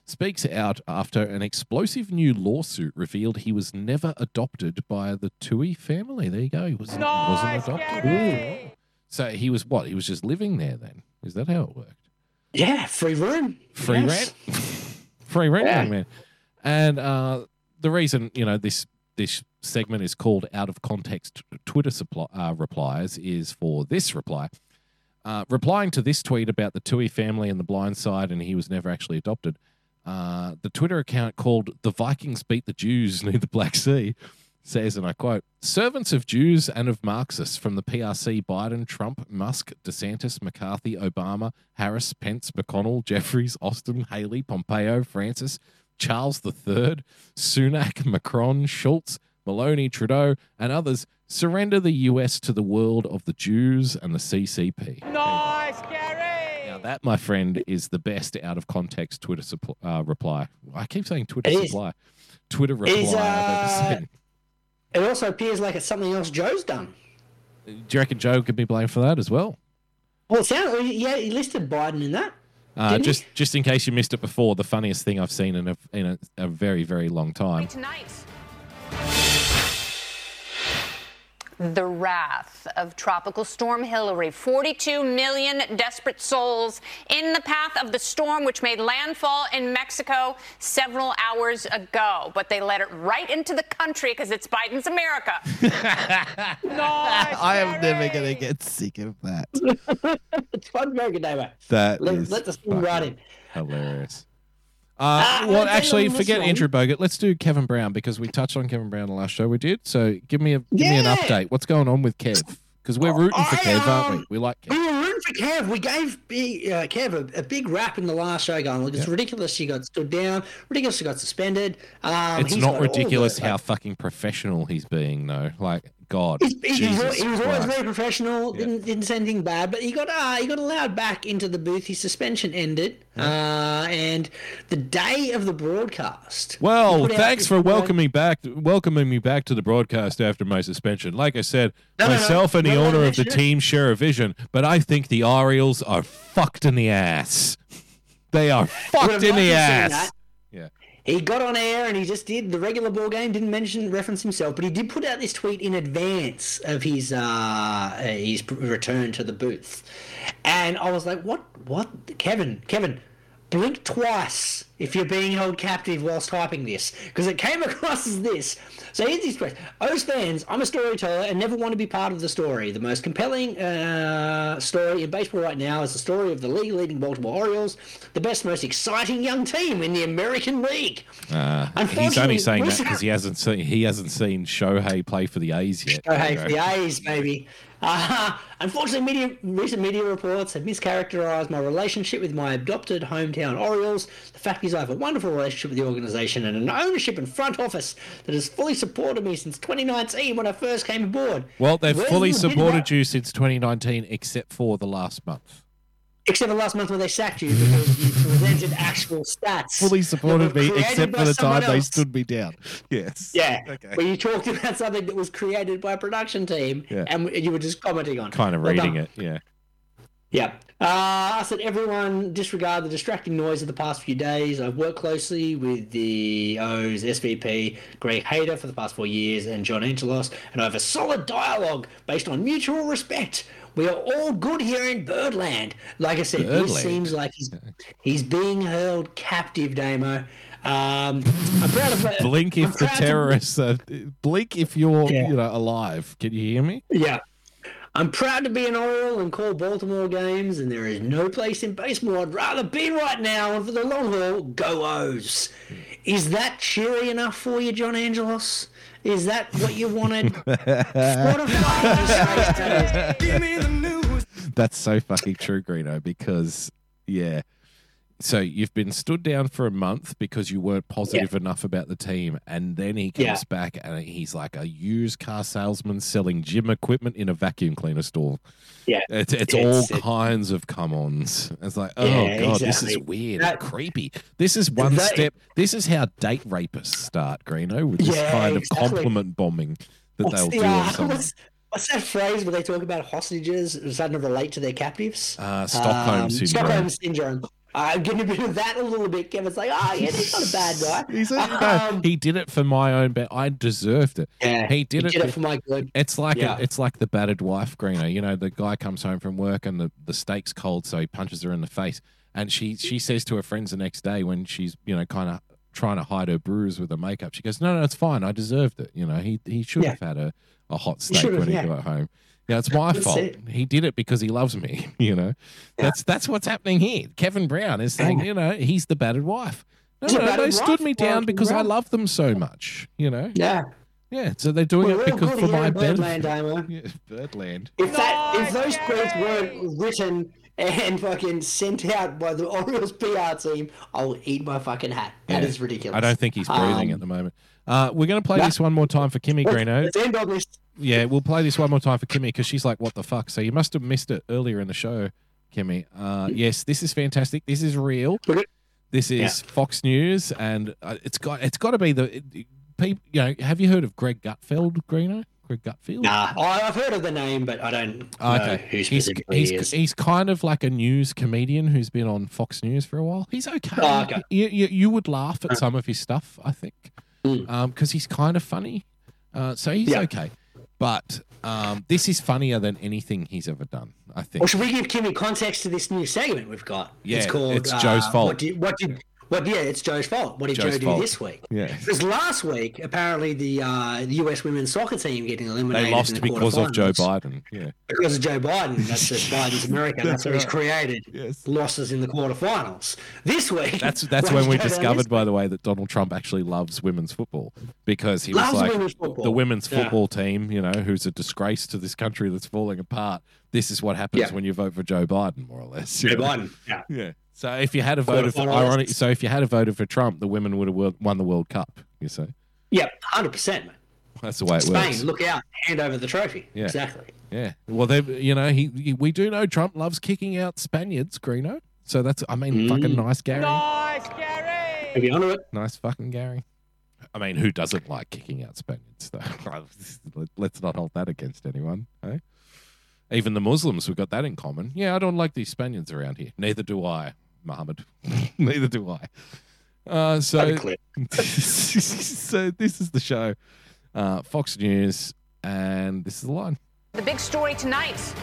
speaks out after an explosive new lawsuit revealed he was never adopted by the Tuohy family. There you go. He was, wasn't adopted. Gary. Ooh. So he was what? He was just living there then? Is that how it worked? Yeah, free room. Free Yes. rent? Free rent, Yeah. young man. And uh, the reason, you know, this this segment is called out of context Twitter supply, uh, replies is for this reply. Uh, replying to this tweet about the Tuohy family and the blind side, and he was never actually adopted. Uh, the Twitter account called "The Vikings Beat the Jews Near the Black Sea" says, and I quote: "Servants of Jews and of Marxists from the PRC, Biden, Trump, Musk, DeSantis, McCarthy, Obama, Harris, Pence, McConnell, Jeffries, Austin, Haley, Pompeo, Francis, Charles III, Sunak, Macron, Scholz, Meloni, Trudeau, and others surrender the US to the world of the Jews and the CCP. Now, that, my friend, is the best out of context Twitter suppl- uh, reply. I keep saying Twitter It is. supply. Twitter reply Is, I've uh, ever seen. It also appears like it's something else Joe's done. Do you reckon Joe could be blamed for that as well? Well, it sounds, yeah, he listed Biden in that. Uh, Didn't he? just, just in case you missed it before, the funniest thing I've seen in a, in a, a very, very long time. Tonight. The wrath of Tropical Storm Hilary. 42 million desperate souls in the path of the storm, which made landfall in Mexico several hours ago. But they let it right into the country because it's Biden's America. Nice, I am never gonna get sick of that. It's fun, very good neighbor. That Let, is let the steam right in. Hilarious. Uh, Ah, well, actually, forget one- Andrew Bogut. Let's do Kevin Brown because we touched on Kevin Brown the last show we did. So give me a give me an update. What's going on with Kev? Because we're rooting for I, Kev, aren't we? um, We like Kev. For Kev. We gave big, uh, Kev a, a big rap in the last show going, look, it's ridiculous he got stood down. Ridiculous he got suspended. Um, It's not ridiculous how fucking professional he's being, though. Like God, He's, he's, he was always very professional. Didn't didn't say anything bad, but he got uh, he got allowed back into the booth. His suspension ended, uh, and the day of the broadcast. Well, thanks for welcoming back, welcoming me back to the broadcast after my suspension. Like I said, No, no, no. myself and the No, no, owner of the team share a vision, but I think the Orioles are fucked in the ass. They are fucked in the ass. Yeah. He got on air and he just did the regular ball game. Didn't mention reference himself, but he did put out this tweet in advance of his uh, his return to the booth, and I was like, "What? What? Kevin? Kevin, blink twice if you're being held captive whilst typing this, because it came across as this." So here's his question: O's fans, I'm a storyteller and never want to be part of the story. The most compelling uh, story in baseball right now is the story of the league-leading Baltimore Orioles, the best, most exciting young team in the American League. Uh, he's only saying that because he hasn't seen he hasn't seen Shohei play for the A's yet. Shohei for the A's, baby. Uh, unfortunately, media, recent media reports have mischaracterized my relationship with my adopted hometown Orioles. The fact is, I have a wonderful relationship with the organization and an ownership and front office that has fully supported me since 2019 when I first came aboard. Well, they've Where's fully supported you since 2019, except for the last month. Except for last month when they sacked you because you presented actual stats. Fully supported me, except for the someone time they stood me down. Yes. Yeah, Okay. where you talked about something that was created by a production team Yeah. and you were just commenting on. Kind of Well reading done. it, yeah. Yeah. Uh, I said everyone disregard the distracting noise of the past few days. I've worked closely with the O's SVP, Greg Bader, for the past four years, and John Angelos, and I have a solid dialogue based on mutual respect. We are all good here in Birdland. Like I said, Birdland. this seems like he's he's being held captive, Damo. Um, I'm proud of Blink I'm if the to- terrorists. Uh, blink if you're Yeah. you know alive. Can you hear me? Yeah. I'm proud to be an Oriole and call Baltimore games, and there is no place in baseball I'd rather be right now. And for the long haul, go O's. Is that cheery enough for you, John Angelos? Is that what you wanted? what a fucking disgrace to. That's so fucking true, Greeno, because yeah. So you've been stood down for a month because you weren't positive enough about the team, and then he comes Yeah. back and he's like a used car salesman selling gym equipment in a vacuum cleaner store. Yeah. It's it's It's- all it- kinds of come-ons. It's like, oh Yeah, god, this is weird, That- creepy. This is one That- step. This is how date rapists start, Greeno, with this Yeah, kind of compliment bombing that What's they'll the, do. uh, what's, what's that phrase where they talk about hostages starting to relate to their captives? Uh, Stockholm Um, syndrome. Stockholm syndrome. I'm getting a bit of that a little bit. Kevin's like, oh, yeah, he's not a bad guy. He's a, no, Um, he did it for my own bet. I deserved it. yeah, he did it. Did be- it for my good. It's like Yeah. a, it's like the battered wife, Greeno. You know, the guy comes home from work and the, the steak's cold, so he punches her in the face. And she she says to her friends the next day when she's you know kind of trying to hide her bruise with her makeup, she goes, "No, no, it's fine. I deserved it. You know, he he should Yeah. have had a, a hot steak when he got home. Yeah, it's my That's fault. it. He did it because he loves me. You know, that's that's what's happening here. Kevin Brown is saying, you know, he's the battered wife. No, He's no, they battered stood me down Warren because I love them so much. You know, Yeah. yeah. So they're doing We're it because for my Birdland, benefit. Yeah, Birdland. If that if those tweets weren't written and fucking sent out by the Orioles PR team, I'll eat my fucking hat. That Yeah. is ridiculous. I don't think he's breathing Um, at the moment. Uh, we're going to play no. this one more time for Kimmy Greeno. Let's end on this. Yeah, we'll play this one more time for Kimmy because she's like, "What the fuck?" So you must have missed it earlier in the show, Kimmy. Uh, yes, this is fantastic. This is real. This is Fox News, and uh, it's got it's got to be the people. You know, have you heard of Greg Gutfeld, Greeno? Greg Gutfeld. Nah, I've heard of the name, but I don't Oh, know okay. who He's, specifically he's, he is. he's kind of like a news comedian who's been on Fox News for a while. He's okay. Oh, okay. You, you, you would laugh at some of his stuff, I think, Mm. because he's kind of funny. Uh, so he's Yeah. okay. But um, this is funnier than anything he's ever done, I think. Well, should we give Kimmy context to this new segment we've got? Yeah, it's called. it's Joe's uh, fault. What did, what did what? Yeah, it's Joe's fault. What did Joe's Joe do fault. this week? Yeah. Because last week, apparently, the uh, U.S. women's soccer team getting eliminated. They lost the because of Joe. Biden. Yeah. Because of Joe Biden. That's just Biden's America. That's what he's created. Yes. Losses in the quarterfinals. This week. That's that's when we discovered, by the way, that Donald Trump actually loves women's football because he Loves was like women's the women's Yeah. football team, you know, who's a disgrace to this country that's falling apart. This is what happens Yeah. when you vote for Joe Biden, more or less. Joe know? Biden. Yeah. Yeah. So if you had a voted for ironic, so if you had a voted for Trump, the women would have won- won the World Cup. You see, Yeah, hundred percent, man. that's the way it Spain, works. Spain, look out! Hand over the trophy. Yeah. Exactly. Yeah. Well, they, you know, he, he- we do know Trump loves kicking out Spaniards, Greeno. So that's, I mean, Mm. fucking nice, Gary. Nice, Gary! Maybe onto it. Nice fucking Gary. I mean, who doesn't like kicking out Spaniards, though? Let's not hold that against anyone, eh? Even the Muslims, we've got that in common. Yeah, I don't like these Spaniards around here. Neither do I, Mohammed. Neither do I. Uh, so, That'd be clear. so this is the show, uh, Fox News, and this is the line. The big story tonight.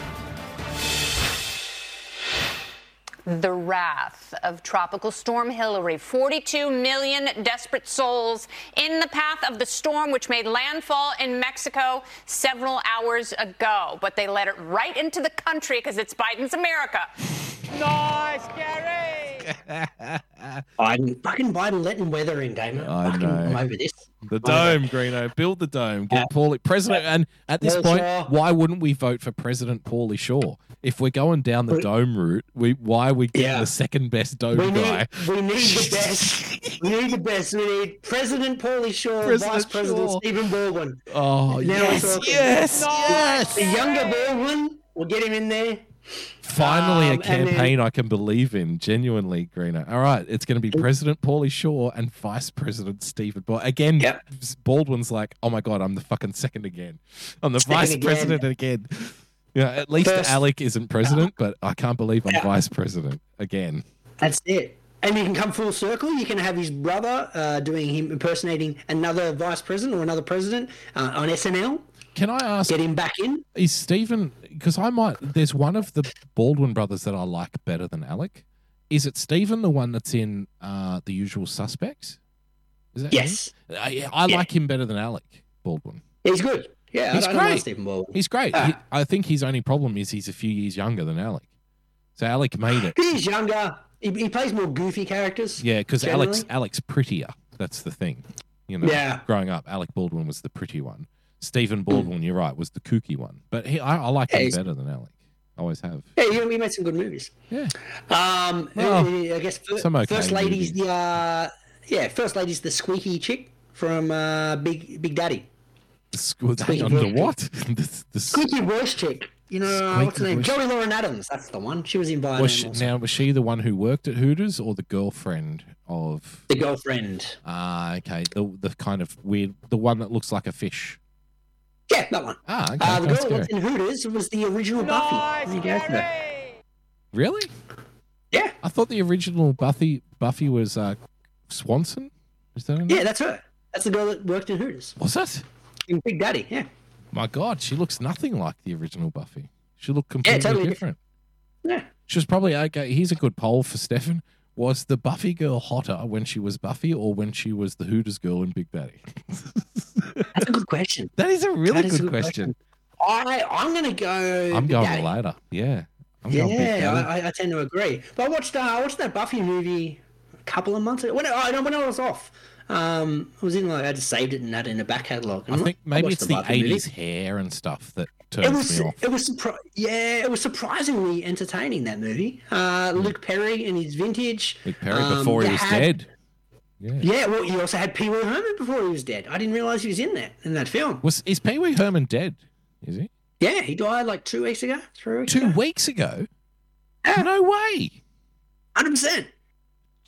The wrath of Tropical Storm Hilary. 42 million desperate souls in the path of the storm, which made landfall in Mexico several hours ago. But they let it right into the country because it's Biden's America. Nice, Gary! Biden, fucking Biden letting weather in, Damo. I Fucking, know. I'm over this. The dome, Greeno. Build the dome. Get Yeah. Paulie president. And at this Well, point, sure. why wouldn't we vote for President Pauly Shore? If we're going down the dome route, we why are we getting Yeah. the second best dome We guy? need, we need the best. We need the best. We need President Pauly Shore, President Vice President Shore. Stephen Baldwin. Oh Now we're yes, talking. yes, The younger Baldwin, we'll get him in there. Finally, Um, a and then- campaign I can believe in. Genuinely, Greeno. All right, it's going to be President Pauly Shore and Vice President Stephen Baldwin. Again, Yep. Baldwin's like, oh my god, I'm the fucking second again. I'm the Second Vice again. President again. Yeah, at least First- Alec isn't president, but I can't believe I'm Yeah. vice president again. That's it. And you can come full circle. You can have his brother uh, doing him impersonating another vice president or another president uh, on SNL. Can I ask, Get him back in. is Stephen, because I might, there's one of the Baldwin brothers that I like better than Alec. Is it Stephen, the one that's in uh, The Usual Suspects? Is that him? Yes, I, I Yeah. like him better than Alec Baldwin. he's good. Yeah, He's I, I don't mind great. Stephen Baldwin. He's great. Ah. He- I think his only problem is he's a few years younger than Alec. So Alec made it. He's younger. He, he plays more goofy characters. Yeah, because Alex Alex prettier. That's the thing. You know, Yeah. growing up, Alec Baldwin was the pretty one. Stephen Baldwin, you're right, was the kooky one. But he, I, I like Yeah, him better than Alec. I always have. Yeah, he, made some good movies. Yeah. Um, Well, uh, I guess fir- some okay first lady's movies. the uh, yeah, first lady's the squeaky chick from uh, Big Big Daddy. The squ- Squeaky under voice. what? the, the, s- Squeaky voice chick. You know uh, what's her name? voice- Joey Lauren Adams. That's the one. She was in Violin. was she, now was she the one who worked at Hooters or the girlfriend of? the girlfriend. Ah, okay, the the kind of weird, the one that looks like a fish. Yeah, that one. Ah, okay. Uh, the that's girl that's scary. in Hooters was the original Buffy. Nice, There you go for that. Gary! Really? Yeah, I thought the original Buffy Buffy was uh, Swanson. Is that her name? yeah, that's her. That's the girl that worked in Hooters Was that? In Big Daddy. Yeah, My God, she looks nothing like the original Buffy. She looked completely yeah, totally different. yeah. She was probably okay. Here's a good poll for Stefan. Was the Buffy girl hotter when she was Buffy or when she was the Hooters girl in Big Daddy? That's a good question. that is a really is good, a question. I I'm gonna go. I'm going Daddy. later. Yeah. I'm Yeah. I, I- tend to agree. But I watched uh, I watched that Buffy movie a couple of months ago. When I when I was off, um, I was in like I just saved it and had it in the back catalogue. I think maybe watched it's the, 80s hair and stuff that It turns was me off. it was surpri- yeah it was surprisingly entertaining that movie. Uh, Luke Perry and his vintage. Luke Perry um, before he was had- dead. Yeah. Yeah, well, he also had Pee Wee Herman before he was dead. I didn't realize he was in that in that film. Was is Pee Wee Herman dead? Is he? Yeah, he died like two weeks ago, three weeks Two ago. weeks ago? Yeah. No way. Hundred percent.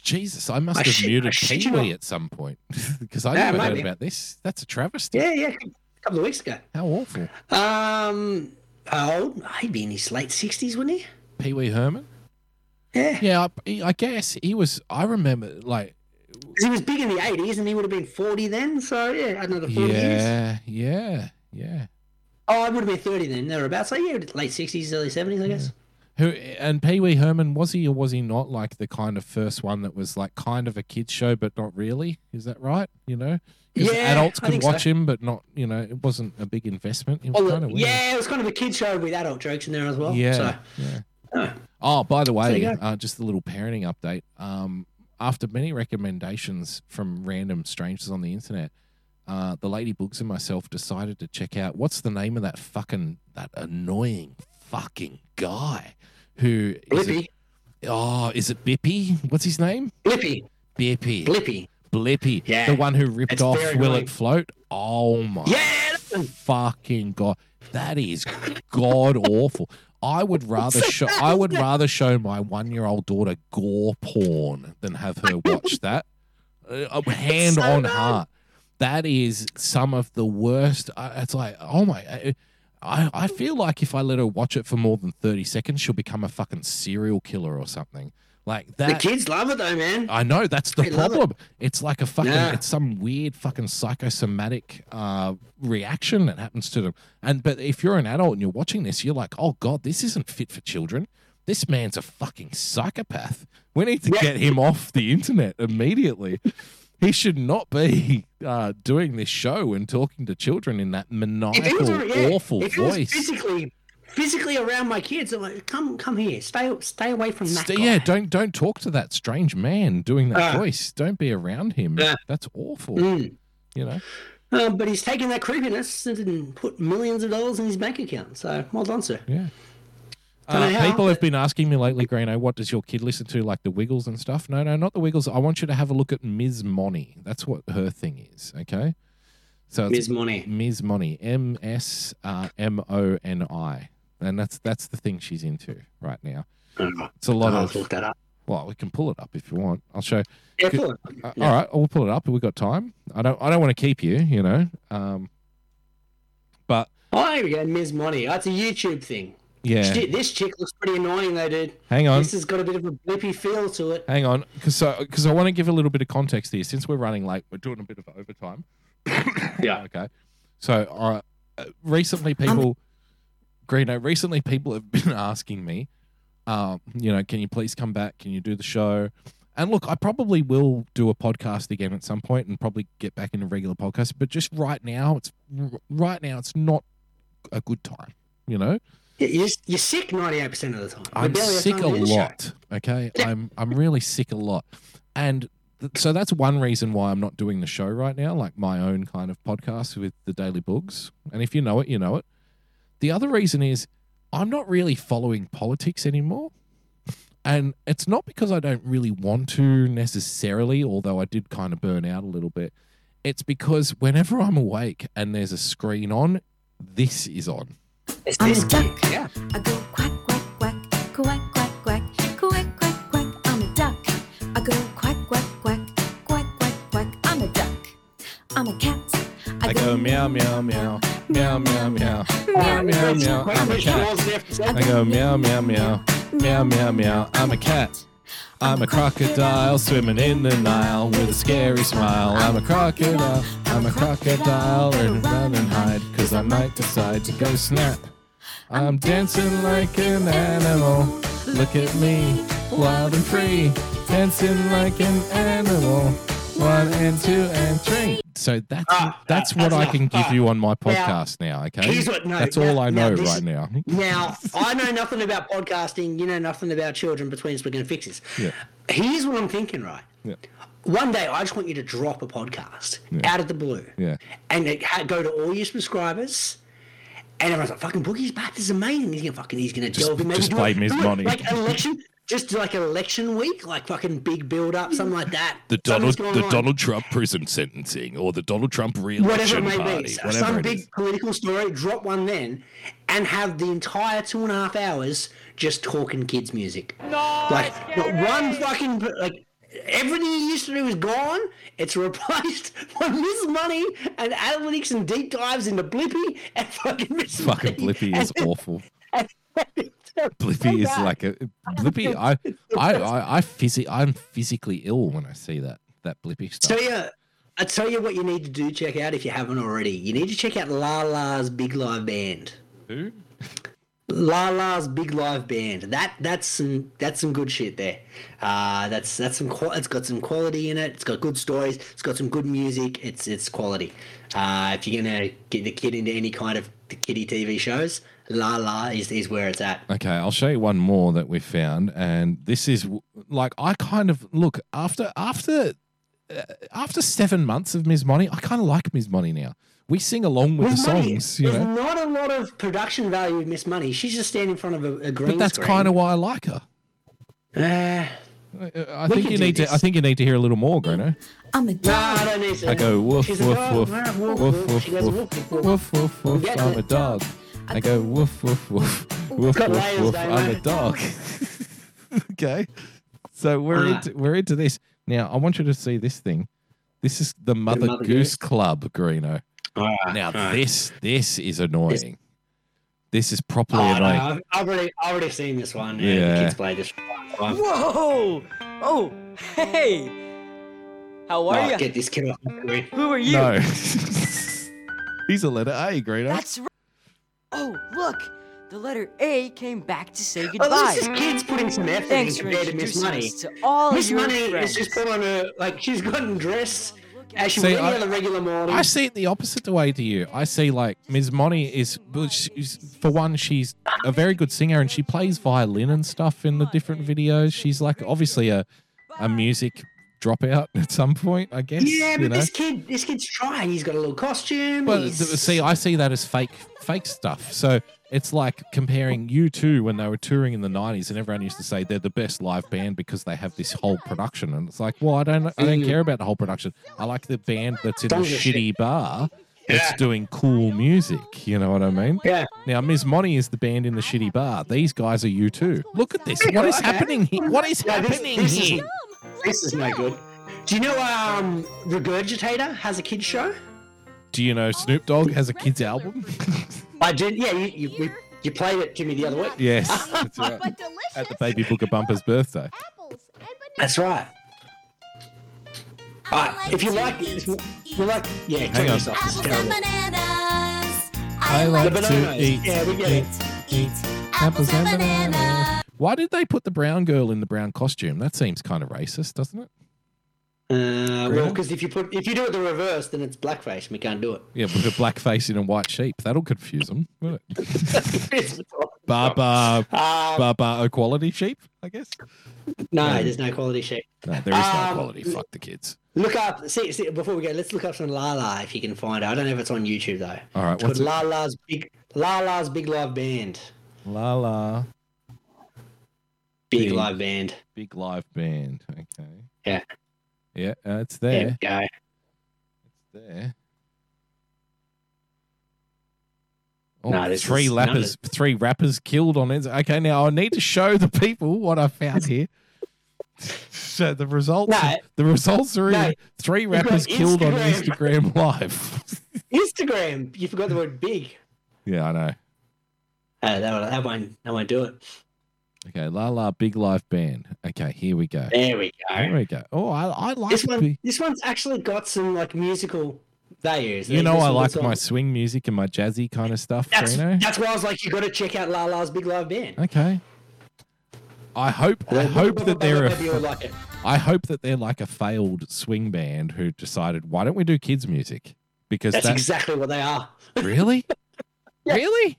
Jesus, I must I have muted Pee Wee at some point because I Yeah, never heard maybe. about this. That's a travesty. Yeah, yeah, a couple of weeks ago. How awful. Um, how old? He'd be in his late sixties, wouldn't he? Pee Wee Herman? Yeah. Yeah, I, I guess he was. I remember, like, he was big in the eighties, and he would have been forty then. So yeah, another forty years. yeah, yeah, yeah. Oh, I would have been thirty then, thereabouts. So yeah, late sixties, early seventies, I guess. Who and Pee Wee Herman was he or was he not like the kind of first one that was like kind of a kids show but not really? Is that right? You know, Yeah, adults could think so. watch him, but not. You know, it wasn't a big investment. Well, kind of yeah, it was kind of a kids show with adult jokes in there as well. Yeah. So, yeah. Oh, by the way, uh, just a little parenting update. Um, after many recommendations from random strangers on the internet, uh, the lady Books and myself decided to check out what's the name of that fucking that annoying fucking guy who is Blippi, it, oh is it Bippy? What's his name? Blippi, Bippy. Blippi. Blippi. Yeah. The one who ripped It's off Will. It Float? Oh my Yeah, fucking god. That is god awful. I would rather show I would rather show my one year old daughter gore porn than have her watch that. Uh, hand so on bad. heart. That is some of the worst. uh, It's like, oh my. I- I, I feel like if I let her watch it for more than 30 seconds, she'll become a fucking serial killer or something. Like that. The kids love it though, man. I know that's the They love it. problem. It's like a fucking, Yeah. it's some weird fucking psychosomatic uh, reaction that happens to them. And but if you're an adult and you're watching this, you're like, oh god, this isn't fit for children. This man's a fucking psychopath. We need to Yeah. get him off the internet immediately. He should not be uh, doing this show and talking to children in that maniacal, was, yeah, awful if he was voice. physically, physically around my kids, I'm like, come, come here, stay, stay away from that Stay- guy. yeah, don't don't talk to that strange man doing that Ah. voice. Don't be around him. Yeah. That's awful. Mm. You know. Uh, but he's taken that creepiness and put millions of dollars in his bank account. So well done, sir. Yeah. Uh, people have been asking me lately, Greeno, what does your kid listen to, like the Wiggles and stuff? No, no, not the Wiggles. I want you to have a look at Ms. Moni. That's what her thing is, okay? So Ms. Moni. Ms. Moni, M S uh, M O N I, and that's that's the thing she's into right now. Oh, It's a lot I'll of look that up. well, we can pull it up if you want. I'll show. Yeah, pull it. Uh, Yeah. All right, we'll pull it up. We've got time. I don't. I don't want to keep you. You know. Um, but Oh, here we go, Ms. Moni. That's a YouTube thing. Yeah. Shit, this chick looks pretty annoying though, dude. Hang on. This has got a bit of a Blippi feel to it. Hang on, because because I want to give a little bit of context here. Since we're running late, we're doing a bit of overtime. Yeah. Okay. So uh, uh, recently, people, Greeno, recently people have been asking me, um, you know, can you please come back? Can you do the show? And look, I probably will do a podcast again at some point and probably get back into regular podcast. But just right now, it's right now, it's not a good time. You know, Yeah, You're, you're sick 98% of the time. I'm sick a lot. Okay, I'm I'm really sick a lot, and th- so that's one reason why I'm not doing the show right now, like my own kind of podcast with the Daily Bugs. And if you know it, you know it. The other reason is I'm not really following politics anymore. And it's not because I don't really want to necessarily, although I did kind of burn out a little bit. It's because whenever I'm awake and there's a screen on, this is on. It's I'm this a duck. Yeah. I go quack, quack, quack, quack, quack, quack, quack, quack, quack. I'm a duck. I go quack, quack, quack, quack, quack, quack. I'm a duck. I'm a cat. I go meow, meow, meow, meow, meow, meow, meow, meow, meow. I'm a cat. I go meow, meow, meow, meow, meow, meow. I'm a cat. I'm a crocodile swimming in the Nile with a scary smile. I'm a crocodile. I'm a crocodile and run and hide because I might decide to go snap. I'm dancing like an animal. Look at me, wild and free, dancing like an animal. One and two and three. So that's Ah, that's ah, what that's I can give Ah. you on my podcast now. Okay, here's what- no, that's now- all I now know this right now. Now, I know nothing about podcasting. You know nothing about children between us. We're going to fix this. Yeah. Here's what I'm thinking, right? Yeah. One day, I just want you to drop a podcast out of the blue. Yeah. And it ha- go to all your subscribers. And everyone's like, fucking Boogie's back. This is amazing. He's gonna fucking, he's gonna Just- delve in. Maybe just do play it- Ms. Moni. Like election, just do like election week, like fucking big build up, something like that. The Donald, the on. Donald Trump prison sentencing, or the Donald Trump whatever re-election it may party, be, So some big is. political story, drop one then, and have the entire two and a half hours just talking kids music. No, like not one fucking like everything you used to do is gone. It's replaced by Miss Moni and analytics and deep dives into Blippi and fucking Miss Fucking Money. Blippi is And- awful. and- Blippi is like a Blippi. I, I, I, I physi- I'm physically ill when I see that that Blippi stuff. Tell you, I tell you what you need to do. Check out if you haven't already. You need to check out Lah-Lah's Big Live Band. Who? Lah-Lah's Big Live Band. That that's some that's some good shit there. Uh, that's that's some it's got some quality in it. It's got good stories. It's got some good music. It's it's quality. Uh, if you're gonna get the kid into any kind of the kiddie TV shows, Lah-Lah is, is where it's at. Okay, I'll show you one more that we found, and this is like I kind of look after after uh, after seven months of Ms. Moni, I kind of like Ms. Moni now. We sing along with the Money, songs, you there's know. not a lot of production value with Miss Moni. She's just standing in front of a, a green But that's kind of why I like her. Uh, I, I think you need this. to. I think you need to hear a little more, Greeno. I'm a no, dog. I don't need to. I go woof woof woof Woof, woof woof, woof woof woof, I'm a dog. I go woof woof woof woof got woof layers, woof. don't I'm a dog. okay, so we're Ah. into we're into this now. I want you to see this thing. This is the Mother, Mother Goose Goose? Club, Greeno. Alright, Now alright. this this is annoying. This is properly Oh, no, annoying. I've, I've already, I've already seen this one. Yeah, Yeah. the kids play this. One. Whoa! Oh, hey! How are Oh, you? get this kid off the screen. Who are you? No, he's a letter A, Greeno. That's right. Oh, look! The letter A came back to say Oh, goodbye. this is kids putting some effort Thanks in for compared to Miss Moni. to all Miss your Money friends. is just put on a like she's gotten dressed as she See, would any I- other regular morning. I see it the opposite way to you. I see like Ms. Moni is, she's, for one, she's a very good singer and she plays violin and stuff in the different videos. She's like obviously a, a music dropout at some point, I guess. yeah, you but know? this kid, this kid's trying. He's got a little costume. But he's- see, I see that as fake, fake stuff. So it's like comparing U2 when they were touring in the '90s, and everyone used to say they're the best live band because they have this whole production. And it's like, well, I don't, I don't Mm. care about the whole production. I like the band that's in the Songs are shit. shitty bar that's Yeah. doing cool music. You know what I mean? yeah. Now, Ms. Moni is the band in the shitty bar. These guys are U2. Look at this. What is Okay. happening here? What is Yeah, happening this is- here? This is no good. Do you know um Regurgitator has a kids show? Do you know Snoop Dogg has a kids album? I did. Yeah, you you, we, you played it to me the other week. Yes, that's right. At the Baby BoogieBumper's birthday. That's right. Alright, if you like, if you you like, yeah, Hang turn on. this off. It's terrible. I like The to bananas. eat, Yeah, we get eat, it. eat apples and bananas. Why did they put the brown girl in the brown costume? That seems kind of racist, doesn't it? Uh, well, because if you put if you do it the reverse, then it's blackface. and We can't do it. Yeah, with a black face and a white sheep. That'll confuse them, won't it? Baba, Um, Baba equality sheep, I guess. no, Um, there's no quality sheep. No, there is no Um, quality. Fuck the kids. Look up. See, see, before we go, let's look up some Lah-Lah if you can find it. I don't know if it's on YouTube though. All right, It's what's called it? Lah-Lah's big Lah-Lah's big live band. La la. Big Big. live band. Big live band. Okay. Yeah. Yeah, uh, it's There there. we go. It's there. Oh, No, three none of rappers, three rappers killed on it. Okay, now I need to show the people what I found here. so the results, No. the results are No. in three rappers killed on Instagram. Live. Instagram. You forgot the word big. yeah, I know. Uh, that, that won't that won't do it. Okay, Lah-Lah Big Live Band. Okay, here we go. There we go. There we go. Oh, I, I like This one, this one's actually got some like musical values. You Like, know, I like my swing music and my jazzy kind of stuff. That's Greeno. that's why I was like, you got to check out Lah-Lah's Big Live Band. Okay. I hope I hope that they're maybe a, like. I hope that they're like a failed swing band who decided why don't we do kids music because That's that's, exactly what they are. really really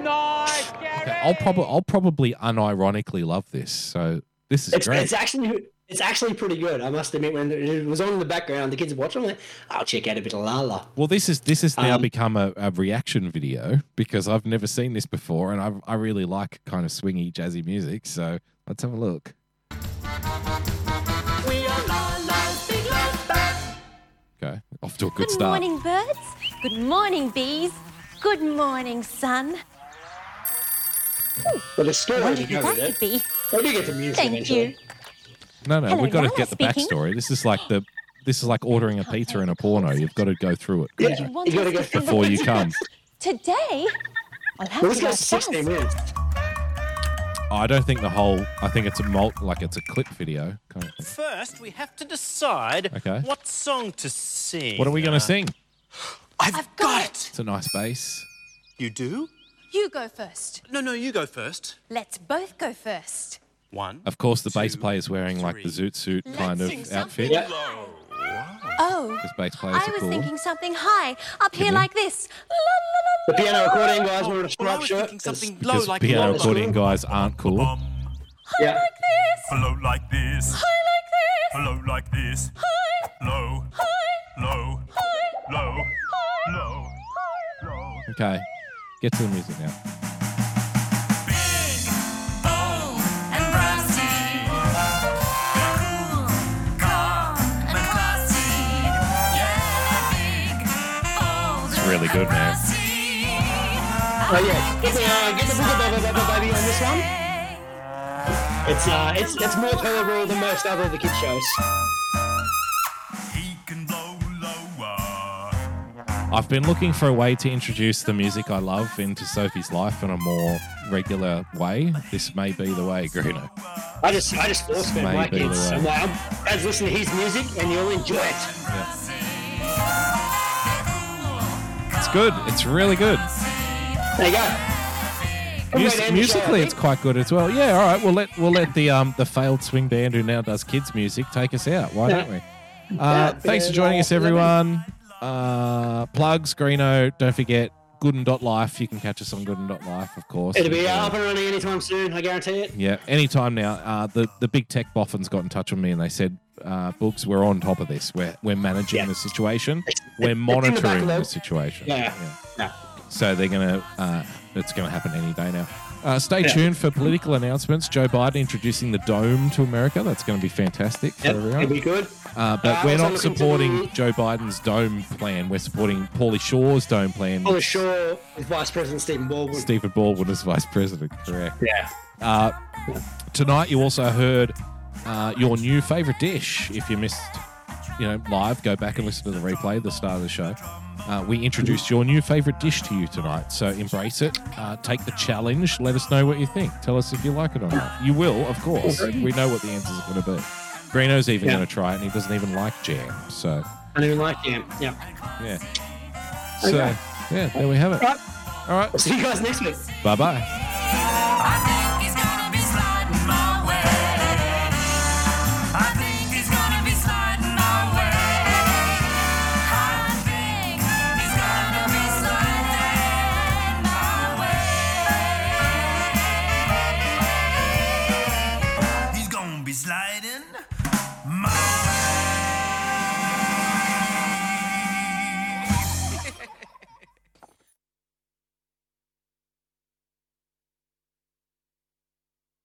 Nice, okay, I'll probably I'll probably unironically love this so this is It's, great it's actually it's actually pretty good. I must admit, when it was on in the background, the kids were watching. I'm like, I'll check out a bit of Lah-Lah. well this is this has now Um, become a, a reaction video because I've never seen this before and I I really like kind of swingy jazzy music so let's have a look We are Lah-Lah's Big okay off to a good, Good start Good morning, birds. Good morning, bees. Good morning, sun. But the story Wonder to who go that could it. be. I do get the music Thank eventually. you. No, no, Hello, we've got to Lala get the speaking. backstory. This is like the this is like ordering a pizza in a porno. You've got to go through it Yeah, Grizzy, want you got to us go to before you come. Today, I'll have Well, to this go goes 16 fast. minutes. I don't think the whole. I think it's a mult, like it's a clip video kind of thing. First, we have to decide Okay. what song to sing. What are we going Uh, to sing? I've, got it. It's a nice bass. You do? You go first. No, no, you go first. Let's both go first. One. Of course, the bass Two, player is wearing like the zoot suit kind of outfit. Yeah. Oh, bass players I are was cool. thinking something high, up here you? like this. La, The la, la, la, piano la, recording la. guys wanted a oh, Well, striped shirt. something low Because like piano low. recording guys aren't cool. Bum. Yeah. Like this. Hello like this. High like this. Hello like this. High, Low. high, Low. high, Low. high, Low. high. Low. Okay, get to the music now. It's really good, man. Oh yeah. Get the, uh, get the baby, baby on this one. It's uh, it's it's more tolerable than most other of the kids shows. I've been looking for a way to introduce the music I love into Sophie's life in a more regular way. This may be the way, Greeno. I just I just force fed my kids. I'm like, I'm, guys, listen to his music and you'll enjoy it. It's good. It's really good. There you go. Mus- the show, musically, it's quite good as well. Yeah, all right. We'll let we'll let the um the failed swing band who now does kids music take us out. Why don't we? Uh, thanks for joining us, yeah. everyone. Uh, plugs, Greeno. Don't forget Gooden.life. You can catch us on Gooden.life, of course. It'll be uh, up and running anytime soon. I guarantee it. Yeah, anytime now. Uh, the the big tech boffins got in touch with me and they said, uh, "Books, we're on top of this. We're we're managing Yeah. the situation. It's- We're the monitoring the, backlog. situation." Yeah. Yeah. So they're gonna. Uh, it's gonna happen any day now. Uh, stay Yeah. tuned for political announcements. Joe Biden introducing the dome to America. That's going to be fantastic for Yep, everyone. it'll be good. Uh, but Uh, we're not supporting do- Joe Biden's dome plan. We're supporting Pauly Shore's dome plan. Oh, Shore With Vice President Stephen Baldwin. Stephen Baldwin is vice president. Correct. Yeah. Uh, tonight, you also heard uh, your new favorite dish. If you missed, you know, live, go back and listen to the replay at the start of the show. Uh, we introduced your new favorite dish to you tonight, so embrace it. Uh, take the challenge. Let us know what you think. Tell us if you like it or not. You will, of course. We know what the answers are going to be. Greeno's even Yeah. going to try it, and he doesn't even like jam. So, I don't even like jam. Yeah. yeah. So, Okay. yeah, there we have it. Right. All right. We'll see you guys next week. Bye bye.